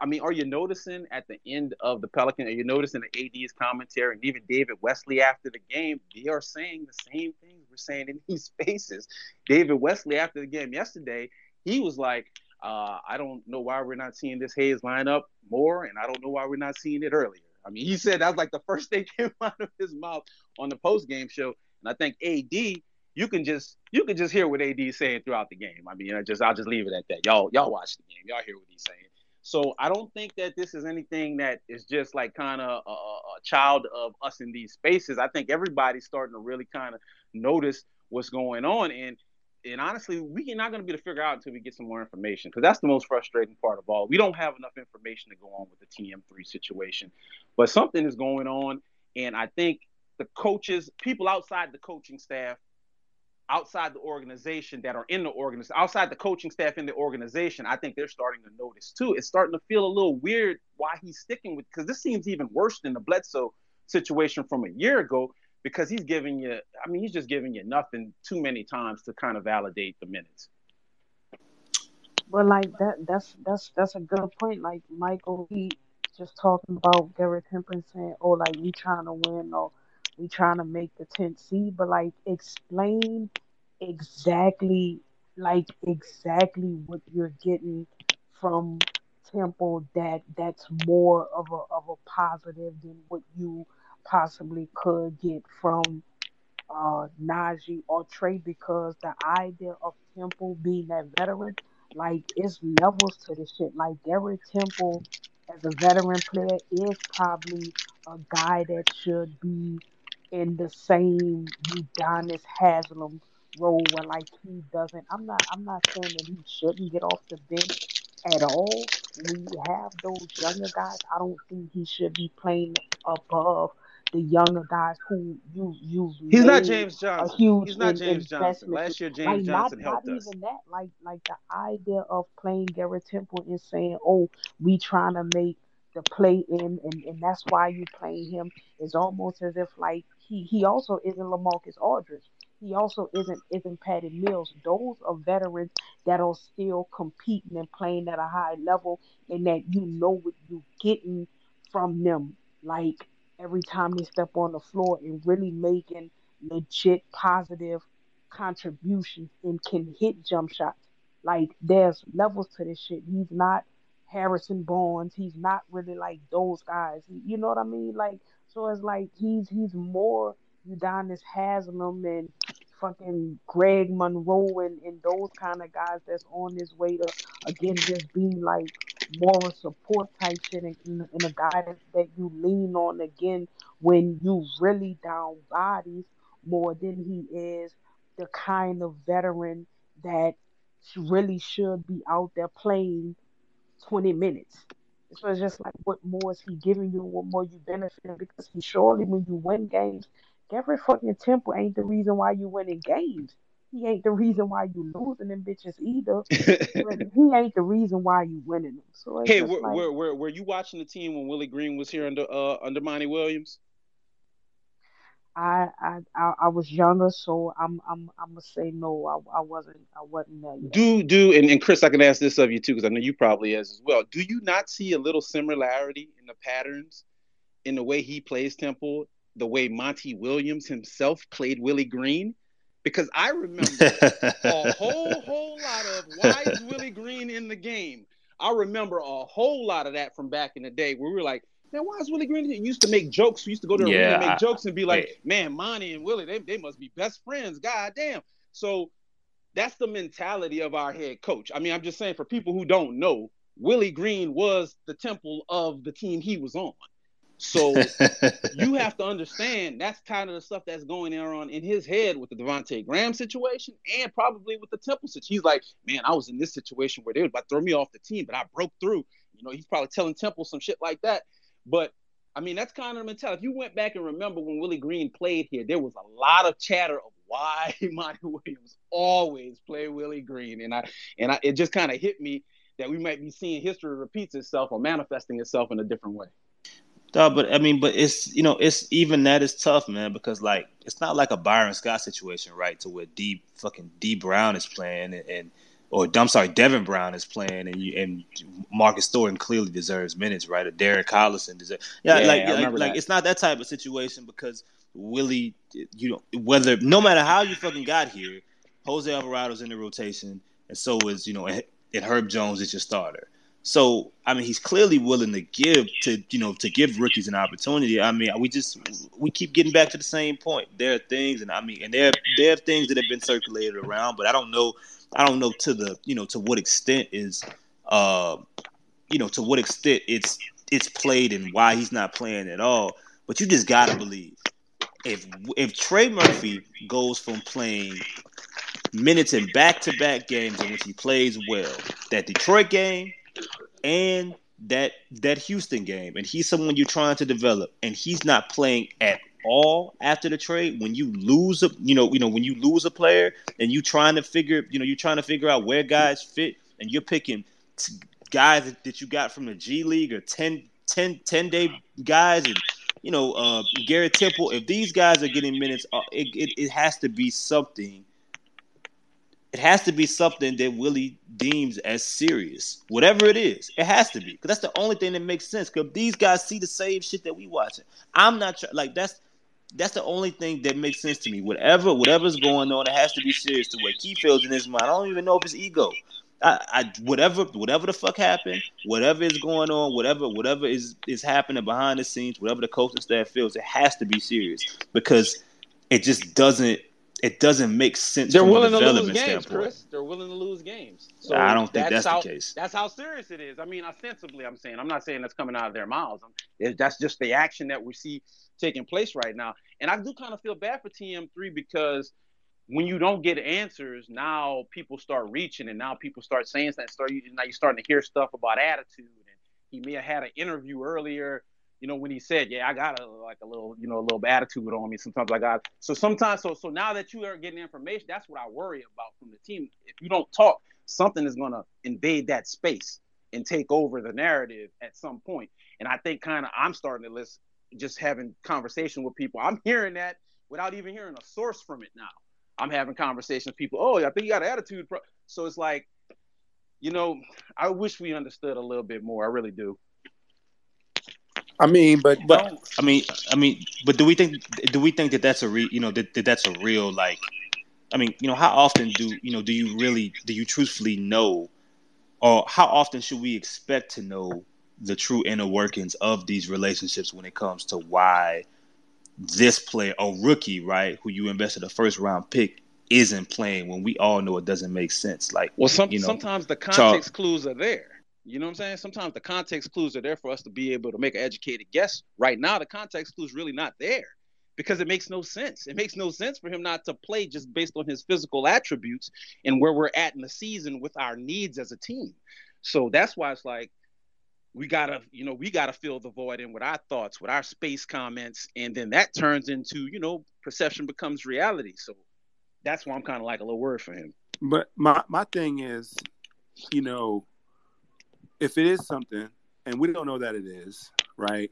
I mean, are you noticing at the end of the Pelican, are you noticing the AD's commentary and even David Wesley after the game? They are saying the same things we're saying in these spaces. David Wesley after the game yesterday, he was like, Uh, I don't know why we're not seeing this Hayes lineup more, and I don't know why we're not seeing it earlier. I mean, he said that was like the first thing came out of his mouth on the post game show, and I think AD, you can just you can just hear what AD saying throughout the game. I mean, I just I'll just leave it at that. Y'all y'all watch the game, y'all hear what he's saying. So I don't think that this is anything that is just like kind of a, a child of us in these spaces. I think everybody's starting to really kind of notice what's going on, and and honestly, we're not going to be able to figure out until we get some more information because that's the most frustrating part of all. We don't have enough information to go on with the TM3 situation, but something is going on, and I think the coaches, people outside the coaching staff, outside the organization that are in the organization, outside the coaching staff in the organization, I think they're starting to notice too. It's starting to feel a little weird why he's sticking with because this seems even worse than the Bledsoe situation from a year ago because he's giving you I mean he's just giving you nothing too many times to kind of validate the minutes. But like that that's that's that's a good point. Like Michael he just talking about Garrett Temperance saying, Oh, like we trying to win or we trying to make the tenth seed, but like explain exactly like exactly what you're getting from Temple that that's more of a of a positive than what you possibly could get from uh Naji or Trey because the idea of Temple being that veteran, like it's levels to the shit. Like Garrett Temple as a veteran player is probably a guy that should be in the same Udonis Haslem role where like he doesn't I'm not I'm not saying that he shouldn't get off the bench at all. We have those younger guys, I don't think he should be playing above the younger guys who you you He's not James Johnson. huge He's not James Johnson. Last year James not Johnson not helped us. Not even that. Like like the idea of playing Garrett Temple and saying, "Oh, we trying to make the play in, and, and that's why you playing him." Is almost as if like he he also isn't Lamarcus Aldridge. He also isn't isn't Patty Mills. Those are veterans that are still competing and playing at a high level, and that you know what you're getting from them. Like every time they step on the floor and really making legit positive contributions and can hit jump shots. Like there's levels to this shit. He's not Harrison Barnes. He's not really like those guys. You know what I mean? Like so it's like he's he's more Udonis Haslem and fucking Greg Monroe and, and those kind of guys that's on his way to again just being like a support type shit and, and, and a guy that, that you lean on again when you really down bodies more than he is the kind of veteran that really should be out there playing 20 minutes. So it's just like, what more is he giving you? What more you benefiting? Because he surely, when you win games, Garrett fucking Temple ain't the reason why you winning games. He ain't the reason why you losing them bitches either. he ain't the reason why you winning them. So Hey, were, like, were, were, were you watching the team when Willie Green was here under uh, under Monty Williams? I, I I I was younger, so I'm I'm I'm gonna say no. I I wasn't I wasn't there yet. Do do and, and Chris, I can ask this of you too because I know you probably is as well. Do you not see a little similarity in the patterns in the way he plays Temple, the way Monty Williams himself played Willie Green? Because I remember a whole whole lot of why is Willie Green in the game? I remember a whole lot of that from back in the day where we were like, man, why is Willie Green? He used to make jokes. We used to go to the arena Yeah, and make jokes and be like, man, Monty and Willie, they, they must be best friends. God damn. So that's the mentality of our head coach. I mean, I'm just saying for people who don't know, Willie Green was the temple of the team he was on. So you have to understand that's kind of the stuff that's going on in his head with the Devonte Graham situation and probably with the Temple situation. He's like, man, I was in this situation where they were about to throw me off the team, but I broke through. You know, he's probably telling Temple some shit like that. But I mean, that's kind of the mentality. If you went back and remember when Willie Green played here, there was a lot of chatter of why Monty Williams always play Willie Green, and I and I, it just kind of hit me that we might be seeing history repeats itself or manifesting itself in a different way. No, but I mean, but it's you know, it's even that is tough, man, because like it's not like a Byron Scott situation, right? To where D fucking D Brown is playing and, and or I'm sorry, Devin Brown is playing and you and Marcus Thornton clearly deserves minutes, right? Or Derek Collison deserves yeah, Yeah, like like, like it's not that type of situation because Willie you know whether no matter how you fucking got here, Jose Alvarado's in the rotation and so is, you know, and Herb Jones is your starter. So I mean, he's clearly willing to give to you know to give rookies an opportunity. I mean, we just we keep getting back to the same point. There are things, and I mean, and there there are things that have been circulated around, but I don't know, I don't know to the you know to what extent is, uh, you know, to what extent it's it's played and why he's not playing at all. But you just gotta believe if if Trey Murphy goes from playing minutes in back to back games in which he plays well, that Detroit game and that that Houston game, and he's someone you're trying to develop, and he's not playing at all after the trade. When you lose a, you know, you know, when you lose a player, and you trying to figure, you know, you're trying to figure out where guys fit, and you're picking t- guys that, that you got from the G League or 10, 10, 10 day guys, and you know, uh, Garrett Temple. If these guys are getting minutes, uh, it, it, it has to be something it has to be something that Willie deems as serious. Whatever it is, it has to be because that's the only thing that makes sense. Because these guys see the same shit that we watching. I'm not try- like that's that's the only thing that makes sense to me. Whatever whatever's going on, it has to be serious to what he feels in his mind. I don't even know if it's ego. I, I whatever whatever the fuck happened, whatever is going on, whatever whatever is is happening behind the scenes, whatever the coaching staff feels, it has to be serious because it just doesn't it doesn't make sense. They're willing to lose games, standpoint. Chris. They're willing to lose games. So I don't think that's the how, case. That's how serious it is. I mean, ostensibly, I'm saying. I'm not saying that's coming out of their mouths. I'm- it- that's just the action that we see taking place right now. And I do kind of feel bad for TM3 because when you don't get answers, now people start reaching, and now people start saying that. Start now you're starting to hear stuff about attitude. And he may have had an interview earlier you know, when he said, "Yeah, I got a like a little, you know, a little attitude on me." Sometimes I got so sometimes so so now that you are getting information, that's what I worry about from the team. If you don't talk, something is gonna invade that space and take over the narrative at some point. And I think kind of I'm starting to listen, just having conversation with people. I'm hearing that without even hearing a source from it now. I'm having conversations with people. Oh, I think you got an attitude. So it's like, you know, I wish we understood a little bit more. I really do. I mean, but but I mean, I mean, but do we think do we think that that's a re, you know that, that that's a real like I mean, you know, how often do you know do you really do you truthfully know or how often should we expect to know the true inner workings of these relationships when it comes to why this player, a rookie, right, who you invested a first round pick, isn't playing when we all know it doesn't make sense. Like, Well, some, you know, sometimes the Charles- context clues are there. You know what I'm saying? Sometimes the context clues are there for us to be able to make an educated guess. Right now, the context clues really not there because it makes no sense. It makes no sense for him not to play just based on his physical attributes and where we're at in the season with our needs as a team. So that's why it's like we gotta, you know, we gotta fill the void in with our thoughts, with our space comments, and then that turns into, you know, perception becomes reality. So that's why I'm kind of like a little worried for him. But my my thing is, you know, if it is something, and we don't know that it is, right?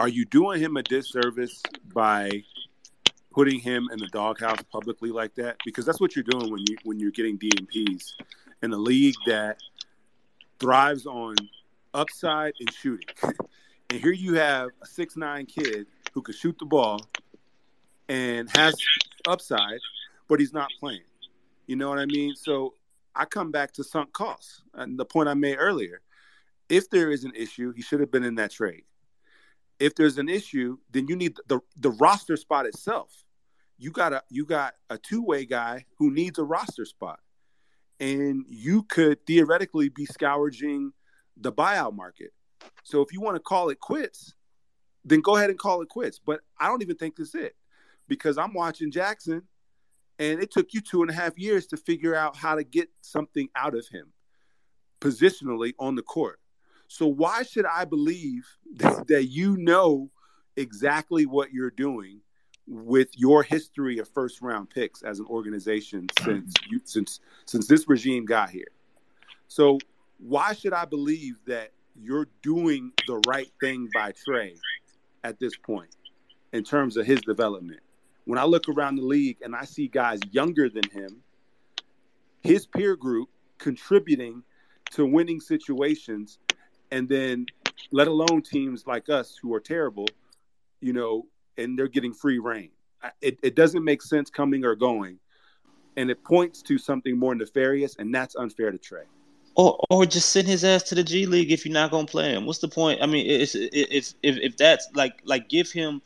Are you doing him a disservice by putting him in the doghouse publicly like that? Because that's what you're doing when you when you're getting DNPs in a league that thrives on upside and shooting. and here you have a six nine kid who can shoot the ball and has upside, but he's not playing. You know what I mean? So I come back to sunk costs and the point I made earlier. If there is an issue, he should have been in that trade. If there's an issue, then you need the the roster spot itself. You got a you got a two way guy who needs a roster spot, and you could theoretically be scourging the buyout market. So if you want to call it quits, then go ahead and call it quits. But I don't even think this is it because I'm watching Jaxson and it took you two and a half years to figure out how to get something out of him positionally on the court. So why should I believe that, that you know exactly what you're doing with your history of first round picks as an organization since you, since since this regime got here? So why should I believe that you're doing the right thing by Trey at this point in terms of his development? When I look around the league and I see guys younger than him, his peer group contributing to winning situations, and then let alone teams like us who are terrible, you know, and they're getting free reign. It, it doesn't make sense coming or going, and it points to something more nefarious, and that's unfair to Trey. Or or just send his ass to the G League if you're not gonna play him. What's the point? I mean, it's, if if if that's like like give him,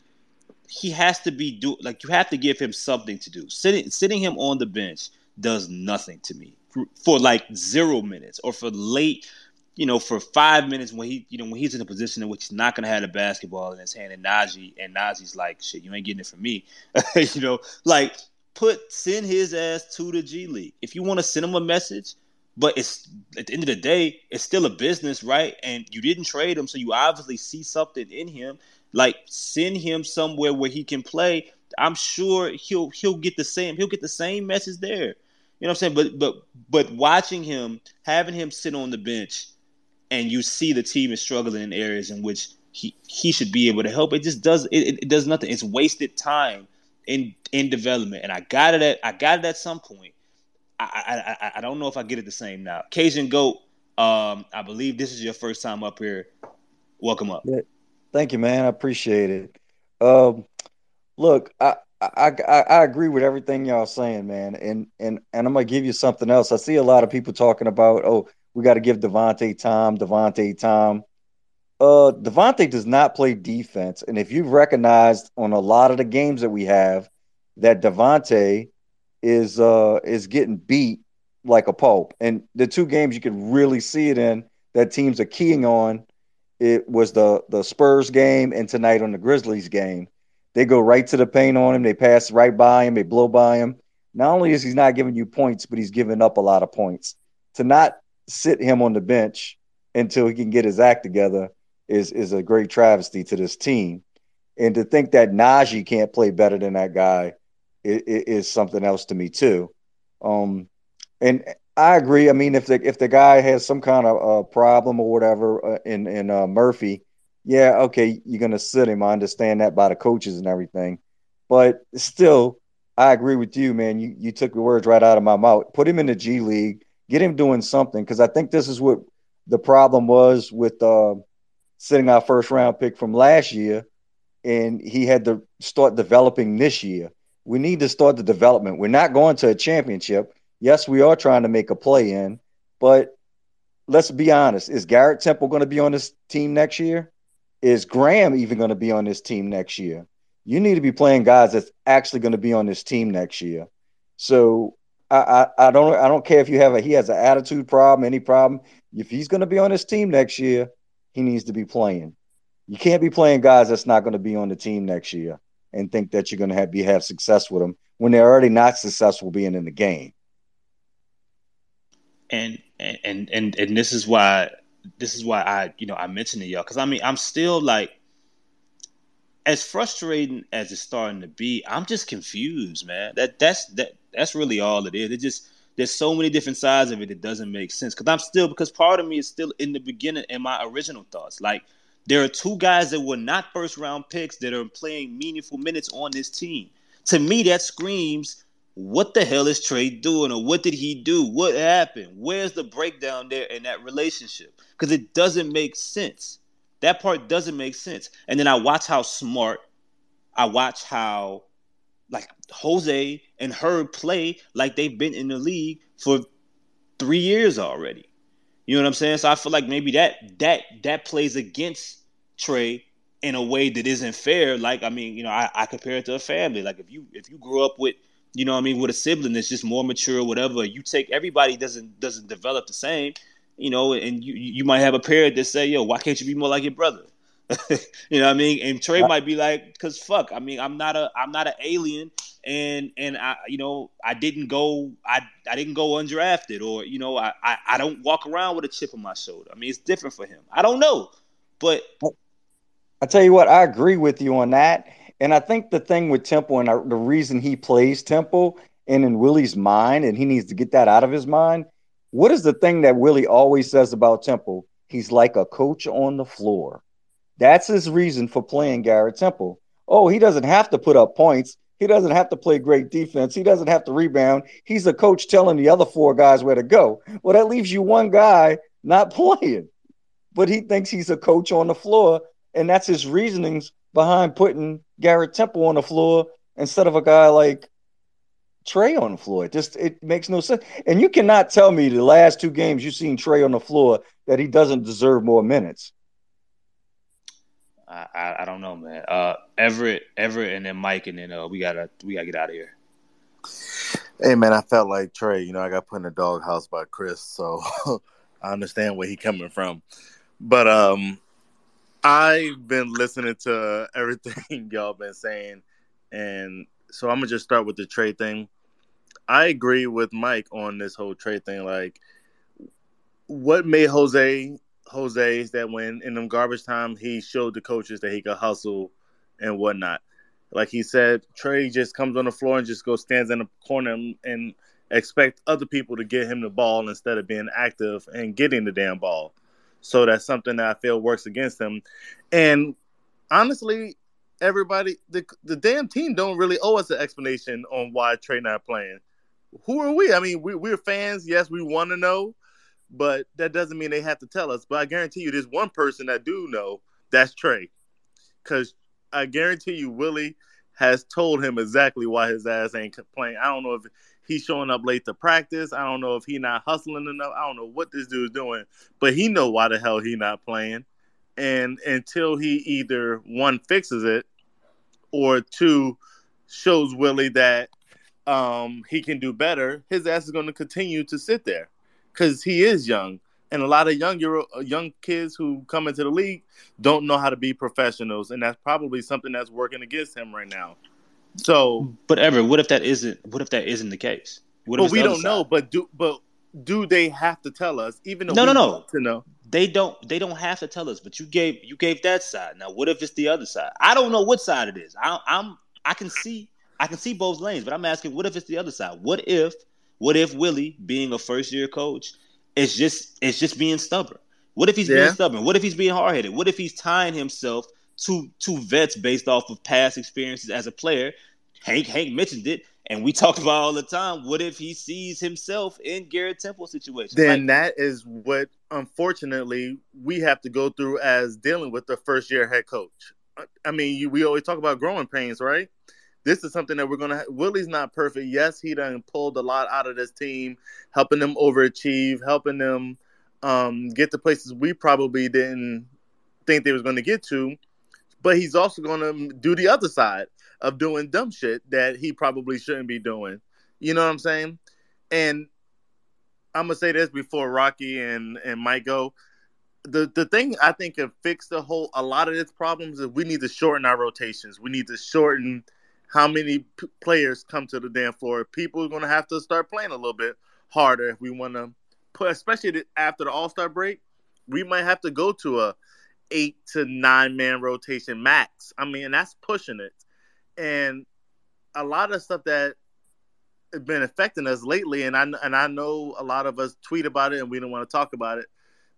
he has to be do like you have to give him something to do. Sitting sitting him on the bench does nothing to me for, for like zero minutes or for late you know, for five minutes when he, you know, when he's in a position in which he's not going to have the basketball in his hand, and Naji, and Naji's like, shit, you ain't getting it from me, you know, like put send his ass to the G League if you want to send him a message. But it's at the end of the day, it's still a business, right? And you didn't trade him, so you obviously see something in him. Like send him somewhere where he can play. I'm sure he'll he'll get the same he'll get the same message there. You know what I'm saying? But but but watching him, having him sit on the bench and you see the team is struggling in areas in which he he should be able to help. It just does it, it does nothing. It's wasted time in in development. And I got it at I got it at some point. I I, I don't know if I get it the same now. Cajun Goat, um, I believe this is your first time up here. Welcome up. Yeah. Thank you, man. I appreciate it. Um, look, I, I, I I agree with everything y'all saying, man. And and and I'm gonna give you something else. I see a lot of people talking about, oh, we got to give Devonte time, Devonte time. Uh, Devonte does not play defense, and if you've recognized on a lot of the games that we have that Devonte is uh is getting beat like a pulp, and the two games you can really see it in that teams are keying on it was the the Spurs game and tonight on the Grizzlies game. They go right to the paint on him. They pass right by him. They blow by him. Not only is he not giving you points, but he's giving up a lot of points. To not sit him on the bench until he can get his act together is is a great travesty to this team. And to think that Naji can't play better than that guy is, is something else to me too. Um, and I agree. I mean, if the if the guy has some kind of uh, problem or whatever uh, in in uh, Murphy, yeah, okay, you're gonna sit him. I understand that by the coaches and everything, but still, I agree with you, man. You you took the words right out of my mouth. Put him in the G League get him doing something because I think this is what the problem was with uh, sitting our first round pick from last year, and he had to start developing this year. We need to start the development. We're not going to a championship. Yes, we are trying to make a play in, but let's be honest. Is Garrett Temple going to be on this team next year? Is Graham even going to be on this team next year? You need to be playing guys that's actually going to be on this team next year. So I, I, don't I don't care if you have a he has an attitude problem, any problem. If he's going to be on this team next year, he needs to be playing. You can't be playing guys that's not going to be on the team next year and think that you're going to have be have success with them when they're already not successful being in the game. And and and and this is why this is why I you know I mentioned it y'all because I mean I'm still like as frustrating as it's starting to be, I'm just confused, man. That that's that that's really all it is. It just there's so many different sides of it that doesn't make sense. Because I'm still because part of me is still in the beginning in my original thoughts. Like there are two guys that were not first round picks that are playing meaningful minutes on this team. To me, that screams, what the hell is Trey doing, or what did he do? What happened? Where's the breakdown there in that relationship? Because it doesn't make sense. That part doesn't make sense. And then I watch how smart, I watch how like Jose and Herb play like they've been in the league for three years already. You know what I'm saying? So I feel like maybe that that that plays against Trey in a way that isn't fair. Like I mean, you know, I, I compare it to a family. Like if you if you grew up with you know I mean with a sibling that's just more mature, whatever, you take everybody doesn't doesn't develop the same you know, and you you might have a parent that say, "Yo, why can't you be more like your brother?" you know what I mean? And Trey might be like, "Cause fuck, I mean, I'm not a I'm not an alien, and and I you know I didn't go I I didn't go undrafted, or you know I I, I don't walk around with a chip on my shoulder. I mean, it's different for him. I don't know, but I tell you what, I agree with you on that. And I think the thing with Temple and the reason he plays Temple and in Willie's mind, and he needs to get that out of his mind, what is the thing that Willie always says about Temple? He's like a coach on the floor. That's his reason for playing Garrett Temple. Oh, he doesn't have to put up points. He doesn't have to play great defense. He doesn't have to rebound. He's a coach telling the other four guys where to go. Well, that leaves you one guy not playing. But he thinks he's a coach on the floor, and that's his reasonings behind putting Garrett Temple on the floor instead of a guy like Trey on the floor. It just it makes no sense. And you cannot tell me the last two games you've seen Trey on the floor that he doesn't deserve more minutes. I, I, I don't know, man. Uh, Everett, Everett, and then Mike, and then uh, we gotta we gotta get out of here. Hey man, I felt like Trey. You know, I got put in the doghouse by Chris, so I understand where he coming from. But um, I've been listening to everything y'all been saying, and so I'm gonna just start with the trade thing. I agree with Mike on this whole trade thing. Like, what made Jose Jose is that when in them garbage time he showed the coaches that he could hustle and whatnot. Like he said, Trey just comes on the floor and just goes stands in the corner and, and expect other people to get him the ball instead of being active and getting the damn ball. So that's something that I feel works against him. And honestly, everybody, the the damn team don't really owe us an explanation on why Trey not playing. Who are we? I mean, we, we're fans. Yes, we want to know, but that doesn't mean they have to tell us. But I guarantee you, there's one person that do know. That's Trey, because I guarantee you, Willie has told him exactly why his ass ain't playing. I don't know if he's showing up late to practice. I don't know if he not hustling enough. I don't know what this dude's doing, but he know why the hell he not playing. And until he either one fixes it or two shows Willie that um, he can do better, his ass is going to continue to sit there because he is young. And a lot of young uh, young kids who come into the league don't know how to be professionals, and that's probably something that's working against him right now. So, but Ever, what if that isn't? What if that isn't the case? What but we don't know. But do but do they have to tell us? Even though no, no, no, to know they don't. They don't have to tell us. But you gave you gave that side. Now, what if it's the other side? I don't know what side it is. I, I'm I can see I can see both lanes, but I'm asking, what if it's the other side? What if what if Willie, being a first year coach, it's just it's just being stubborn. What if he's Yeah. being stubborn? What if he's being hard headed? What if he's tying himself to to vets based off of past experiences as a player? Hank Hank mentioned it, and we talk about all the time. What if he sees himself in Garrett Temple situation? then that is what unfortunately we have to go through as dealing with the first year head coach. I- I mean, you, we always talk about growing pains, right? This is something that we're gonna. Willie's not perfect. Yes, he done pulled a lot out of this team, helping them overachieve, helping them um, get to places we probably didn't think they was going to get to. But he's also going to do the other side of doing dumb shit that he probably shouldn't be doing. You know what I'm saying? And I'm gonna say this before Rocky and and Mike go. The the thing I think can fix the whole a lot of its problems is we need to shorten our rotations. We need to shorten how many p- players come to the damn floor. People are gonna have to start playing a little bit harder if we want to put, especially after the All Star break. We might have to go to a eight to nine man rotation max. I mean, that's pushing it. And a lot of stuff that has been affecting us lately, and I and I know a lot of us tweet about it, and we don't want to talk about it.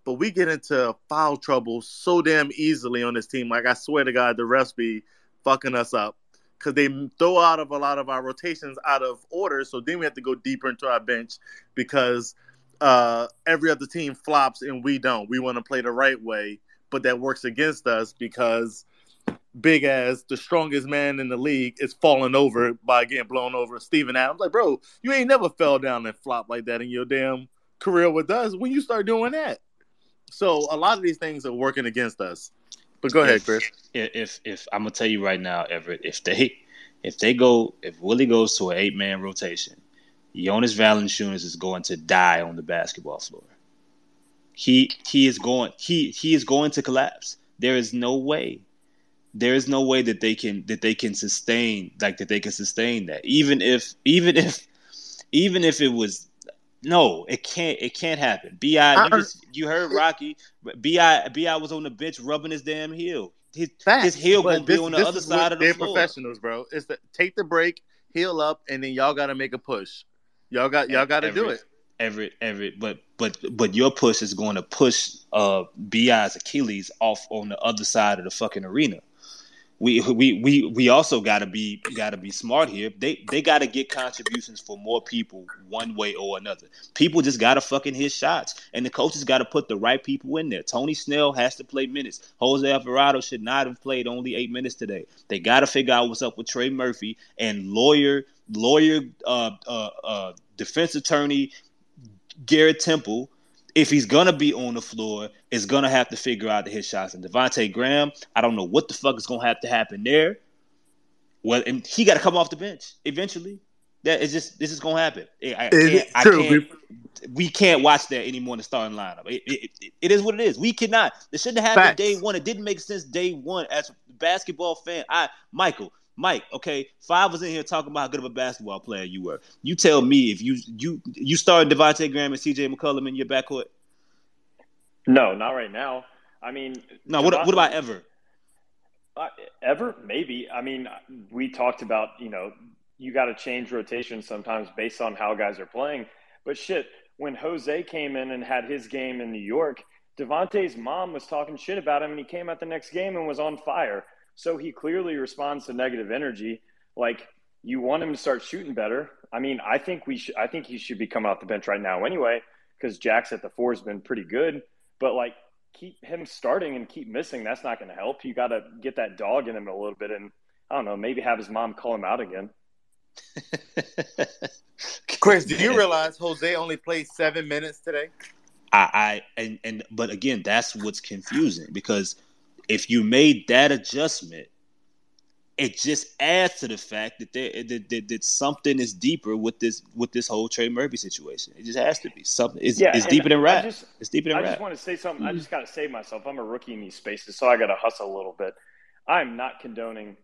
But we get into foul trouble so damn easily on this team. Like I swear to God, the refs be fucking us up because they throw out of a lot of our rotations out of order. So then we have to go deeper into our bench because uh, every other team flops and we don't. We want to play the right way, but that works against us because big as the strongest man in the league is falling over by getting blown over. Steven Adams, like, bro, you ain't never fell down and flopped like that in your damn career with us. When you start doing that, so a lot of these things are working against us. But go ahead, if, Chris. If, if if I'm gonna tell you right now, Everett, if they if they go if Willie goes to an eight man rotation, Jonas Valanciunas is going to die on the basketball floor. He he is going he he is going to collapse. There is no way. There is no way that they can that they can sustain like that they can sustain that. Even if even if even if it was no, it can't. It can't happen. Bi, you just you heard Rocky. Bi Bi was on the bench rubbing his damn heel. His, his heel gonna be on the other side of the they're floor. professionals, bro. It's the take the break, heal up, and then y'all got to make a push. Y'all got y'all got to do it. Everett, Everett, but but but your push is going to push uh Bi's Achilles off on the other side of the fucking arena. We we we we also got to be got to be smart here. They they got to get contributions for more people one way or another. People just got to fucking hit shots, and the coaches got to put the right people in there. Tony Snell has to play minutes. Jose Alvarado should not have played only eight minutes today. They got to figure out what's up with Trey Murphy and lawyer lawyer, uh, uh, uh, defense attorney, Garrett Temple, if he's gonna be on the floor, is gonna have to figure out to hit shots. And Devonte Graham, I don't know what the fuck is gonna have to happen there. Well, and he got to come off the bench eventually. That is just this is gonna happen. I, can't, I true. can't. We can't watch that anymore in the starting lineup. It, it, it- it is what it is. We cannot. It shouldn't have happened Facts. day one. It didn't make sense day one. As a basketball fan, I Michael, Mike, okay, five was in here talking about how good of a basketball player you were. You tell me if you you you started Devonte Graham and C.J. McCollum in your backcourt. No, not right now. I mean, No, what what about ever? Uh, ever? Maybe. I mean, we talked about, you know, you got to change rotation sometimes based on how guys are playing. But shit, when Jose came in and had his game in New York, Devonte's mom was talking shit about him and he came out the next game and was on fire. So he clearly responds to negative energy. Like, you want him to start shooting better. I mean, I think we should, I think he should be coming off the bench right now anyway, because Jax at the four has been pretty good. But like, keep him starting and keep missing. That's not going to help. You got to get that dog in him a little bit, and I don't know, maybe have his mom call him out again. Chris, do you realize Jose only played seven minutes today? I, I and and but again, that's what's confusing because if you made that adjustment, it just adds to the fact that there that, that, that something is deeper with this with this whole Trey Murphy situation. It just has to be something. It's, it's deeper than I rap. just- it's deeper than I rap. just want to say something. I mm-hmm. just got to save myself. I'm a rookie in these spaces, so I got to hustle a little bit. I'm not condoning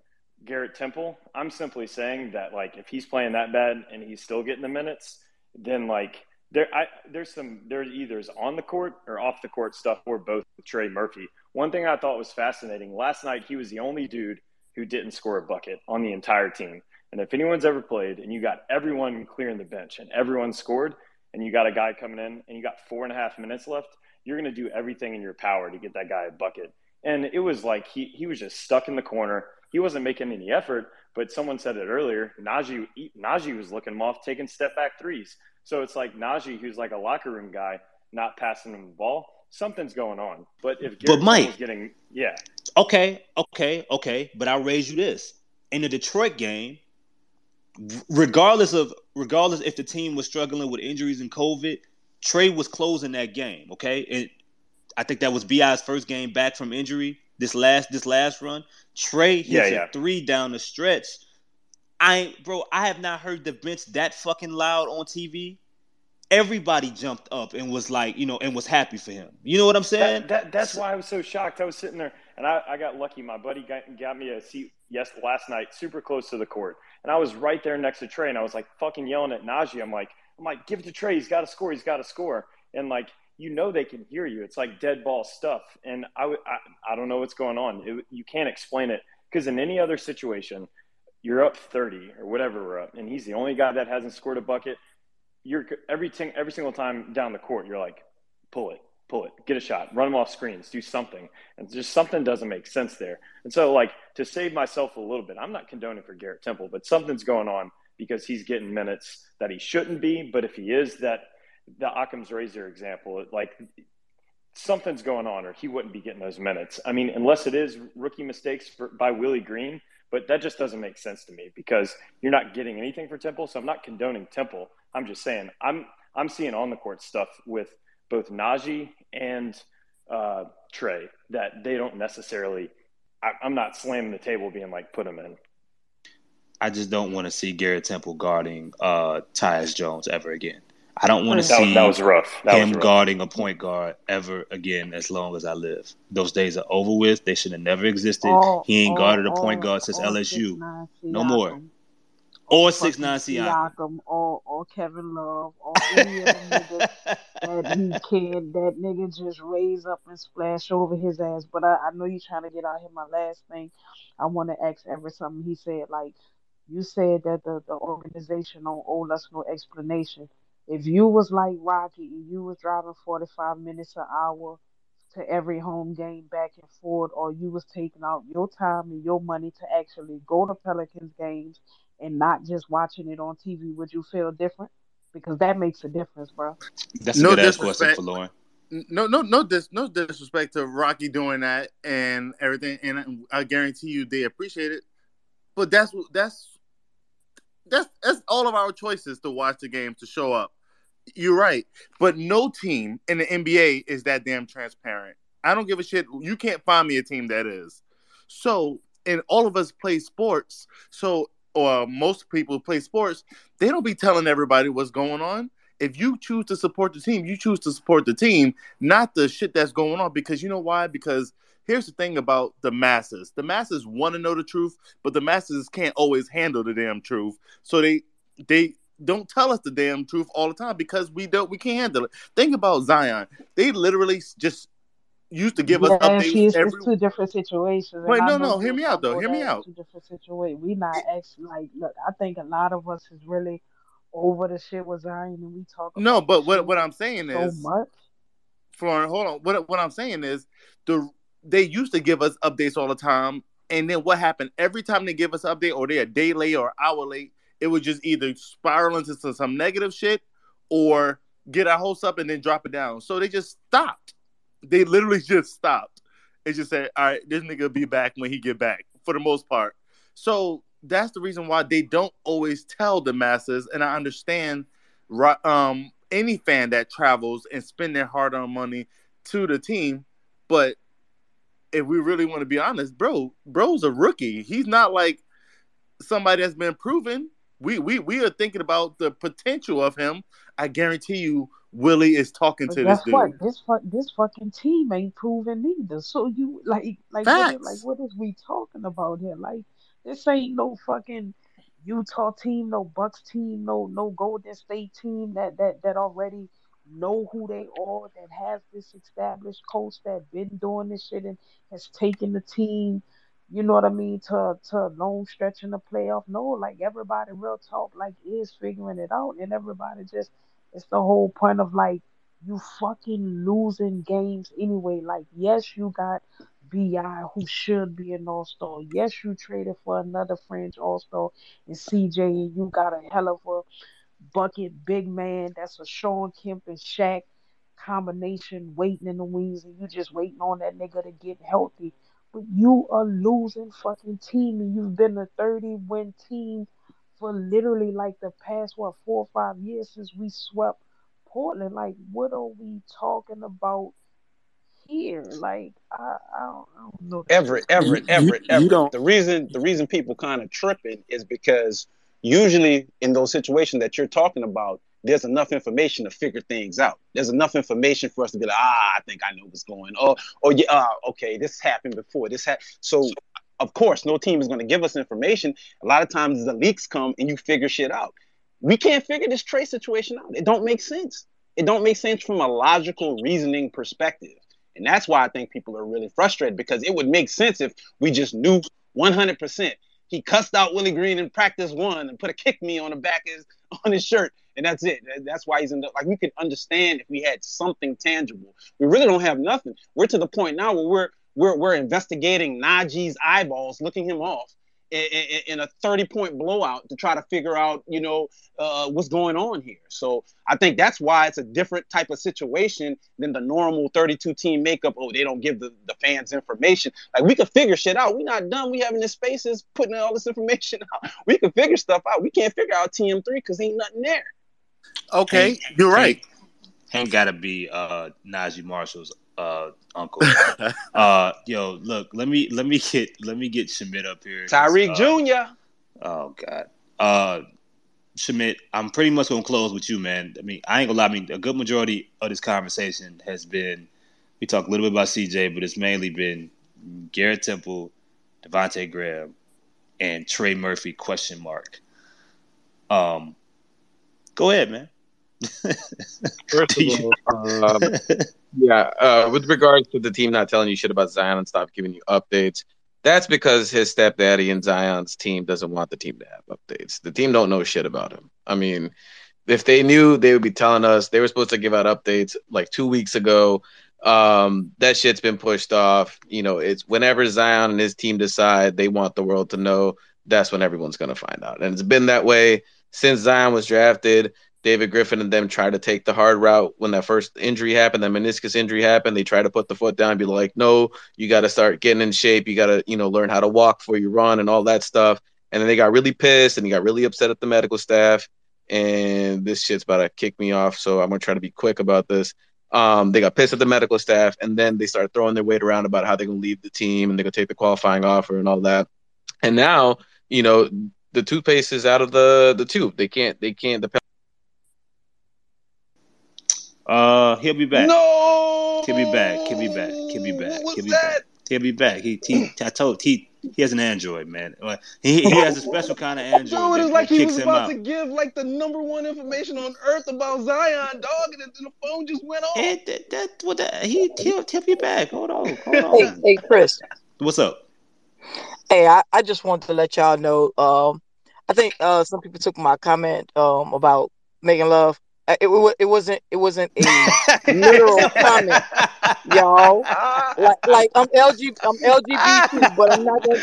Garrett Temple. I'm simply saying that, like, if he's playing that bad and he's still getting the minutes, then like there, I there's some there either is on the court or off the court stuff or both with Trey Murphy. One thing I thought was fascinating last night, he was the only dude who didn't score a bucket on the entire team. And if anyone's ever played and you got everyone clearing the bench and everyone scored, and you got a guy coming in and you got four and a half minutes left, you're going to do everything in your power to get that guy a bucket. And it was like he, he was just stuck in the corner. He wasn't making any effort, but someone said it earlier. Naji, Naji was looking him off, taking step back threes. So it's like Naji, who's like a locker room guy, not passing him the ball. Something's going on. But if But Mike- getting, yeah, Okay, okay, okay. But I'll raise you this. In the Detroit game, regardless of regardless if the team was struggling with injuries and COVID, Trey was closing that game. Okay. And I think that was BI's first game back from injury. This last this last run. Trey hits Yeah, a yeah. three down the stretch. I bro, I have not heard the bench that fucking loud on TV. Everybody jumped up and was like, you know, and was happy for him. You know what I'm saying? That, that, that's why I was so shocked. I was sitting there, and I, I got lucky. My buddy got, got me a seat yes last night, super close to the court, and I was right there next to Trey, and I was like fucking yelling at Naji. I'm like, I'm like, give it to Trey. He's got to score. He's got to score. And like, you know, they can hear you. It's like dead ball stuff. And I I don't know what's going on. It, you can't explain it because in any other situation, you're up 30 or whatever we're up, and he's the only guy that hasn't scored a bucket. You're every ting, every single time down the court, you're like, pull it, pull it, get a shot, run them off screens, do something, and just something doesn't make sense there. And so, like to save myself a little bit, I'm not condoning for Garrett Temple, but something's going on because he's getting minutes that he shouldn't be. But if he is, that the Occam's razor example, like something's going on, or he wouldn't be getting those minutes. I mean, unless it is rookie mistakes for, by Willie Green, but that just doesn't make sense to me because you're not getting anything for Temple. So I'm not condoning Temple. I'm just saying I'm I'm seeing on the court stuff with both Naji and uh, Trey that they don't necessarily. I, I'm not slamming the table, being like, put them in. I just don't want to see Garrett Temple guarding uh Tyus Jones ever again. I don't want to see that was rough. That him was rough. guarding a point guard ever again as long as I live. Those days are over with. They should have never existed. Or- he ain't or- guarded a point or- guard since or LSU. No more. Siakam. Or six nine Siakam. Siakam or or Kevin Love or any of the niggas that he can that nigga just raise up and splash over his ass. But I, I know you trying to get out here. My last thing, I want to ask Everett something. He said like, you said that the the organization don't owe us no explanation. If you was like Rocky and you was driving 45 minutes an hour to every home game back and forth, or you was taking out your time and your money to actually go to Pelicans games and not just watching it on TV, would you feel different? Because that makes a difference, bro. That's a No good ass question disrespect. for Lauren. No, no, no, dis, no disrespect to Rocky doing that and everything, and I guarantee you they appreciate it. But that's that's that's that's all of our choices to watch the game to show up. You're right, but no team in the NBA is that damn transparent. I don't give a shit. You can't find me a team that is. So, and all of us play sports. So, or most people play sports, they don't be telling everybody what's going on. If you choose to support the team, you choose to support the team, not the shit that's going on. Because you know why? Because here's the thing about the masses the masses want to know the truth but the masses can't always handle the damn truth so they they don't tell us the damn truth all the time because we don't we can't handle it think about zion they literally just used to give us Yeah, updates see, it's, every it's two different situations. Wait no no hear me out though hear me out two different situations. We not actually like, look, I think a lot of us is really over the shit with Zion, and we talk no but what what i'm saying so is much. for hold on what what i'm saying is the they used to give us updates all the time and then what happened every time they give us an update or they're a day late or hour late it would just either spiral into some, some negative shit or get our hopes up and then drop it down so they just stopped they literally just stopped and just said all right this nigga will be back when he get back for the most part so that's the reason why they don't always tell the masses and i understand um any fan that travels and spend their hard-earned money to the team but if we really want to be honest, bro, bro's a rookie. He's not like somebody that's been proven. We we we are thinking about the potential of him. I guarantee you, Willie is talking But to this guess what? This fuck, this fucking team ain't proven either. So you like, like what? Is, like what is we talking about here? Like this ain't no fucking Utah team, no Bucks team, no no Golden State team that that that already know who they are, that has this established coach that been doing this shit and has taken the team. You know what I mean? To to a long stretch in the playoff. No, like everybody real talk like is figuring it out, and everybody just it's the whole point of like you fucking losing games anyway. Like, yes, you got BI who should be an all star. Yes, you traded for another fringe all star and CJ, and you got a hell of a bucket big man. That's a Shawn Kemp and Shaq combination waiting in the wings, and you just waiting on that nigga to get healthy. But you are losing fucking team, and you've been a 30 win team for literally like the past what four or five years since we swept Portland. Like, what are we talking about here? Like, I, I, don't, I don't know. That Everett, shit's Everett, crazy. Everett, Everett. The reason the reason people kind of tripping is because usually in those situations that you're talking about, there's enough information to figure things out. There's enough information for us to be like, ah, I think I know what's going on. oh yeah, uh, okay, this happened before. This had so. Of course, no team is going to give us information. A lot of times the leaks come and you figure shit out. We can't figure this trade situation out. It don't make sense. It don't make sense from a logical reasoning perspective. And that's why I think people are really frustrated because it would make sense if we just knew 100%. He cussed out Willie Green in practice one and put a kick me on the back of his, on his shirt. And that's it. That's why he's in the, like, we could understand if we had something tangible. We really don't have nothing. We're to the point now where we're, we're, we're investigating Naji's eyeballs, looking him off in, in, in a 30 point blowout to try to figure out, you know, uh, what's going on here. So I think that's why it's a different type of situation than the normal 32 team makeup. Oh, they don't give the, the fans information. Like we could figure shit out. We're not done. We having this spaces putting all this information out. We can figure stuff out. We can't figure out TM3 because ain't nothing there. Okay, Hank- you're right. Hank, Hank got to be uh, Naji Marshall's uh, uncle. uh, yo, look, let me let me get let me get Schmidt up here. Tyreek uh, Jr. Oh God. Uh Schmidt, I'm pretty much gonna close with you, man. I mean, I ain't gonna lie, I mean, a good majority of this conversation has been we talk a little bit about CJ, but it's mainly been Garrett Temple, Devonte Graham, and Trey Murphy question mark. Um go ahead, man. First of all, um, yeah, uh, with regards to the team not telling you shit about Zion and stop giving you updates, that's because his stepdaddy and Zion's team doesn't want the team to have updates. The team don't know shit about him. I mean, if they knew, they would be telling us. They were supposed to give out updates like two weeks ago. Um, that shit's been pushed off. You know, it's whenever Zion and his team decide they want the world to know, that's when everyone's gonna find out. And it's been that way since Zion was drafted. David Griffin and them try to take the hard route when that first injury happened, that meniscus injury happened. They try to put the foot down and be like, no, you got to start getting in shape. You got to, you know, learn how to walk before you run and all that stuff. and then they got really pissed and he got really upset at the medical staff. And this shit's about to kick me off, so I'm gonna try to be quick about this. Um, they got pissed at the medical staff, and then they started throwing their weight around about how they're gonna leave the team and they're gonna take the qualifying offer and all that. And now, you know, the toothpaste is out of the the tube. They can't. They can't. The Uh, he'll be back. No, He'll be back. He'll be back. He'll be back. He'll be back. He'll be back. He, he I told he he has an Android, man. Like, He he has a special kind of Android Dude, that, it's like he was about out. to give like the number one information on earth about Zion, dog, and then the phone just went off. Hey, that, that, what that, he he'll, he'll be back. Hold on, hold Hey, on. hey, Chris. What's up? Hey, I, I just wanted to let y'all know. Um, I think uh some people took my comment um about making love. Uh, It, it wasn't it wasn't a literal comment, y'all. Like like I'm LG I'm LGBT, but I'm not gonna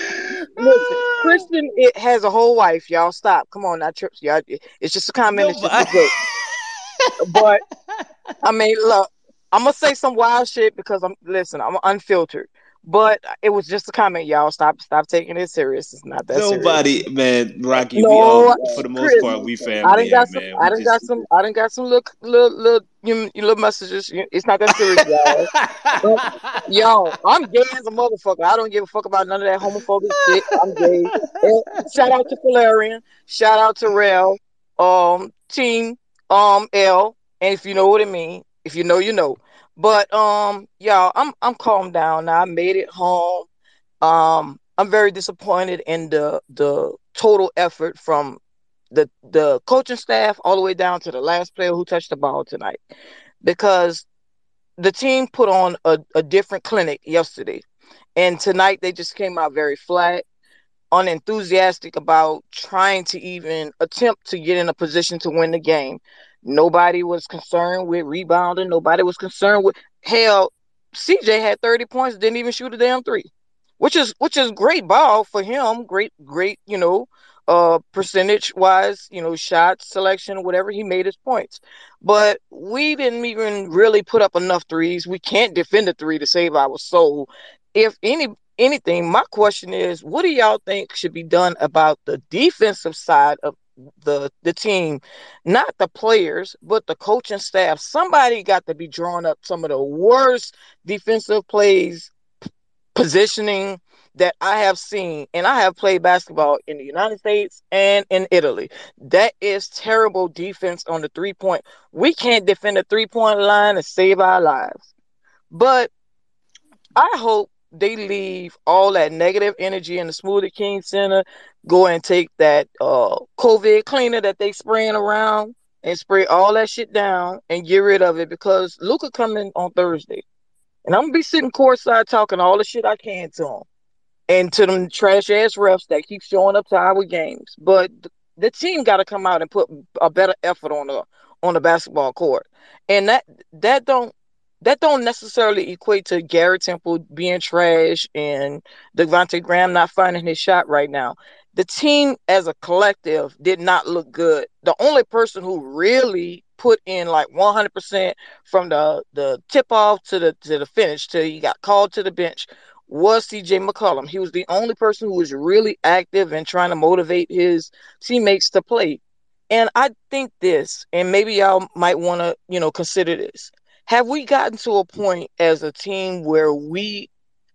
listen. Christian it has a whole wife, y'all. Stop. Come on, not trips, y'all. It's just a comment. It's just a joke. But I mean, look, I'm gonna say some wild shit because I'm listen. I'm unfiltered. But it was just a comment, y'all. Stop, stop taking it serious. It's not that serious. Nobody, man, Rocky. we No, all, for the most part, we family. I didn't got some. man. I We done got some. I didn't got some little, little, little, you, you little messages. It's not that serious, y'all. But, y'all, I'm gay as a motherfucker. I don't give a fuck about none of that homophobic shit. I'm gay. Shout out to Valerian. Shout out to Rel. Um, Team um L. And if you know what I mean, if you know, you know. But um, y'all, I'm I'm calmed down now. I made it home. Um, I'm very disappointed in the the total effort from the the coaching staff all the way down to the last player who touched the ball tonight because the team put on a, a different clinic yesterday and tonight they just came out very flat unenthusiastic about trying to even attempt to get in a position to win the game nobody was concerned with rebounding. Nobody was concerned with hell cj had 30 points didn't even shoot a damn three which is which is great ball for him. Great great you know uh percentage wise you know shot selection whatever he made his points. But we didn't even really put up enough threes. We can't defend a three to save our soul. If any anything my question is what do y'all think should be done about the defensive side of the the team not the players but the coaching staff somebody got to be drawing up some of the worst defensive plays positioning that I have seen, and I have played basketball in the United States and in Italy. That is terrible defense on the three point. We can't defend the three point line and save our lives. But I hope they leave all that negative energy in the Smoothie King Center, go and take that uh COVID cleaner that they spraying around and spray all that shit down and get rid of it because Luka coming on Thursday. And I'm gonna be sitting courtside talking all the shit I can to him and to them trash ass refs that keep showing up to our games. But the team got to come out and put a better effort on the on the basketball court, and that that don't that don't necessarily equate to Garrett Temple being trash and Devonte Graham not finding his shot right now. The team as a collective did not look good. The only person who really put in like 100% from the the tip off to the to the finish till he got called to the bench was CJ McCollum. He was the only person who was really active and trying to motivate his teammates to play. And I think this, and maybe y'all might want to, you know, consider this. Have we gotten to a point as a team where we,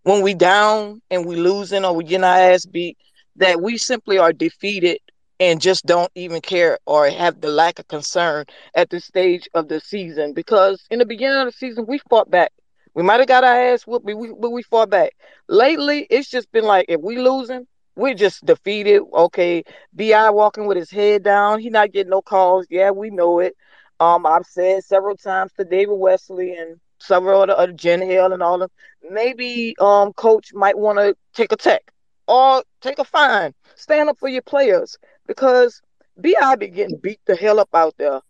when we down and we losing or we getting our ass beat, that we simply are defeated and just don't even care or have the lack of concern at this stage of the season? Because in the beginning of the season, we fought back. We might have got our ass whooped, but we, but we fought back. Lately, it's just been like if we losing, we're just defeated. Okay, Bi walking with his head down. He not getting no calls. Yeah, we know it. Um, I've said several times to David Wesley and several other, other Jen Hale and all of them. Maybe um, coach might want to take a tech or take a fine. Stand up for your players because Bi be getting beat the hell up out there,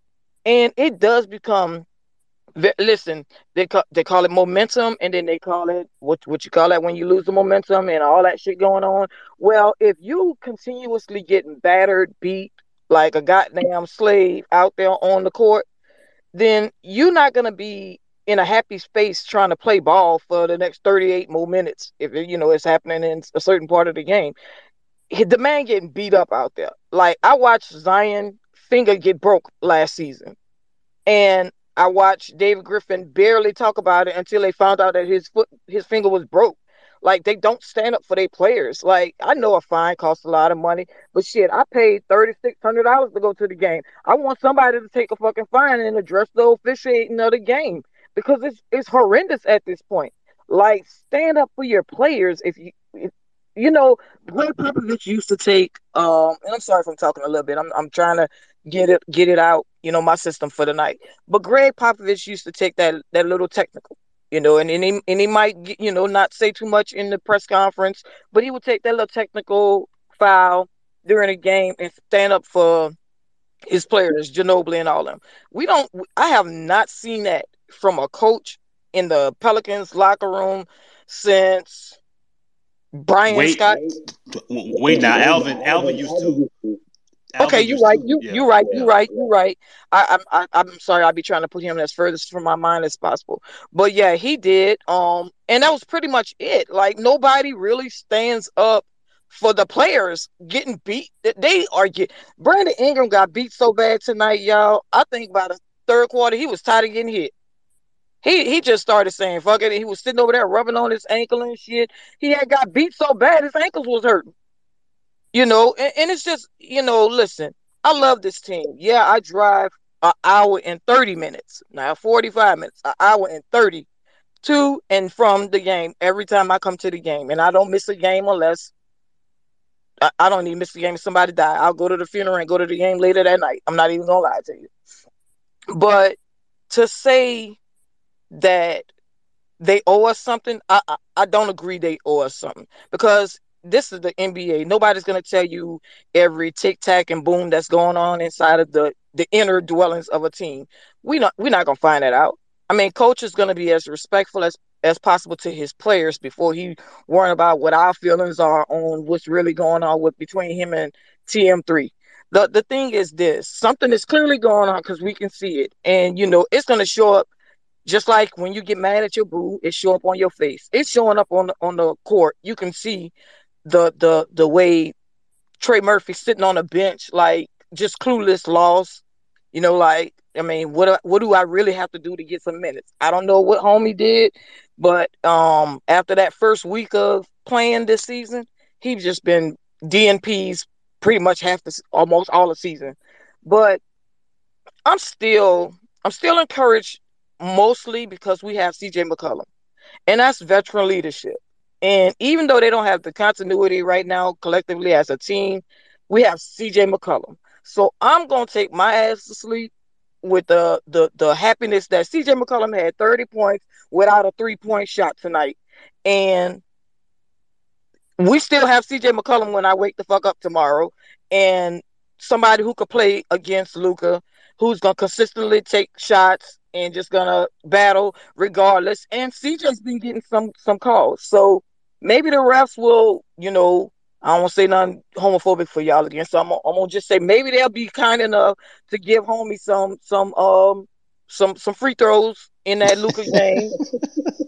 and it does become Listen, they call they call it momentum, and then they call it what what you call that when you lose the momentum and all that shit going on. Well, if you continuously getting battered, beat like a goddamn slave out there on the court, then you're not gonna be in a happy space trying to play ball for the next 38 more minutes if you know it's happening in a certain part of the game. the man getting beat up out there. Like I watched Zion finger get broke last season, and I watched David Griffin barely talk about it until they found out that his foot, his finger was broke. Like they don't stand up for their players. Like I know a fine costs a lot of money, but shit, I paid thirty six hundred dollars to go to the game. I want somebody to take a fucking fine and address the officiating of the game because it's it's horrendous at this point. Like stand up for your players if you if, you know Gregg Popovich used to take um and I'm sorry if I'm talking a little bit. I'm I'm trying to get it get it out, you know, my system for the night. But Gregg Popovich used to take that that little technical you know, and, and he and he might you know not say too much in the press conference, but he would take that little technical foul during a game and stand up for his players, Ginobili and all them. We don't. I have not seen that from a coach in the Pelicans locker room since Byron Wait, Scott. wait now, Alvin. Alvin used to. Okay, you're right. to. You Yeah. you right. You right. You right. I, I'm I, I'm sorry. I'll be trying to put him as furthest from my mind as possible. But yeah, he did. Um, and that was pretty much it. Like nobody really stands up for the players getting beat. They- They are get. Brandon Ingram got beat so bad tonight, y'all. I think by the third quarter he was tired of getting hit. He he just started saying fuck it. He was sitting over there rubbing on his ankle and shit. He had got beat so bad his ankles was hurting. You know, and, and it's just, you know, listen, I love this team. Yeah, I drive an hour and 30 minutes, now 45 minutes, an hour and 30 to and from the game every time I come to the game. And I don't miss a game unless I, I don't even miss the game if somebody die. I'll go to the funeral and go to the game later that night. I'm not even gonna lie to you. But to say that they owe us something. I, I I don't agree they owe us something because this is the NBA. Nobody's gonna tell you every tic tac and boom that's going on inside of the the inner dwellings of a team. We not we're not gonna find that out. I mean, coach is gonna be as respectful as as possible to his players before he worrying about what our feelings are on what's really going on with between him and TM3. The the thing is this: something is clearly going on because we can see it, and you know it's gonna show up just like when you get mad at your boo, it show up on your face. It's showing up on the, on the court. You can see the the the way Trey Murphy sitting on a bench, like just clueless, lost. You know, like I mean, what what do I really have to do to get some minutes? I don't know what homie did, but um, after that first week of playing this season, he's just been DNP's pretty much half the almost all the season. But I'm still I'm still encouraged mostly because we have CJ McCollum. And that's veteran leadership. And even though they don't have the continuity right now collectively as a team, we have CJ McCollum. So I'm gonna take my ass to sleep with the the the happiness that CJ McCollum had 30 points without a three-point shot tonight. And we still have CJ McCollum when I wake the fuck up tomorrow, and somebody who could play against Luka, who's gonna consistently take shots and just gonna battle regardless. And CJ's been getting some some calls, so maybe the refs will, you know, I don't want to say nothing homophobic for y'all again. So I'm, gonna- I'm gonna just say maybe they'll be kind enough to give homie some some um some some free throws in that Luka game,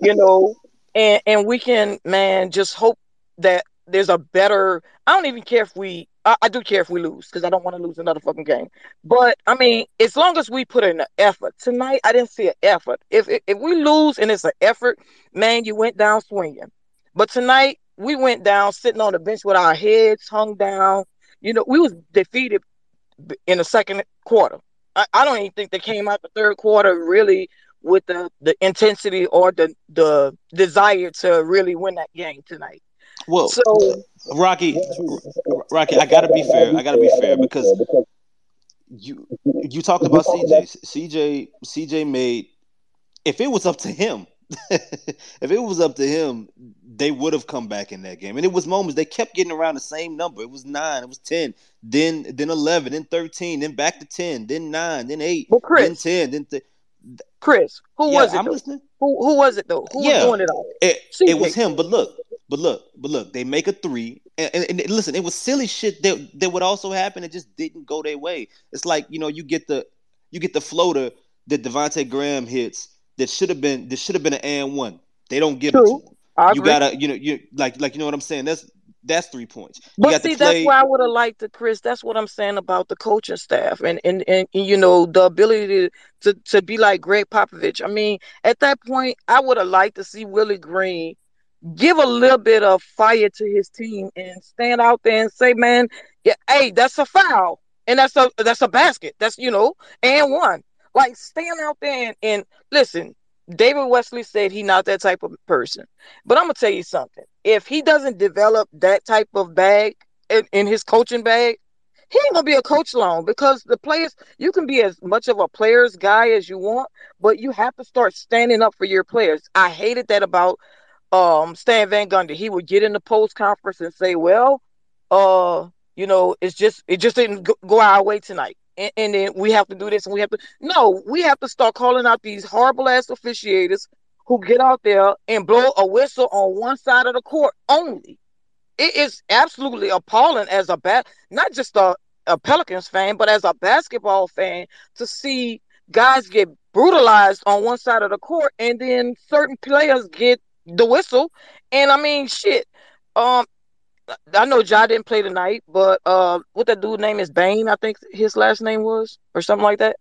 you know, and and we can man just hope that there's a better. I don't even care if we. I, I do care if we lose because I don't want to lose another fucking game. But I mean, as long as we put in an effort tonight, I didn't see an effort. If if, we lose and it's an effort, man, you went down swinging. But tonight we went down sitting on the bench with our heads hung down. You know, we was defeated in the second quarter. I, I don't even think they came out the third quarter really with the, the intensity or the the desire to really win that game tonight. Well, So Rocky, Rocky, I gotta be fair. I gotta be fair because you you talked about CJ. CJ CJ made if it was up to him, if it was up to him, they would have come back in that game. And it was moments they kept getting around the same number. It was nine, it was ten, then then eleven, then thirteen, then back to ten, then nine, then eight, well, Chris, then ten, then th- Chris, who Yeah, was it I'm though? listening. Who who was it though? Who yeah, was doing it all? It, it was him. But look, but look, but look, they make a three. And, and, and listen, it was silly shit that that would also happen. It just didn't go their way. It's like you know, you get the you get the floater that Devonte Graham hits that should have been that should have been an and one. They don't give it to True. him. I You agree. gotta, you know, you like like you know what I'm saying. That's That's three points. You But see, that's why I would have liked to, Chris. That's what I'm saying about the coaching staff and, and, and, you know, the ability to, to, to be like Gregg Popovich. I mean, at that point, I would have liked to see Willie Green give a little bit of fire to his team and stand out there and say, man, yeah, hey, that's a foul. And that's a that's a basket. That's you know, and one. Like stand out there and, and listen, David Wesley said he not that type of person. But I'm gonna tell you something. If he doesn't develop that type of bag in, in his coaching bag, he ain't gonna be a coach long because the players you can be as much of a player's guy as you want, but you have to start standing up for your players. I hated that about um Stan Van Gundy. He would get in the post conference and say, Well, uh, you know, it's just it just didn't go, our way tonight. And, and then we have to do this and we have to no, we have to start calling out these horrible ass officiators who get out there and blow a whistle on one side of the court only. It is absolutely appalling as a bat, not just a, a Pelicans fan, but as a basketball fan to see guys get brutalized on one side of the court and then certain players get the whistle. And I mean, shit. Um, I know Ja didn't play tonight, but uh, what that dude name is Bane, I think his last name was, or something like that.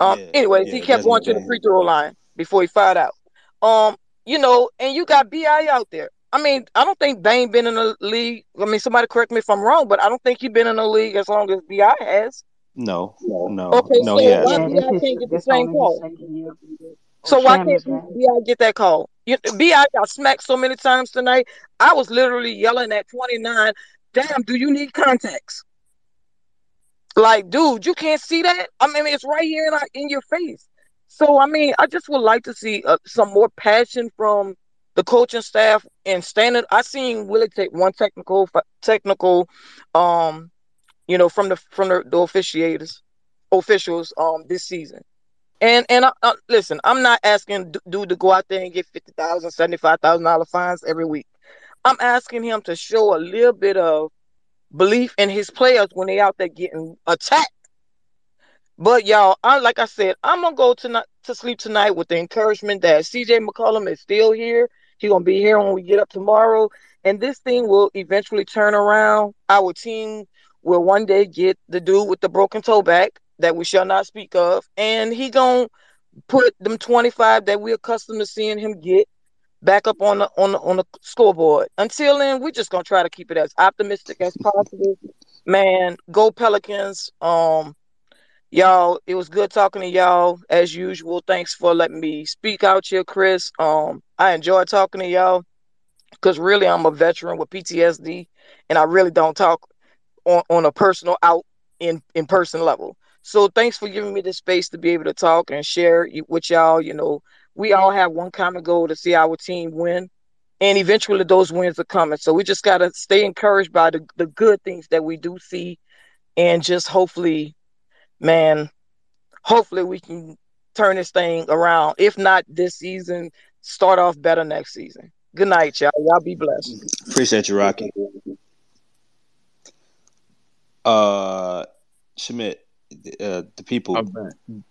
Um, Yeah, anyways, he kept going to the Bane. free throw line before he fired out. Um, you know, and you got Bi out there. I mean, I don't think Bane been in the league. I mean, somebody correct me if I'm wrong, but I don't think he been in the league as long as Bi has. No, no, Okay, no. so He has. why Yeah, Bi can't get the same call? So why can't Bi get that call? You, Bi got smacked so many times tonight. I was literally yelling at 29. Damn, do you need contacts? Like, dude, you can't see that. I mean, it's right here in, in your face. So, I mean, I just would like to see uh, some more passion from the coaching staff and standard. I seen Willie take one technical, technical, um, you know, from the from the, the officiators, officials, um, this season. And and listen, I'm not asking dude to go out there and get fifty thousand, seventy five thousand dollar fines every week. I'm asking him to show a little bit of belief in his players when they out there getting attacked. But y'all, I like I said, I'm gonna go tonight to sleep tonight with the encouragement that CJ McCollum is still here. He's gonna be here when we get up tomorrow, and this thing will eventually turn around. Our team will one day get the dude with the broken toe back that we shall not speak of, and he gonna put them 25 that we're accustomed to seeing him get back up on the on the on the scoreboard. Until then, we're just gonna try to keep it as optimistic as possible. Man, go Pelicans. Um, y'all, it was good talking to y'all as usual. Thanks for letting me speak out here, Chris. Um, I enjoy talking to y'all because really I'm a veteran with PTSD, and I really don't talk on, on a personal out in in person level. So thanks for giving me the space to be able to talk and share with y'all. You know, we all have one common goal to see our team win, and eventually those wins are coming. So we just gotta stay encouraged by the the good things that we do see, and just hopefully, man, hopefully we can turn this thing around. If not this season, start off better next season. Good night, y'all. Y'all be blessed. Appreciate you, Rocky. Uh, Schmidt, uh, the people,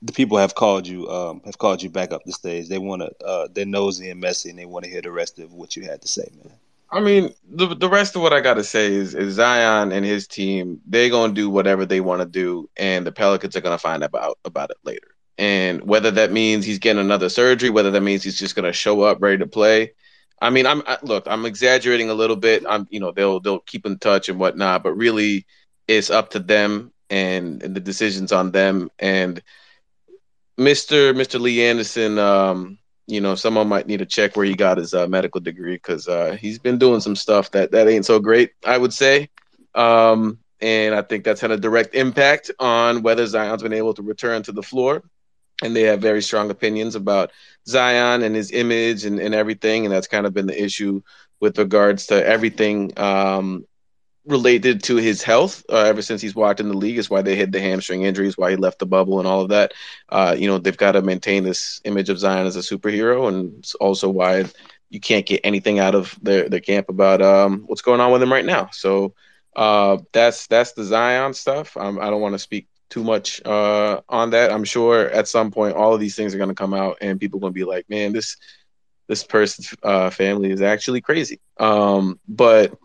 the people have called you, um, have called you back up the stage. They want to, uh, they're nosy and messy, and they want to hear the rest of what you had to say, man. I mean, the the rest of what I got to say is, is Zion and his team. They're gonna do whatever they want to do, and the Pelicans are gonna find out about about it later. And whether that means he's getting another surgery, whether that means he's just gonna show up ready to play. I mean, I'm I, look, I'm exaggerating a little bit. I'm, you know, they'll they'll keep in touch and whatnot, but really, it's up to them and, and the decisions on them. And Mr. Mr. Lee Anderson, um, you know, someone might need to check where he got his uh, medical degree because uh, he's been doing some stuff that that ain't so great, I would say. Um, and I think that's had a direct impact on whether Zion's been able to return to the floor. And they have very strong opinions about Zion and his image and, and everything. And that's kind of been the issue with regards to everything um, related to his health uh, ever since he's walked in the league is why they hid the hamstring injuries, why he left the bubble and all of that. Uh, you know, they've got to maintain this image of Zion as a superhero, and it's also why you can't get anything out of their, their camp about um, what's going on with him right now. So uh, that's that's the Zion stuff. Um, I don't want to speak too much uh, on that. I'm sure at some point all of these things are going to come out, and people going to be like, "Man, this this person's uh, family is actually crazy." Um, but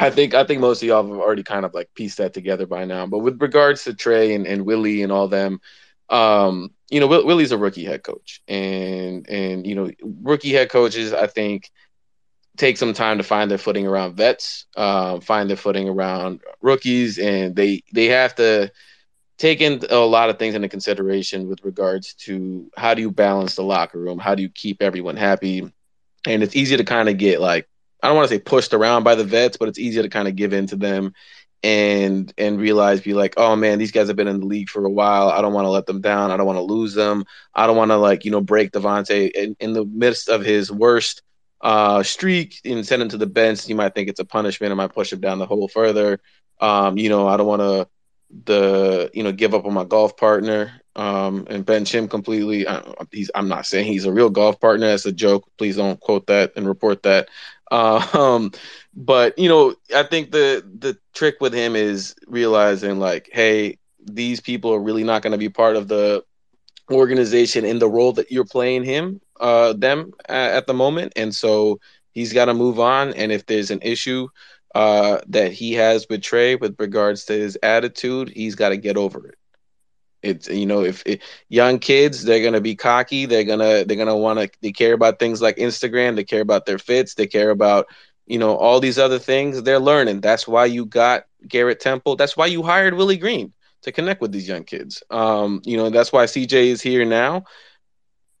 I think I think most of y'all have already kind of like pieced that together by now. But with regards to Trey and, and Willie and all them, um, you know, Will, Willie's a rookie head coach, and and you know, rookie head coaches, I think, take some time to find their footing around vets, uh, find their footing around rookies, and they they have to take in a lot of things into consideration with regards to how do you balance the locker room, how do you keep everyone happy, and it's easy to kind of get like I don't want to say pushed around by the vets, but it's easier to kind of give in to them and and realize be like, oh man, these guys have been in the league for a while. I don't want to let them down. I don't want to lose them. I don't want to like you know break Devonte in, in the midst of his worst uh, streak and send him to the bench. You might think it's a punishment. I might push him down the hole further. Um, you know, I don't want to the you know give up on my golf partner um, and bench him completely. I, he's I'm not saying he's a real golf partner. That's a joke. Please don't quote that and report that. Uh, um, but you know, I think the the trick with him is realizing like, hey, these people are really not going to be part of the organization in the role that you're playing him uh them at, the moment. And so he's got to move on. And if there's an issue uh that he has Trey with regards to his attitude he's got to get over it it's you know if it, young kids they're gonna be cocky they're gonna they're gonna want to they care about things like instagram they care about their fits they care about you know all these other things they're learning. That's why you got garrett temple that's why you hired willie green to connect with these young kids. Um you know that's why cj is here now.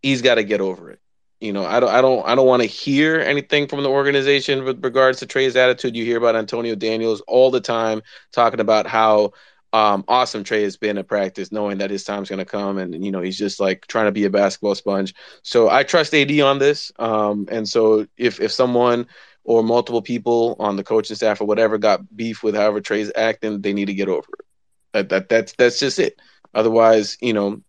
He's got to get over it. You know i don't i don't i don't want to hear anything from the organization with regards to trey's attitude. You hear about antonio daniels all the time talking about how um, awesome Trey has been at practice, knowing that his time's going to come, and you know he's just like trying to be a basketball sponge. So I trust AD on this, um, and so if if someone or multiple people on the coaching staff or whatever got beef with however Trey's acting, they need to get over it. That, that that's that's just it. Otherwise, you know,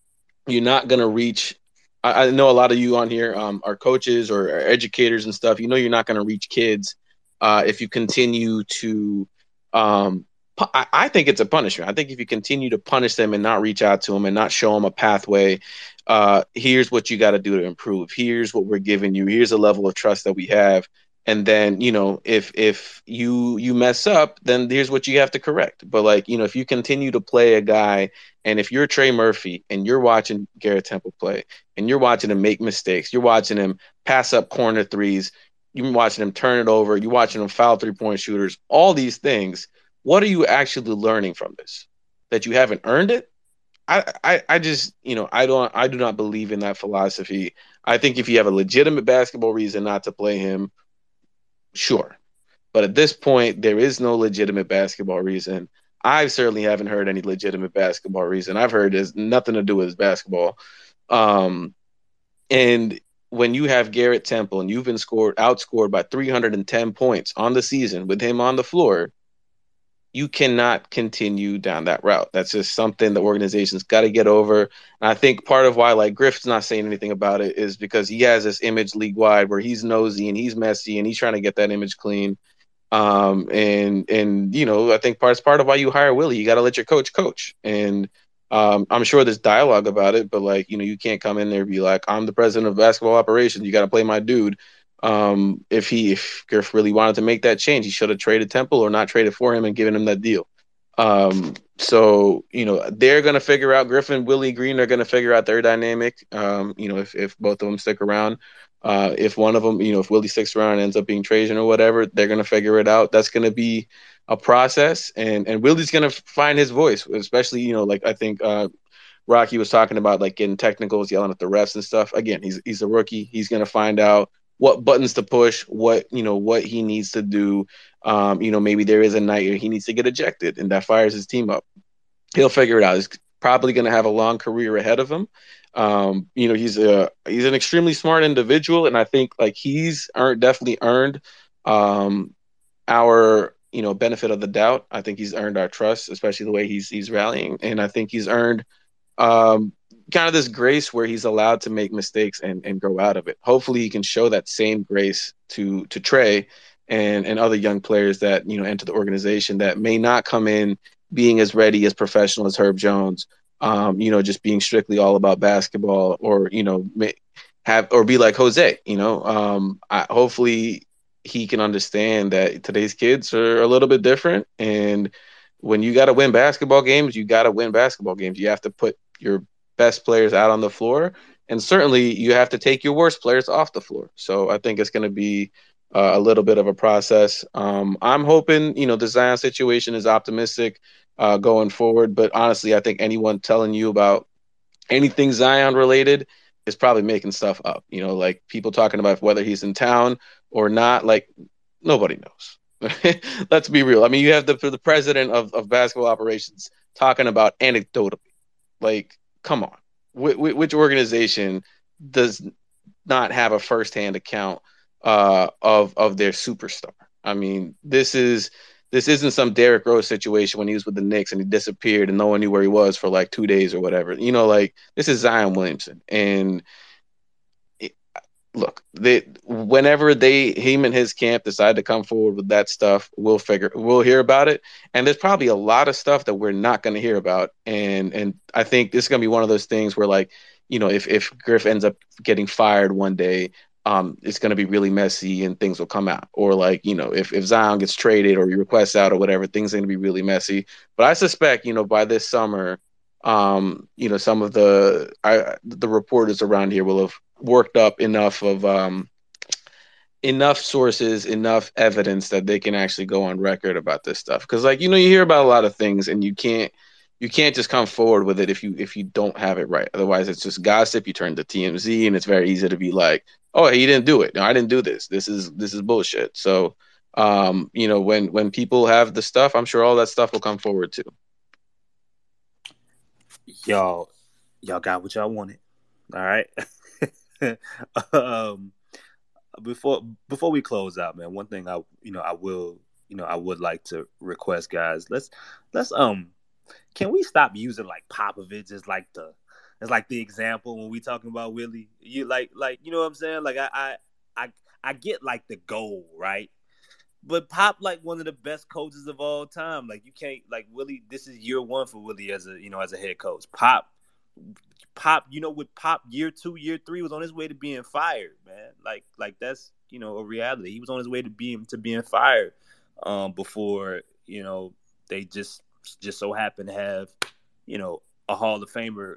you're not going to reach. I, I, know a lot of you on here um, are coaches or are educators and stuff. You know, you're not going to reach kids uh, if you continue to um, I think it's a punishment. I think if you continue to punish them and not reach out to them and not show them a pathway, uh, here's what you got to do to improve. Here's what we're giving you. Here's a level of trust that we have. And then you know if if you you mess up, then here's what you have to correct. But like you know if you continue to play a guy, and if you're Trey Murphy and you're watching Garrett Temple play, and you're watching him make mistakes, you're watching him pass up corner threes, you're watching him turn it over, you're watching him foul three point shooters, all these things what are you actually learning from this? That you haven't earned it? I, I, I just, you know, I don't, I do not believe in that philosophy. I think if you have a legitimate basketball reason not to play him, sure. But at this point, there is no legitimate basketball reason. I certainly haven't heard any legitimate basketball reason. I've heard there's nothing to do with basketball. Um, and when you have Garrett Temple and you've been scored outscored by 310 points on the season with him on the floor, you cannot continue down that route. That's just something the organization's got to get over. And I think part of why like Griff's not saying anything about it is because he has this image league wide where he's nosy and he's messy and he's trying to get that image clean. Um, and and you know I think part's part of why you hire Willie. You got to let your coach coach. And um, I'm sure there's dialogue about it, but like you know you can't come in there and be like I'm the president of basketball operations. You got to play my dude um, if he if Griff really wanted to make that change, he should have traded Temple or not traded for him and given him that deal. Um, so you know they're gonna figure out Griffin, Willie Green are gonna figure out their dynamic. Um, you know if if both of them stick around, uh, if one of them, you know, if Willie sticks around and ends up being Trajan or whatever, they're gonna figure it out. That's gonna be a process, and and Willie's gonna find his voice, especially you know like I think uh, Rocky was talking about like getting technicals, yelling at the refs and stuff. Again, he's he's a rookie. He's gonna find out what buttons to push, what you know, what he needs to do. Um, you know, maybe there is a night where he needs to get ejected, and that fires his team up. He'll figure it out. He's probably going to have a long career ahead of him. Um, you know, he's a he's an extremely smart individual, and I think like he's earned definitely earned um, our you know benefit of the doubt. I think he's earned our trust, especially the way he's he's rallying, and I think he's earned um, kind of this grace where he's allowed to make mistakes and, and grow out of it. Hopefully, he can show that same grace to to Trey and and other young players that you know enter the organization that may not come in being as ready as professional as Herb Jones. Um, you know, just being strictly all about basketball, or you know, have or be like Jose. You know, um, I, hopefully he can understand that today's kids are a little bit different. And when you got to win basketball games, you got to win basketball games. You have to put your best players out on the floor. And certainly you have to take your worst players off the floor. So I think it's going to be uh, a little bit of a process. Um, I'm hoping, you know, the Zion situation is optimistic uh, going forward. But honestly, I think anyone telling you about anything Zion related is probably making stuff up. You know, like people talking about whether he's in town or not. Like nobody knows. Let's be real. I mean, you have the the president of, of basketball operations talking about anecdotally. Like, come on, Wh- which organization does not have a firsthand account uh, of of their superstar? I mean, this is this isn't some Derrick Rose situation when he was with the Knicks and he disappeared and no one knew where he was for like two days or whatever. You know, like this is Zion Williamson. And look, they whenever they him and his camp decide to come forward with that stuff, we'll figure we'll hear about it. And there's probably a lot of stuff that we're not going to hear about. And and I think this is going to be one of those things where like you know if if Griff ends up getting fired one day um, it's going to be really messy and things will come out. Or like, you know, if, if Zion gets traded or he requests out or whatever, things are going to be really messy. But I suspect, you know, by this summer, um, you know, some of the I, the reporters around here will have worked up enough of um, enough sources, enough evidence that they can actually go on record about this stuff. Because, like, you know, you hear about a lot of things and you can't you can't just come forward with it if you if you don't have it right. Otherwise, it's just gossip. You turn to TMZ, and it's very easy to be like, "Oh, he didn't do it. No, I didn't do this. This is this is bullshit." So, um, you know, when when people have the stuff, I'm sure all that stuff will come forward too. Y'all, y'all got what y'all wanted. All right. um, before before we close out, man, one thing I you know I will you know I would like to request, guys. Let's let's um can we stop using like Popovich as like the as like the example when we talking about Willie? You like like you know what I'm saying? Like I I I, I get like the goal, right? But Pop like one of the best coaches of all time. Like you can't like Willie. This is year one for Willie as a you know as a head coach. Pop, Pop. You know with Pop year two, year three was on his way to being fired, man. Like like that's you know a reality. He was on his way to being to being fired um, before you know they just just so happened to have, you know, a Hall of Famer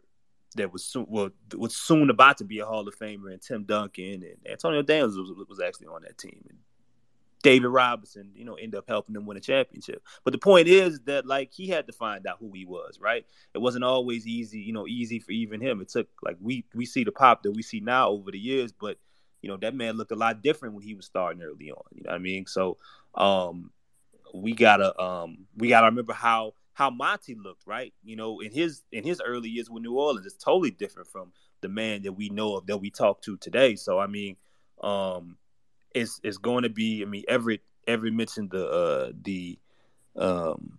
that was soon well was soon about to be a Hall of Famer, and Tim Duncan and Antonio Daniels was, was actually on that team, and David Robinson, you know, ended up helping them win a championship. But the point is that like he had to find out who he was, right? It wasn't always easy, you know, easy for even him. It took like we we see the pop that we see now over the years, but you know that man looked a lot different when he was starting early on. You know what I mean? So um we gotta um we gotta remember how how Monty looked, right? You know, in his in his early years with New Orleans, it's totally different from the man that we know of that we talk to today. So I mean, um, it's it's going to be. I mean, every every mentioned the uh the um,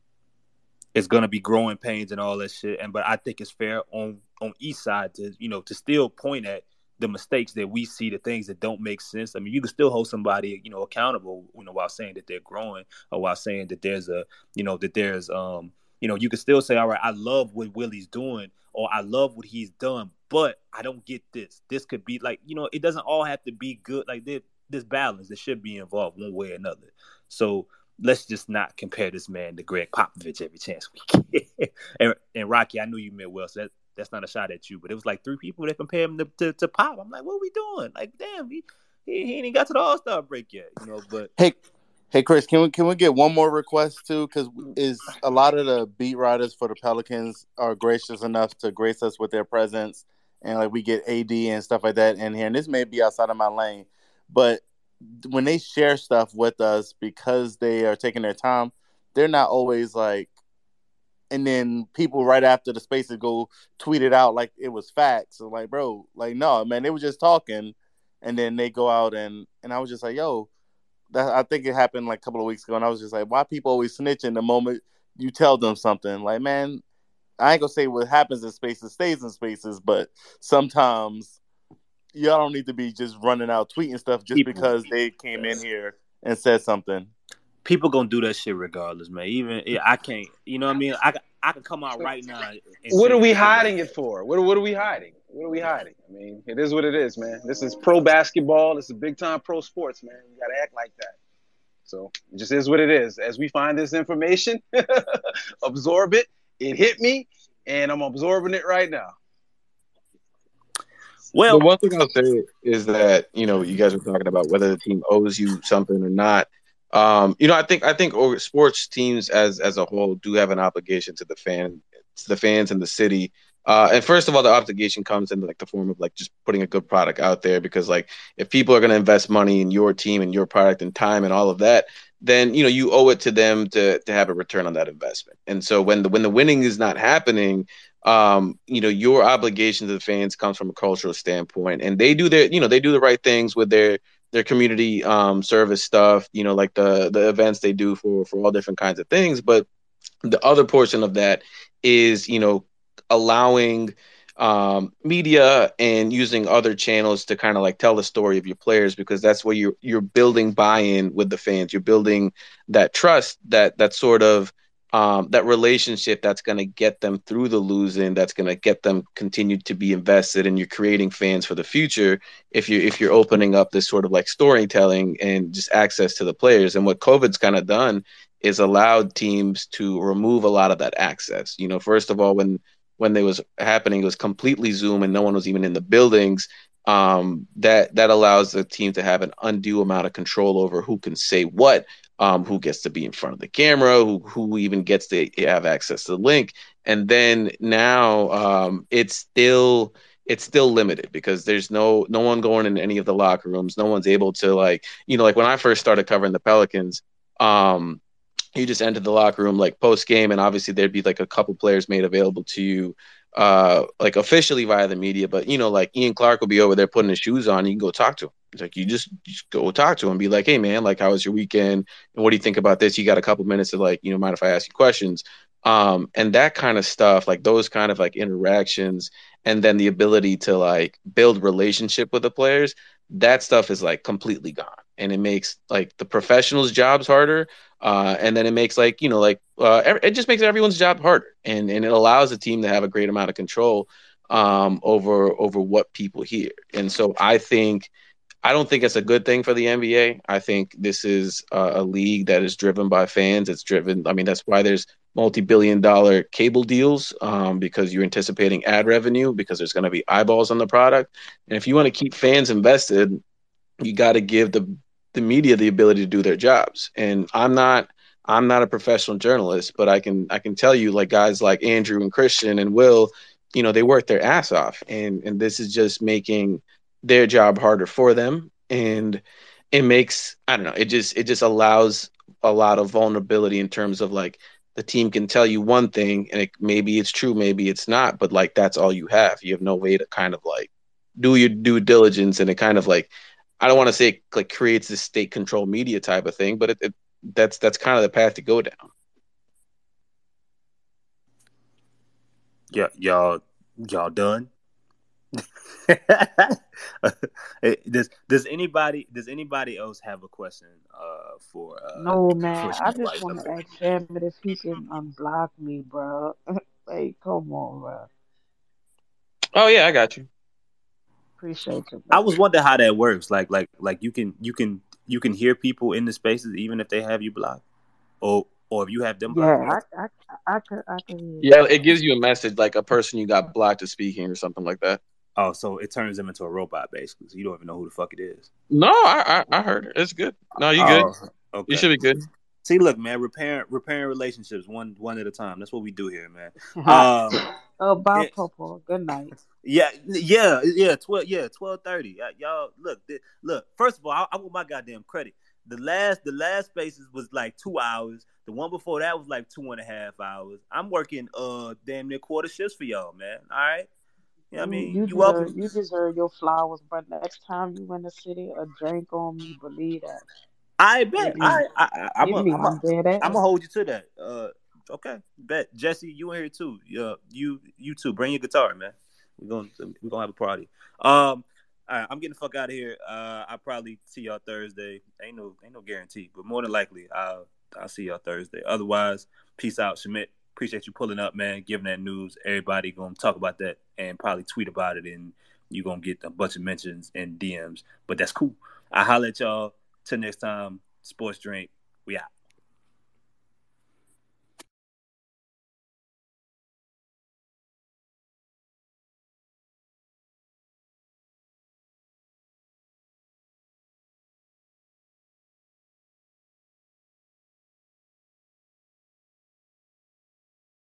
it's going to be growing pains and all that shit. And but I think it's fair on on each side to you know to still point at the mistakes that we see, the things that don't make sense. I mean, you can still hold somebody, you know, accountable, you know, while saying that they're growing or while saying that there's a, you know, that there's um you know, you can still say, all right, I love what Willie's doing or I love what he's done, but I don't get this. This could be like, you know, it doesn't all have to be good. Like this, this balance that should be involved one way or another. So let's just not compare this man to Gregg Popovich every chance we get. and, and Rocky, I know you meant well, so that, that's not a shot at you, but it was like three people that compare him to, to, to Pop. I'm like, what are we doing? Like, damn, he, he, he ain't got to the All Star break yet, you know. But hey, Hey Chris, can we can we get one more request too? Because is a lot of the beat writers for the Pelicans are gracious enough to grace us with their presence, and like we get AD and stuff like that in here. And this may be outside of my lane, but when they share stuff with us because they are taking their time, they're not always like. And then people right after the spaces go tweet it out like it was facts. So like, bro, like no, man, they were just talking, and then they go out and and I was just like, yo that I think it happened like a couple of weeks ago, and I was just like, why people always snitching the moment you tell them something? Like, man, I ain't gonna say what happens in spaces stays in spaces, but sometimes y'all don't need to be just running out tweeting stuff just people, because they came yes. in here and said something. People gonna do that shit regardless, man. Even I can't, you know what I mean? I I can come out right now. What are we hiding it for? What what are we hiding? What are we hiding? I mean, it is what it is, man. This is pro basketball. This is big time pro sports, man. You gotta act like that. So it just is what it is. As we find this information, absorb it. It hit me, and I'm absorbing it right now. Well, the one thing I'll say is that you know you guys were talking about whether the team owes you something or not. Um, you know, I think I think sports teams as as a whole do have an obligation to the fan, to the fans in the city. Uh, and first of all, the obligation comes in like the form of like just putting a good product out there because like if people are going to invest money in your team and your product and time and all of that, then you know you owe it to them to to have a return on that investment. And so when the when the winning is not happening, um, you know your obligation to the fans comes from a cultural standpoint, and they do their you know they do the right things with their their community um, service stuff, you know, like the the events they do for for all different kinds of things. But the other portion of that is you know allowing um, media and using other channels to kind of like tell the story of your players because that's where you're you're building buy-in with the fans. You're building that trust, that that sort of um, that relationship that's going to get them through the losing, that's going to get them continue to be invested, and you're creating fans for the future. If you're if you're opening up this sort of like storytelling and just access to the players, and what COVID's kind of done is allowed teams to remove a lot of that access. You know, first of all, when when it was happening, it was completely Zoom and no one was even in the buildings. Um, that that allows the team to have an undue amount of control over who can say what, um, who gets to be in front of the camera, who who even gets to have access to the link, and then now um, it's still it's still limited because there's no no one going in any of the locker rooms. No one's able to like you know like when I first started covering the Pelicans. Um, you just enter the locker room like post game, and obviously there'd be like a couple players made available to you, uh, like officially via the media. But you know, like Ian Clark will be over there putting his shoes on. You can go talk to him. Like you just, just go talk to him, be like, hey man, like how was your weekend, and what do you think about this? You got a couple minutes to like, you know, mind if I ask you questions? Um, and that kind of stuff, like those kind of like interactions, and then the ability to like build relationship with the players. That stuff is like completely gone, and it makes like the professionals' jobs harder. Uh, and then it makes like you know like uh, it just makes everyone's job harder, and and it allows the team to have a great amount of control um, over over what people hear. And so I think I don't think it's a good thing for the NBA. I think this is a, a league that is driven by fans. It's driven. I mean, that's why there's multi-billion-dollar cable deals um, because you're anticipating ad revenue because there's going to be eyeballs on the product. And if you want to keep fans invested, you got to give the the media the ability to do their jobs. And I'm not I'm not a professional journalist, but I can I can tell you like guys like Andrew and Christian and Will, you know, they work their ass off and and this is just making their job harder for them and it makes I don't know, it just it just allows a lot of vulnerability in terms of like the team can tell you one thing and it, maybe it's true, maybe it's not, but like that's all you have. You have no way to kind of like do your due diligence and it kind of like I don't want to say it like creates this state control media type of thing, but it, it that's that's kind of the path to go down. Yeah, y'all y'all done? does does anybody does anybody else have a question uh for uh No, man. for I just want to ask Shamit if he can unblock me, bro. like, come on, bro. Oh yeah, I got you. Appreciate you, I was wondering how that works. Like like like you can you can you can hear people in the spaces even if they have you blocked, or or if you have them blocked. Yeah, I, I, I could, I could. Yeah, it gives you a message like a person you got blocked is speaking or something like that. Oh, so it turns them into a robot basically. So you don't even know who the fuck it is. No, I I, I heard it. It's good. No, you good. Oh, okay. You should be good. See, look, man, repairing repairing relationships one one at a time. That's what we do here, man. Um, oh, bye, it- Popo. Good night. yeah, yeah, yeah, twelve, yeah, twelve thirty. Y'all, look, th- look. First of all, I, I want my goddamn credit. The last, the last spaces was like two hours. The one before that was like two and a half hours. I'm working uh damn near quarter shifts for y'all, man. All right. What I mean? you You deserve, welcome. you deserve your flowers, but next time you in the city, a drink on me. Believe that. I bet. I, I, I I'm Hit a. I'm I'm a, dead ass. I'm gonna hold you to that. Uh, okay, bet. Jesse, you in here too. Yeah, you, you too. Bring your guitar, man. We're gonna, we're gonna have a party. Um, all right, I'm getting the fuck out of here. Uh, I'll probably see y'all Thursday. Ain't no, ain't no guarantee, but more than likely, I'll, I'll see y'all Thursday. Otherwise, peace out, Schmidt. Appreciate you pulling up, man. Giving that news. Everybody gonna talk about that and probably tweet about it, and you're gonna get a bunch of mentions and DMs. But that's cool. I holler at y'all Till next time, sports drink. We out.